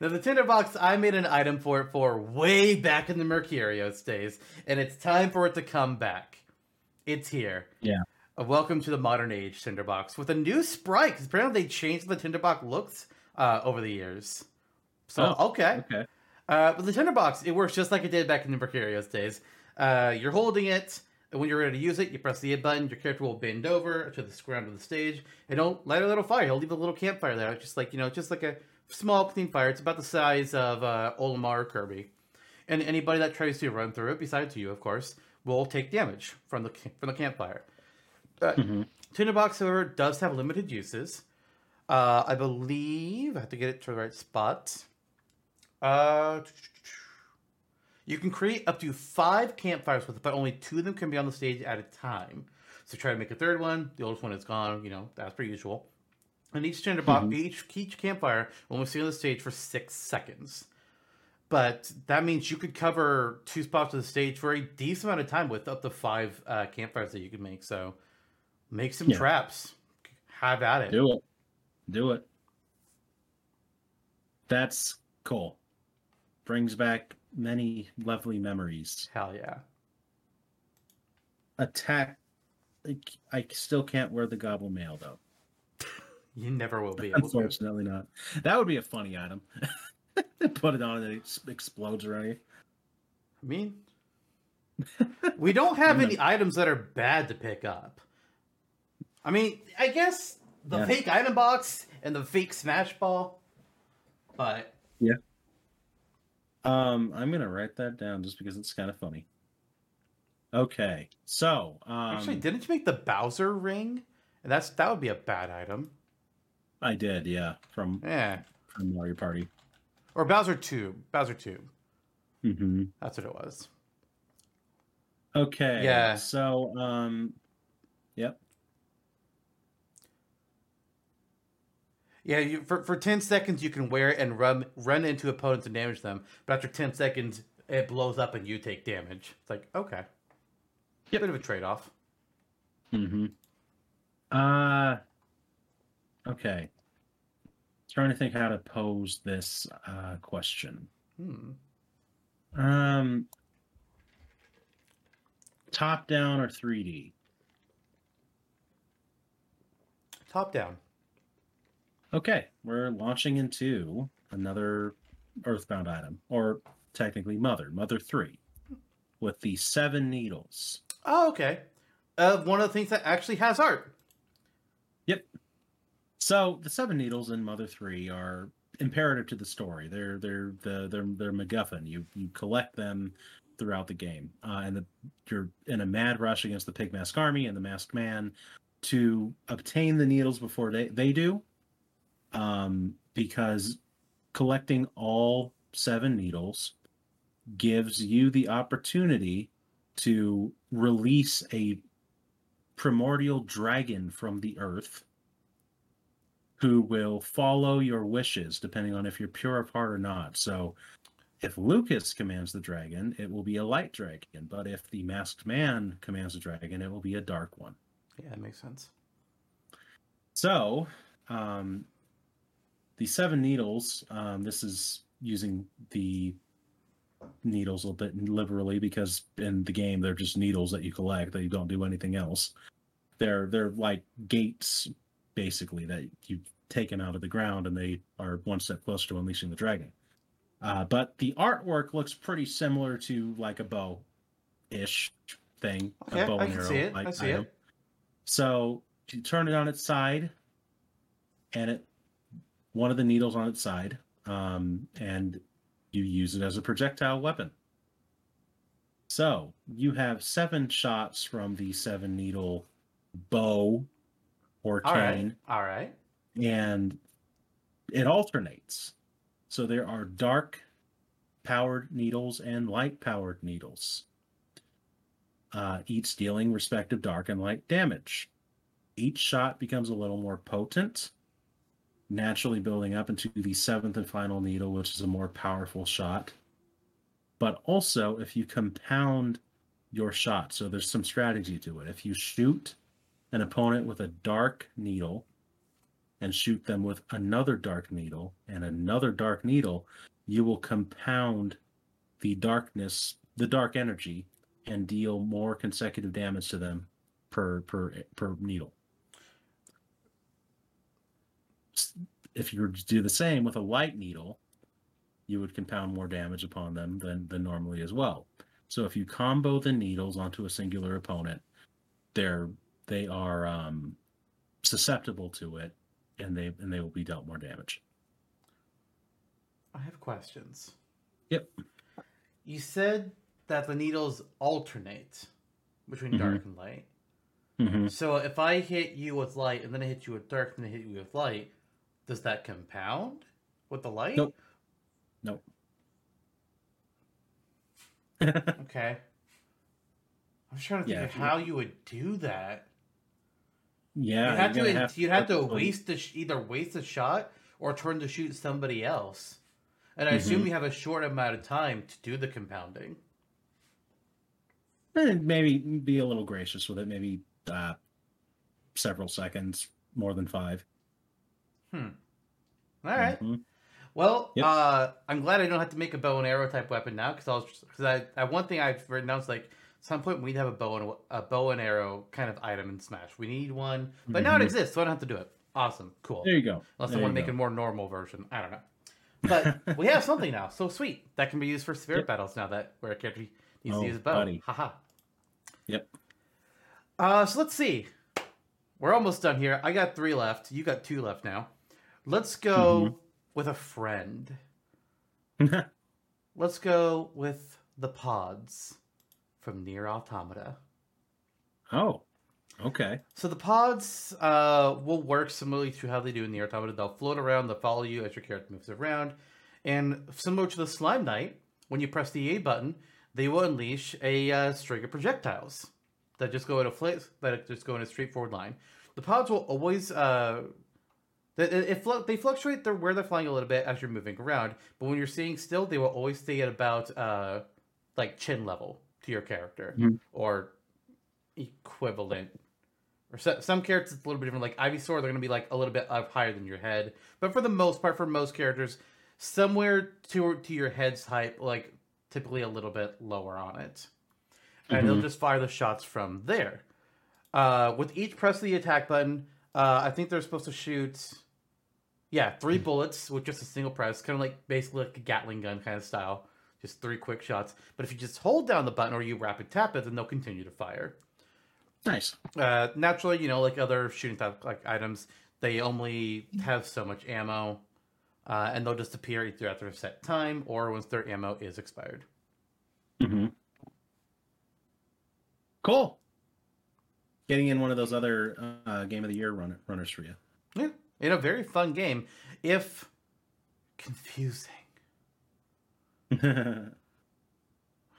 Now, the Tinderbox, I made an item for it for way back in the Mercurios days, and it's time for it to come back. It's here. Yeah. Uh, welcome to the modern age Tinderbox with a new sprite, because apparently they changed the Tinderbox looks uh, over the years. So, Oh, okay. Okay. Uh, but the tinderbox, it works just like it did back in the Mercurios days. Uh, you're holding it, and when you're ready to use it, you press the A button. Your character will bend over to the ground of the stage, and don't light a little fire. He'll leave a little campfire there, just like you know, just like a small clean fire. It's about the size of uh, Olimar or Kirby, and anybody that tries to run through it, besides you, of course, will take damage from the from the campfire. Uh, Mhm. Tinderbox, however, does have limited uses. Uh, I believe I have to get it to the right spot. Uh, you can create up to five campfires with it, but only two of them can be on the stage at a time. So try to make a third one. The oldest one is gone. You know, as per usual. And each tinderbox, Mhm. each each campfire will only stay on the stage for six seconds. But that means you could cover two spots of the stage for a decent amount of time with up to five uh, campfires that you could make. So make some Yeah. traps. Have at it. Do it. Do it. That's cool. Brings back many lovely memories. Hell yeah. Attack. I still can't wear the goblin mail though. You never will be able to. Unfortunately, not. That would be a funny item. Put it on and it explodes around you. I mean, we don't have any items that are bad to pick up. I mean, I guess the Yeah. fake item box and the fake smash ball, but Um, I'm gonna write that down just because it's kind of funny. Okay, so um, actually, didn't you make the Bowser ring? And that's that would be a bad item. I did, yeah, from Yeah, from Mario Party. or Bowser Two. Bowser Two. hmm That's what it was. Okay, Yeah. So, um, yep. Yeah, you, for for ten seconds you can wear it and run run into opponents and damage them, but after ten seconds it blows up and you take damage. It's like okay, Yep. bit of a trade off. Mm-hmm. Uh okay. Trying to think how to pose this uh question. Hmm. Um top down or 3D? Top down. Okay, we're launching into another Earthbound item, or technically Mother, Mother 3, with the seven needles. Oh, okay. Uh, one of the things that actually has art. Yep. So the seven needles in Mother Three are imperative to the story. They're they're the they're they're MacGuffin. You you collect them throughout the game, uh, and the, you're in a mad rush against the Pig Mask Army and the Masked Man to obtain the needles before they they do, um, because collecting all seven needles gives you the opportunity to release a primordial dragon from the earth who will follow your wishes depending on if you're pure of heart or not. So if Lucas commands the dragon, it will be a light dragon, but if the masked man commands the dragon, it will be a dark one. Yeah, that makes sense. So, um, the seven needles, um, this is using the needles a little bit liberally because in the game they're just needles that you collect that you don't do anything else. They're they're like gates basically that you take them out of the ground and they are one step closer to unleashing the dragon. Uh, but the artwork looks pretty similar to like a bow ish thing. Okay, a bow I can arrow see it. I like see item. it. So you turn it on its side, and it one of the needles on its side, um, and you use it as a projectile weapon. So you have seven shots from the seven needle bow or All right. All right. and it alternates. So there are dark powered needles and light powered needles, uh, each dealing respective dark and light damage. Each shot becomes a little more potent, naturally building up into the seventh and final needle, which is a more powerful shot. But also, if you compound your shot, so there's some strategy to it. If you shoot an opponent with a dark needle, and shoot them with another dark needle and another dark needle, you will compound the darkness, the dark energy, and deal more consecutive damage to them per per per needle. S- If you were to do the same with a light needle, you would compound more damage upon them than than normally as well. So if you combo the needles onto a singular opponent, they're they are um, susceptible to it and they and they will be dealt more damage. I have questions. Yep. You said that the needles alternate between Mhm. dark and light. Mm-hmm. So if I hit you with light and then I hit you with dark and then I hit you with light, does that compound with the light? Nope. Nope. Okay. I'm trying to think Yeah, of how you would do that. yeah, you'd have to gonna you'd have to waste the sh- either waste a shot or turn to shoot somebody else. And I assume Mhm. you have a short amount of time to do the compounding. eh, maybe be a little gracious with it. Maybe uh, several seconds, more than five. All right. Mhm. Well, Yep. uh, I'm glad I don't have to make a bow and arrow type weapon now because I was because I, I one thing I've written down is like some point we need to have a bow and a bow and arrow kind of item in Smash. We need one, but now it exists, so I don't have to do it. Awesome, cool. There you go. Unless There I want to make a more normal version. I don't know. But we have something now, so sweet. That can be used for spirit Yep. battles now that where a character needs Oh, to use a bow. buddy. Haha. Yep. Uh, so let's see. We're almost done here. I got three left. You got two left now. Let's go Mm-hmm. with a friend. Let's go with the pods from NieR Automata. oh, okay. So the pods uh, will work similarly to how they do in NieR Automata. They'll float around, they'll follow you as your character moves around. And similar to the Slime Knight, when you press the A button, they will unleash a uh, string of projectiles that just go in a fl- that just go in a straightforward line. The pods will always uh, It, it, it flu- they fluctuate their, where they're flying a little bit as you're moving around, but when you're seeing still, they will always stay at about uh, like chin level to your character Mhm. or equivalent. Or so, some characters it's a little bit different. Like Ivysaur, they're going to be like a little bit up higher than your head, but for the most part, for most characters, somewhere to to your head's height, like typically a little bit lower on it, and they'll Mhm. just fire the shots from there. Uh, with each press of the attack button, uh, I think they're supposed to shoot, yeah, three bullets with just a single press, kind of like basically like a Gatling gun kind of style, just three quick shots. But if you just hold down the button or you rapid tap it, then they'll continue to fire. Nice. Uh, naturally, you know, like other shooting type like items, they only have so much ammo, uh, and they'll just appear either after a set time or once their ammo is expired. Mm-hmm. Cool. Getting in one of those other uh, game of the year run- runners for you. Yeah, in a very fun game, if confusing. yeah.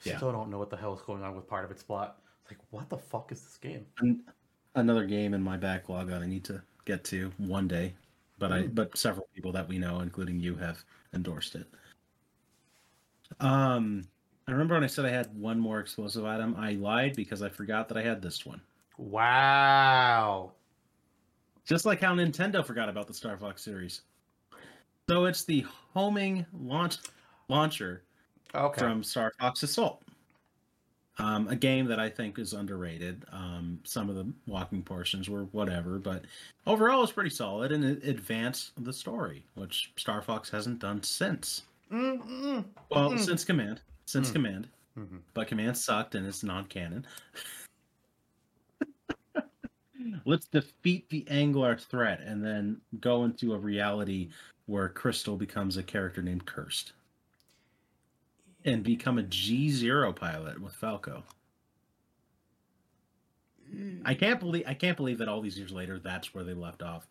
I still don't know what the hell is going on with part of its plot. It's like, what the fuck is this game? An- Another game in my backlog that I need to get to one day, but I Mm. but several people that we know, including you, have endorsed it. Um, I remember when I said I had one more explosive item, I lied because I forgot that I had this one. Wow. Just like how Nintendo forgot about the Star Fox series. So it's the homing launch launcher Okay. from Star Fox Assault. Um, a game that I think is underrated. Um, some of the walking portions were whatever, but overall it's pretty solid and it advanced the story, which Star Fox hasn't done since. Mm-mm. Well, Mm. since Command, since Mm. Command, Mhm. but Command sucked and it's non-canon. Let's defeat the Anglar threat and then go into a reality where Krystal becomes a character named Kursed and become a G Zero pilot with Falco. I can't believe I can't believe that all these years later that's where they left off.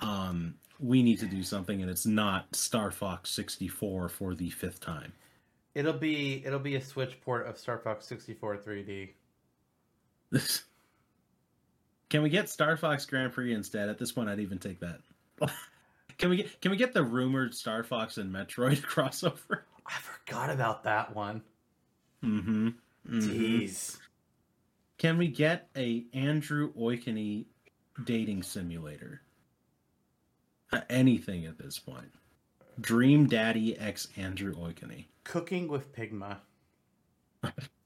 Um, we need to do something, and it's not Star Fox 64 for the fifth time. It'll be it'll be a Switch port of Star Fox 64 3D. This. Can we get Star Fox Grand Prix instead? At this point, I'd even take that. can we get Can we get the rumored Star Fox and Metroid crossover? I forgot about that one. Mm-hmm. Jeez. Can we get a Andrew Oikonny dating simulator? Uh, anything at this point. Dream Daddy X Andrew Oikonny. Cooking with Pigma.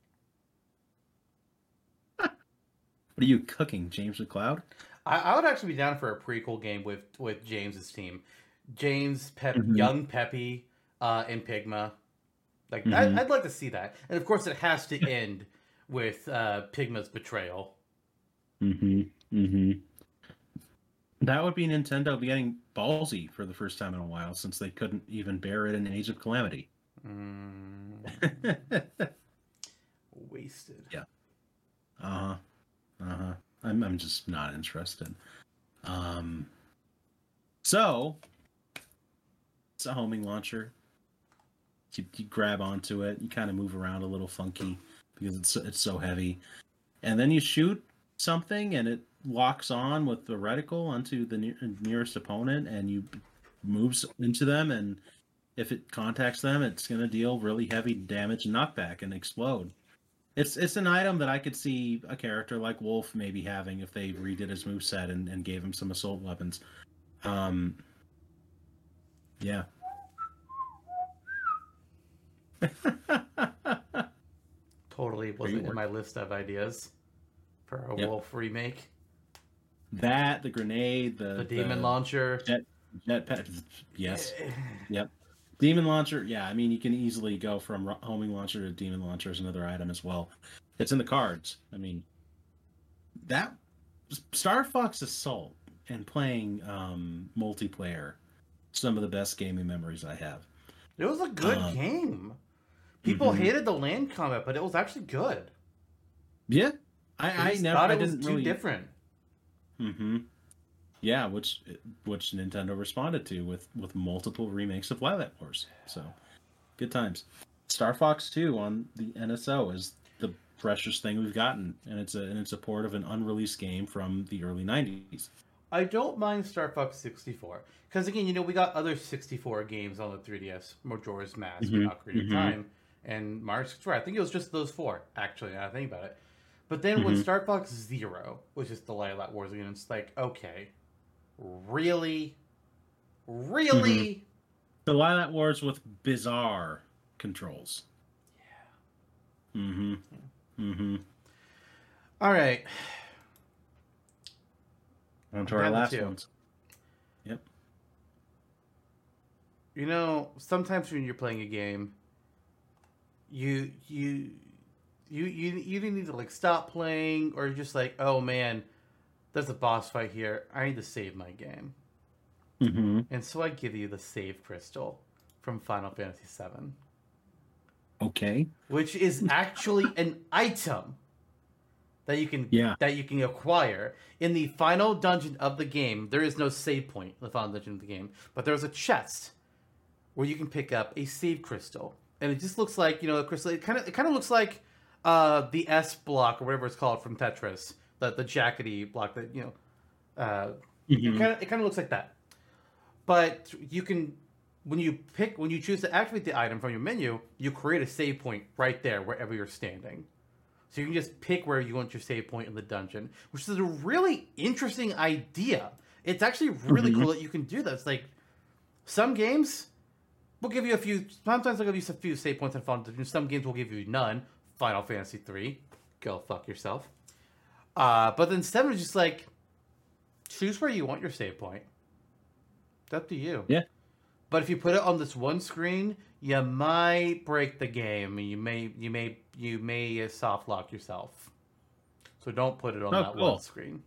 What are you cooking, James McCloud? I, I would actually be down for a prequel game with with James's team. James, Pep, Mhm. young Peppy, uh, and Pigma. Like Mhm. I, I'd like to see that, and of course it has to end with uh, Pigma's betrayal. Mm-hmm. Mm-hmm. That would be Nintendo getting ballsy for the first time in a while since they couldn't even bear it in Age of Calamity. Mm, wasted. Yeah. Uh huh. I'm I'm just not interested. Um. So it's a homing launcher. You, you grab onto it. You kind of move around a little funky because it's it's so heavy, and then you shoot something, and it locks on with the reticle onto the near, nearest opponent, and you moves into them, and if it contacts them, it's going to deal really heavy damage and knockback and explode. It's it's an item that I could see a character like Wolf maybe having if they redid his moveset and, and gave him some assault weapons. Um Yeah. Totally wasn't in my list of ideas for a Yep. Wolf remake. that, the grenade, the The demon launcher. jet jetpack yes. Yep. Demon launcher, yeah, I mean you can easily go from homing launcher to demon launcher as another item as well. It's in the cards. I mean that Star Fox Assault and playing um multiplayer some of the best gaming memories I have. It was a good Um, game. People mhm. hated the land combat, but it was actually good. Yeah. I, I, I never thought I it was didn't too really different. hmm Yeah, which which Nintendo responded to with with multiple remakes of Twilight Wars. So, good times. Star Fox 2 on the NSO is the freshest thing we've gotten, and it's a and it's a port of an unreleased game from the early 90s. I don't mind Star Fox 64 because again, you know, we got other 64 games on the 3DS: Majora's Mask, Mhm, Ocarina mhm. Time, and Mario 64. I think it was just those four, actually. Now I think about it. But then when Mhm. Star Fox Zero was just the Lylat Wars again, it's like, okay, really, really, The Lylat Wars with bizarre controls. yeah. Mm-hmm. Mm-hmm. All right, On to our last two. ones. Yep. You know, sometimes when you're playing a game, you you you you you need to like stop playing or just like, oh man, there's a boss fight here. I need to save my game, Mm-hmm. and so I give you the save crystal from Final Fantasy VII, Okay. which is actually an item that you can Yeah. that you can acquire in the final dungeon of the game. There is no save point in the final dungeon of the game, but there's a chest where you can pick up a save crystal, and it just looks like you know a crystal. It kind of it kind of looks like uh, the S block or whatever it's called from Tetris, the the jackety block that you know. Uh, Mhm. it kind of it kind of looks like that, but you can when you pick when you choose to activate the item from your menu, you create a save point right there wherever you're standing. So you can just pick where you want your save point in the dungeon, which is a really interesting idea. It's actually really Mhm. cool that you can do that. It's like some games will give you a few. Sometimes they'll give you a few save points in Final Dungeon. Some games will give you none. Final Fantasy three, go fuck yourself. Uh, but then seven is just like choose where you want your save point. It's up to you. Yeah. But if you put it on this one screen, you might break the game. You may you may you may soft lock yourself. So don't put it on Oh, that cool. one screen.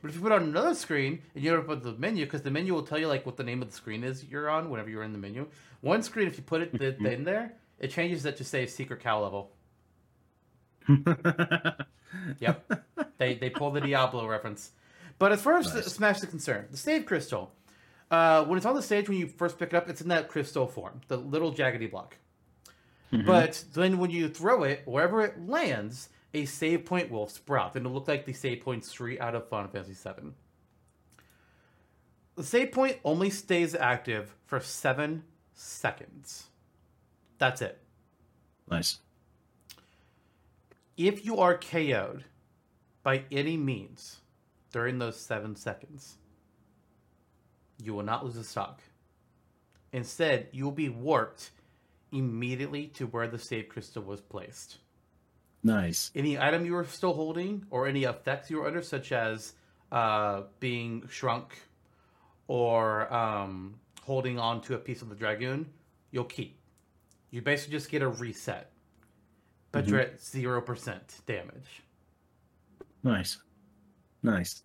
But if you put it on another screen and you don't put the menu, because the menu will tell you like what the name of the screen is you're on whenever you're in the menu. One screen, if you put it th- in there, it changes it to say secret cow level. Yep. they they pull the Diablo reference. But as far as Nice. Smash is concerned, the save crystal, uh, when it's on the stage when you first pick it up, it's in that crystal form, the little jaggedy block. Mhm. But then when you throw it, wherever it lands, a save point will sprout, and it'll look like the save point straight out of Final Fantasy VII. The save point only stays active for seven seconds. That's it. nice. If you are KO'd by any means during those seven seconds, you will not lose a stock. Instead, you will be warped immediately to where the save crystal was placed. Nice. Any item you were still holding, or any effects you were under, such as uh, being shrunk or um, holding on to a piece of the dragoon, you'll keep. You basically just get a reset, but you're at zero percent damage. Nice. Nice.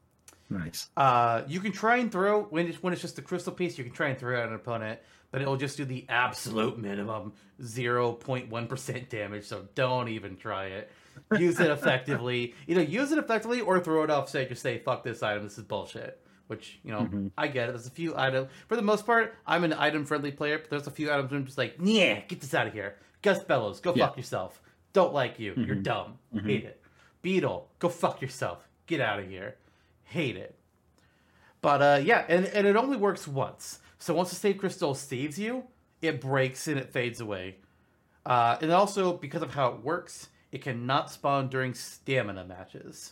Nice. Uh, you can try and throw when it's when it's just a crystal piece. You can try and throw at an opponent, but it will just do the absolute minimum zero point one percent damage. So don't even try it. Use it effectively. Either use it effectively or throw it off. Say just say fuck this item. This is bullshit. Which you know Mhm. I get it. There's a few items. For the most part, I'm an item friendly player. But there's a few items I'm just like, yeah, get this out of here. Gust Bellows, go Yeah. fuck yourself. Don't like you. You're Mhm. dumb. Mhm. Hate it. Beetle, go fuck yourself. Get out of here. Hate it. But uh, yeah, and, and it only works once. So once the save crystal saves you, it breaks and it fades away. Uh, and also, because of how it works, it cannot spawn during stamina matches.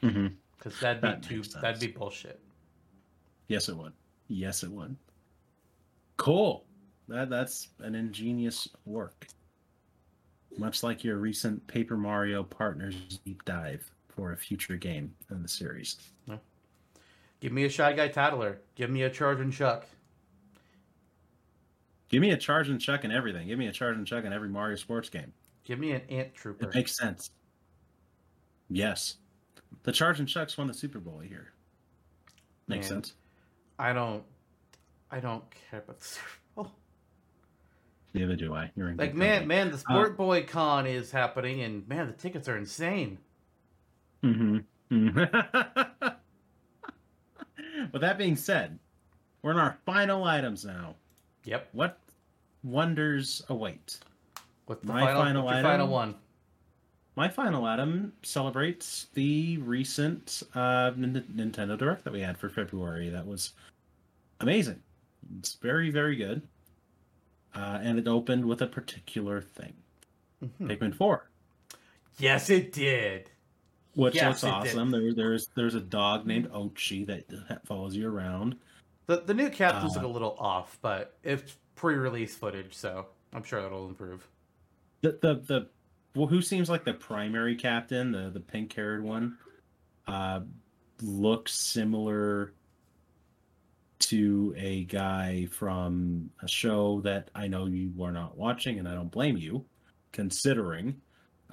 Because that'd That be too makes that'd be bullshit. Yes, it would. Yes, it would. Cool. That that's an ingenious work. Much like your recent Paper Mario Partners deep dive for a future game in the series. Give me a shy guy tattler. Give me a Chargin' Chuck. Give me a Chargin' Chuck and everything. Give me a Chargin' Chuck in every Mario sports game. Give me an ant trooper. It makes sense. Yes. The Chargin' Chucks won the Super Bowl here. Makes Man. sense. I don't. I don't care about the Super Bowl. Neither do I. You're in Like man, company. man, the Sport Boy Con is happening, and man, the tickets are insane. Mhm. Mhm. With that being said, we're in our final items now. Yep. What wonders await? What's My final? final what's your final one? my final item celebrates the recent uh, Nintendo Direct that we had for February. That was amazing. It's very, very good. Uh, and it opened with a particular thing Mhm. Pikmin 4, Yes, it did. which Yes, looks it did. awesome. There, there's, there's a dog named Oatchi that follows you around. The the new captains Uh, look a little off, but it's pre-release footage, so I'm sure that'll improve. The, the, the, well, who seems like the primary captain, the, the pink haired one, uh, looks similar to a guy from a show that I know you are not watching, and I don't blame you, considering.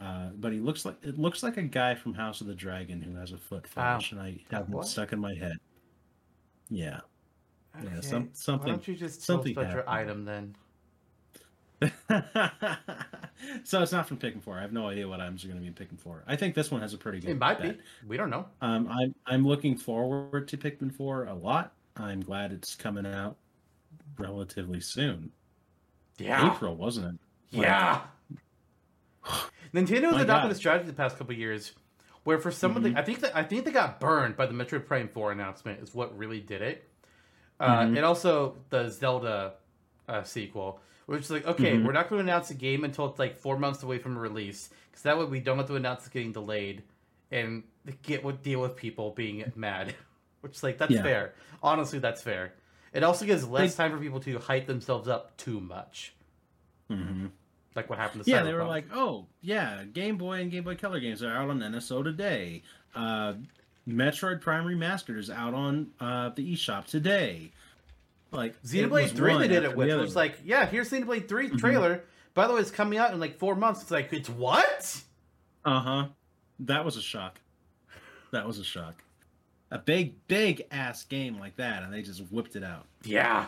Uh, but he looks like it looks like a guy from House of the Dragon who has a foot fetish, and I have it stuck in my head. Yeah, Yeah, some- something- Why don't you just something about your item then? so it's not from Pikmin Four. I have no idea what items are going to be in Pikmin Four. I think this one has a pretty good. It might bet. be. We don't know. Um, I'm I'm looking forward to Pikmin Four a lot. I'm glad it's coming out relatively soon. Yeah. April, wasn't it? Like, Yeah. Nintendo has adopted God. a strategy the past couple years where for some of the Mhm. I think that I think they got burned by the Metroid Prime 4 announcement is what really did it. Uh, Mhm. and also the Zelda uh, sequel, which is like, okay, Mhm. we're not going to announce a game until it's like four months away from release, because that way we don't have to announce it's getting delayed and get what deal with people being mad. Which is like that's Yeah. fair. Honestly, that's fair. It also gives less They- time for people to hype themselves up too much, Mhm. like what happened to Yeah, they were like, oh yeah, Game Boy and Game Boy Color games are out on NSO today. Uh, Metroid Prime Remastered is out on uh, the eShop today. Like Xenoblade 3 they did it with. It was like, yeah, here's Xenoblade 3 Mhm. trailer. By the way, it's coming out in like four months. It's like, it's what? Uh huh. That was a shock. That was a shock. A big, big ass game like that, and they just whipped it out. Yeah.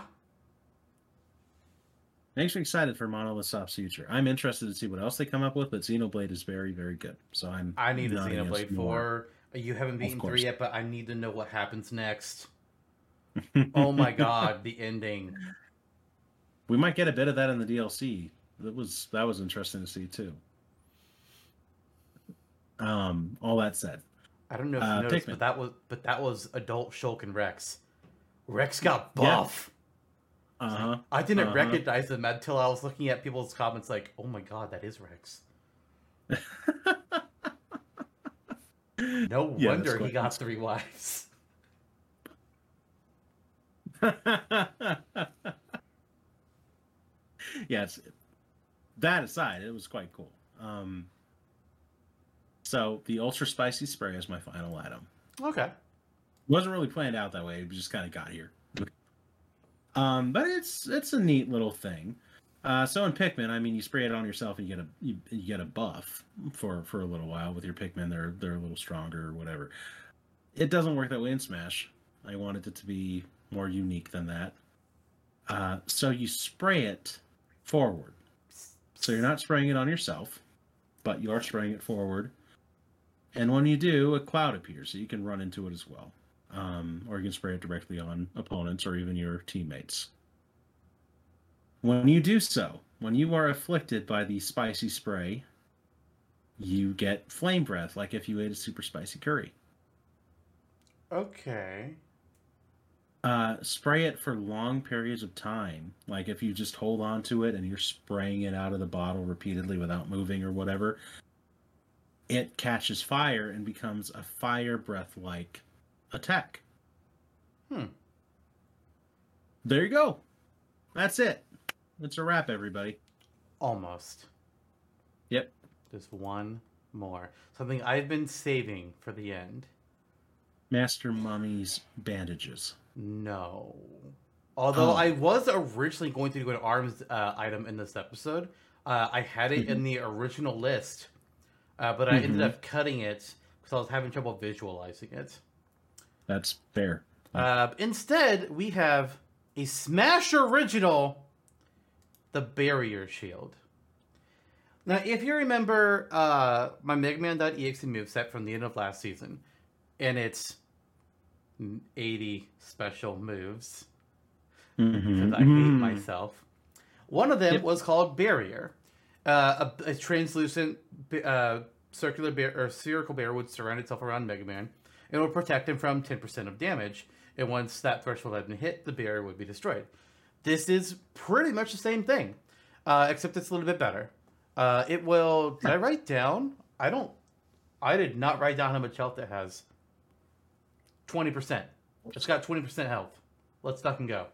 Makes me excited for Monolith Soft's future. I'm interested to see what else they come up with, but Xenoblade is very, very good. So I'm. I need a not against Xenoblade 4. You haven't beaten 3 yet, but I need to know what happens next. Oh my god, the ending. we might get a bit of that in the DLC. That was that was interesting to see too. Um, all that said, I don't know if you Uh, noticed, Pikmin. but that was but that was adult Shulk and Rex. Rex got Yeah. buff. uh huh. I didn't Uh-huh. recognize him until I was looking at people's comments like, oh my god, that is Rex. No Yeah, wonder he got three wives. yes. that aside, it was quite cool. Um, so the ultra spicy spray is my final item. Okay. wasn't really planned out that way. It just kind of got here. Um, but it's it's a neat little thing. Uh, so in Pikmin, I mean, you spray it on yourself and you get a you, you get a buff for for a little while with your Pikmin. They're they're a little stronger or whatever. It doesn't work that way in Smash. I wanted it to be more unique than that. Uh, so you spray it forward. So you're not spraying it on yourself, but you are spraying it forward. And when you do, a cloud appears, so you can run into it as well. Um, or you can spray it directly on opponents or even your teammates. When you do so, when you are afflicted by the spicy spray, you get flame breath, like if you ate a super spicy curry. Okay. Uh, spray it for long periods of time. Like if you just hold on to it and you're spraying it out of the bottle repeatedly without moving or whatever, it catches fire and becomes a fire breath like attack. Hmm. There you go. That's it. It's a wrap, everybody. Almost. Yep. Just one more. Something I've been saving for the end. Master Mummy's bandages. No. Although Oh. I was originally going to do an arms uh, item in this episode, uh, I had it in the original list, uh, but I ended Mhm. up cutting it because I was having trouble visualizing it. That's fair. Uh, instead, we have a Smash original, the Barrier Shield. Now, if you remember uh, my Mega Man.exe moveset from the end of last season, and its 80 special moves, Mhm. I hate Mhm. myself. One of them Yep. was called Barrier, uh, a, a translucent uh, circular bear or spherical bear would surround itself around Mega Man. It would protect him from 10% of damage, and once that threshold had been hit, the bear would be destroyed. This is pretty much the same thing, uh, except it's a little bit better. Uh, it will. Did I write down? I don't. I did not write down how much health it has. Twenty percent. It's got twenty percent health. Let's fucking go.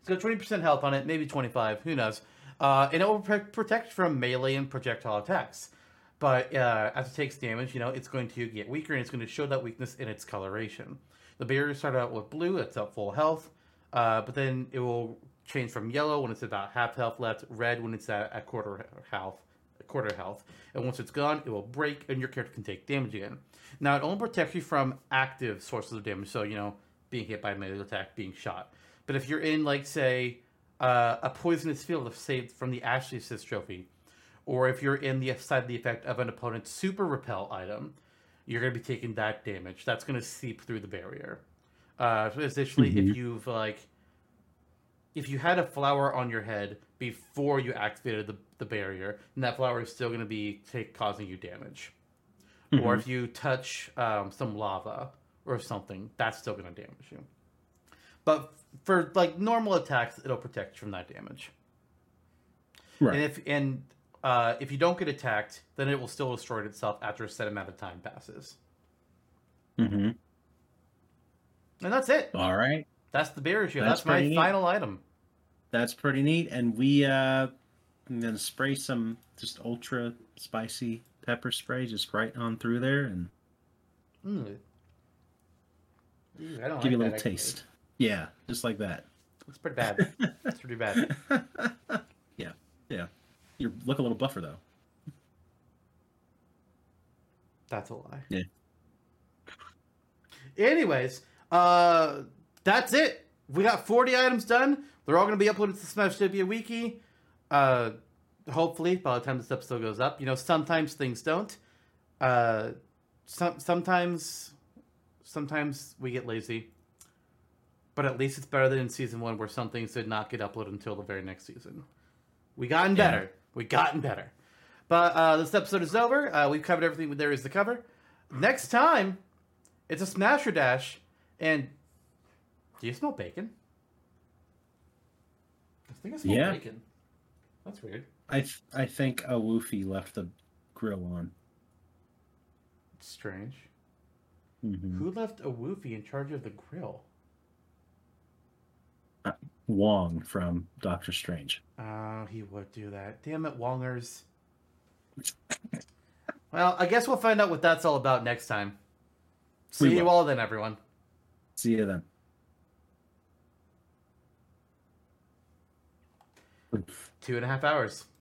It's got twenty percent health on it, maybe twenty-five. Who knows? Uh, and it will pre- protect from melee and projectile attacks. But uh, as it takes damage, you know, it's going to get weaker, and it's going to show that weakness in its coloration. The barriers start out with blue; it's at full health. Uh, but then it will change from yellow when it's about half health left, red when it's at, at quarter health, quarter health. And once it's gone, it will break and your character can take damage again. Now, it only protects you from active sources of damage, so, you know, being hit by a melee attack, being shot. But if you're in, like, say, uh, a poisonous field, of saved from the Ashley Assist trophy, or if you're in the side of the effect of an opponent's super repel item, you're going to be taking that damage. That's going to seep through the barrier. Uh, essentially, mm-hmm. if you've, like, if you had a flower on your head before you activated the, the barrier, and that flower is still going to be take, causing you damage. Mm-hmm. Or if you touch um, some lava or something, that's still going to damage you. But for like normal attacks, it'll protect you from that damage. Right. And if and uh, if you don't get attacked, then it will still destroy itself after a set amount of time passes. Mm-hmm. And that's it. All right. That's the barrier shield. That's, that's my neat. final item that's pretty neat. And we uh I'm gonna spray some just ultra spicy pepper spray just right on through there and mm. Ooh, give like you a little taste. Yeah, just like that. It's pretty bad. That's pretty bad. yeah, yeah. You look a little buffer though. That's a lie. Yeah. Anyways, uh, that's it. We got 40 items done. They're all going to be uploaded to Smash Trivia Wiki. Uh, hopefully, by the time this episode goes up. You know, sometimes things don't. Uh, some sometimes, sometimes we get lazy. But at least it's better than in season one, where some things did not get uploaded until the very next season. We gotten better. Yeah. We gotten better. But uh, this episode is over. Uh, we've covered everything there is to cover. Next time, it's a Smasher Dash. And do you smell bacon? I think I smell yeah. bacon. That's weird. I th- I think a woofy left the grill on. It's Strange. Mm-hmm. Who left a woofy in charge of the grill? Wong from Doctor Strange. Oh, he would do that. Damn it, Wongers. well, I guess we'll find out what that's all about next time. See you all then, everyone. See you then. Two and a half hours.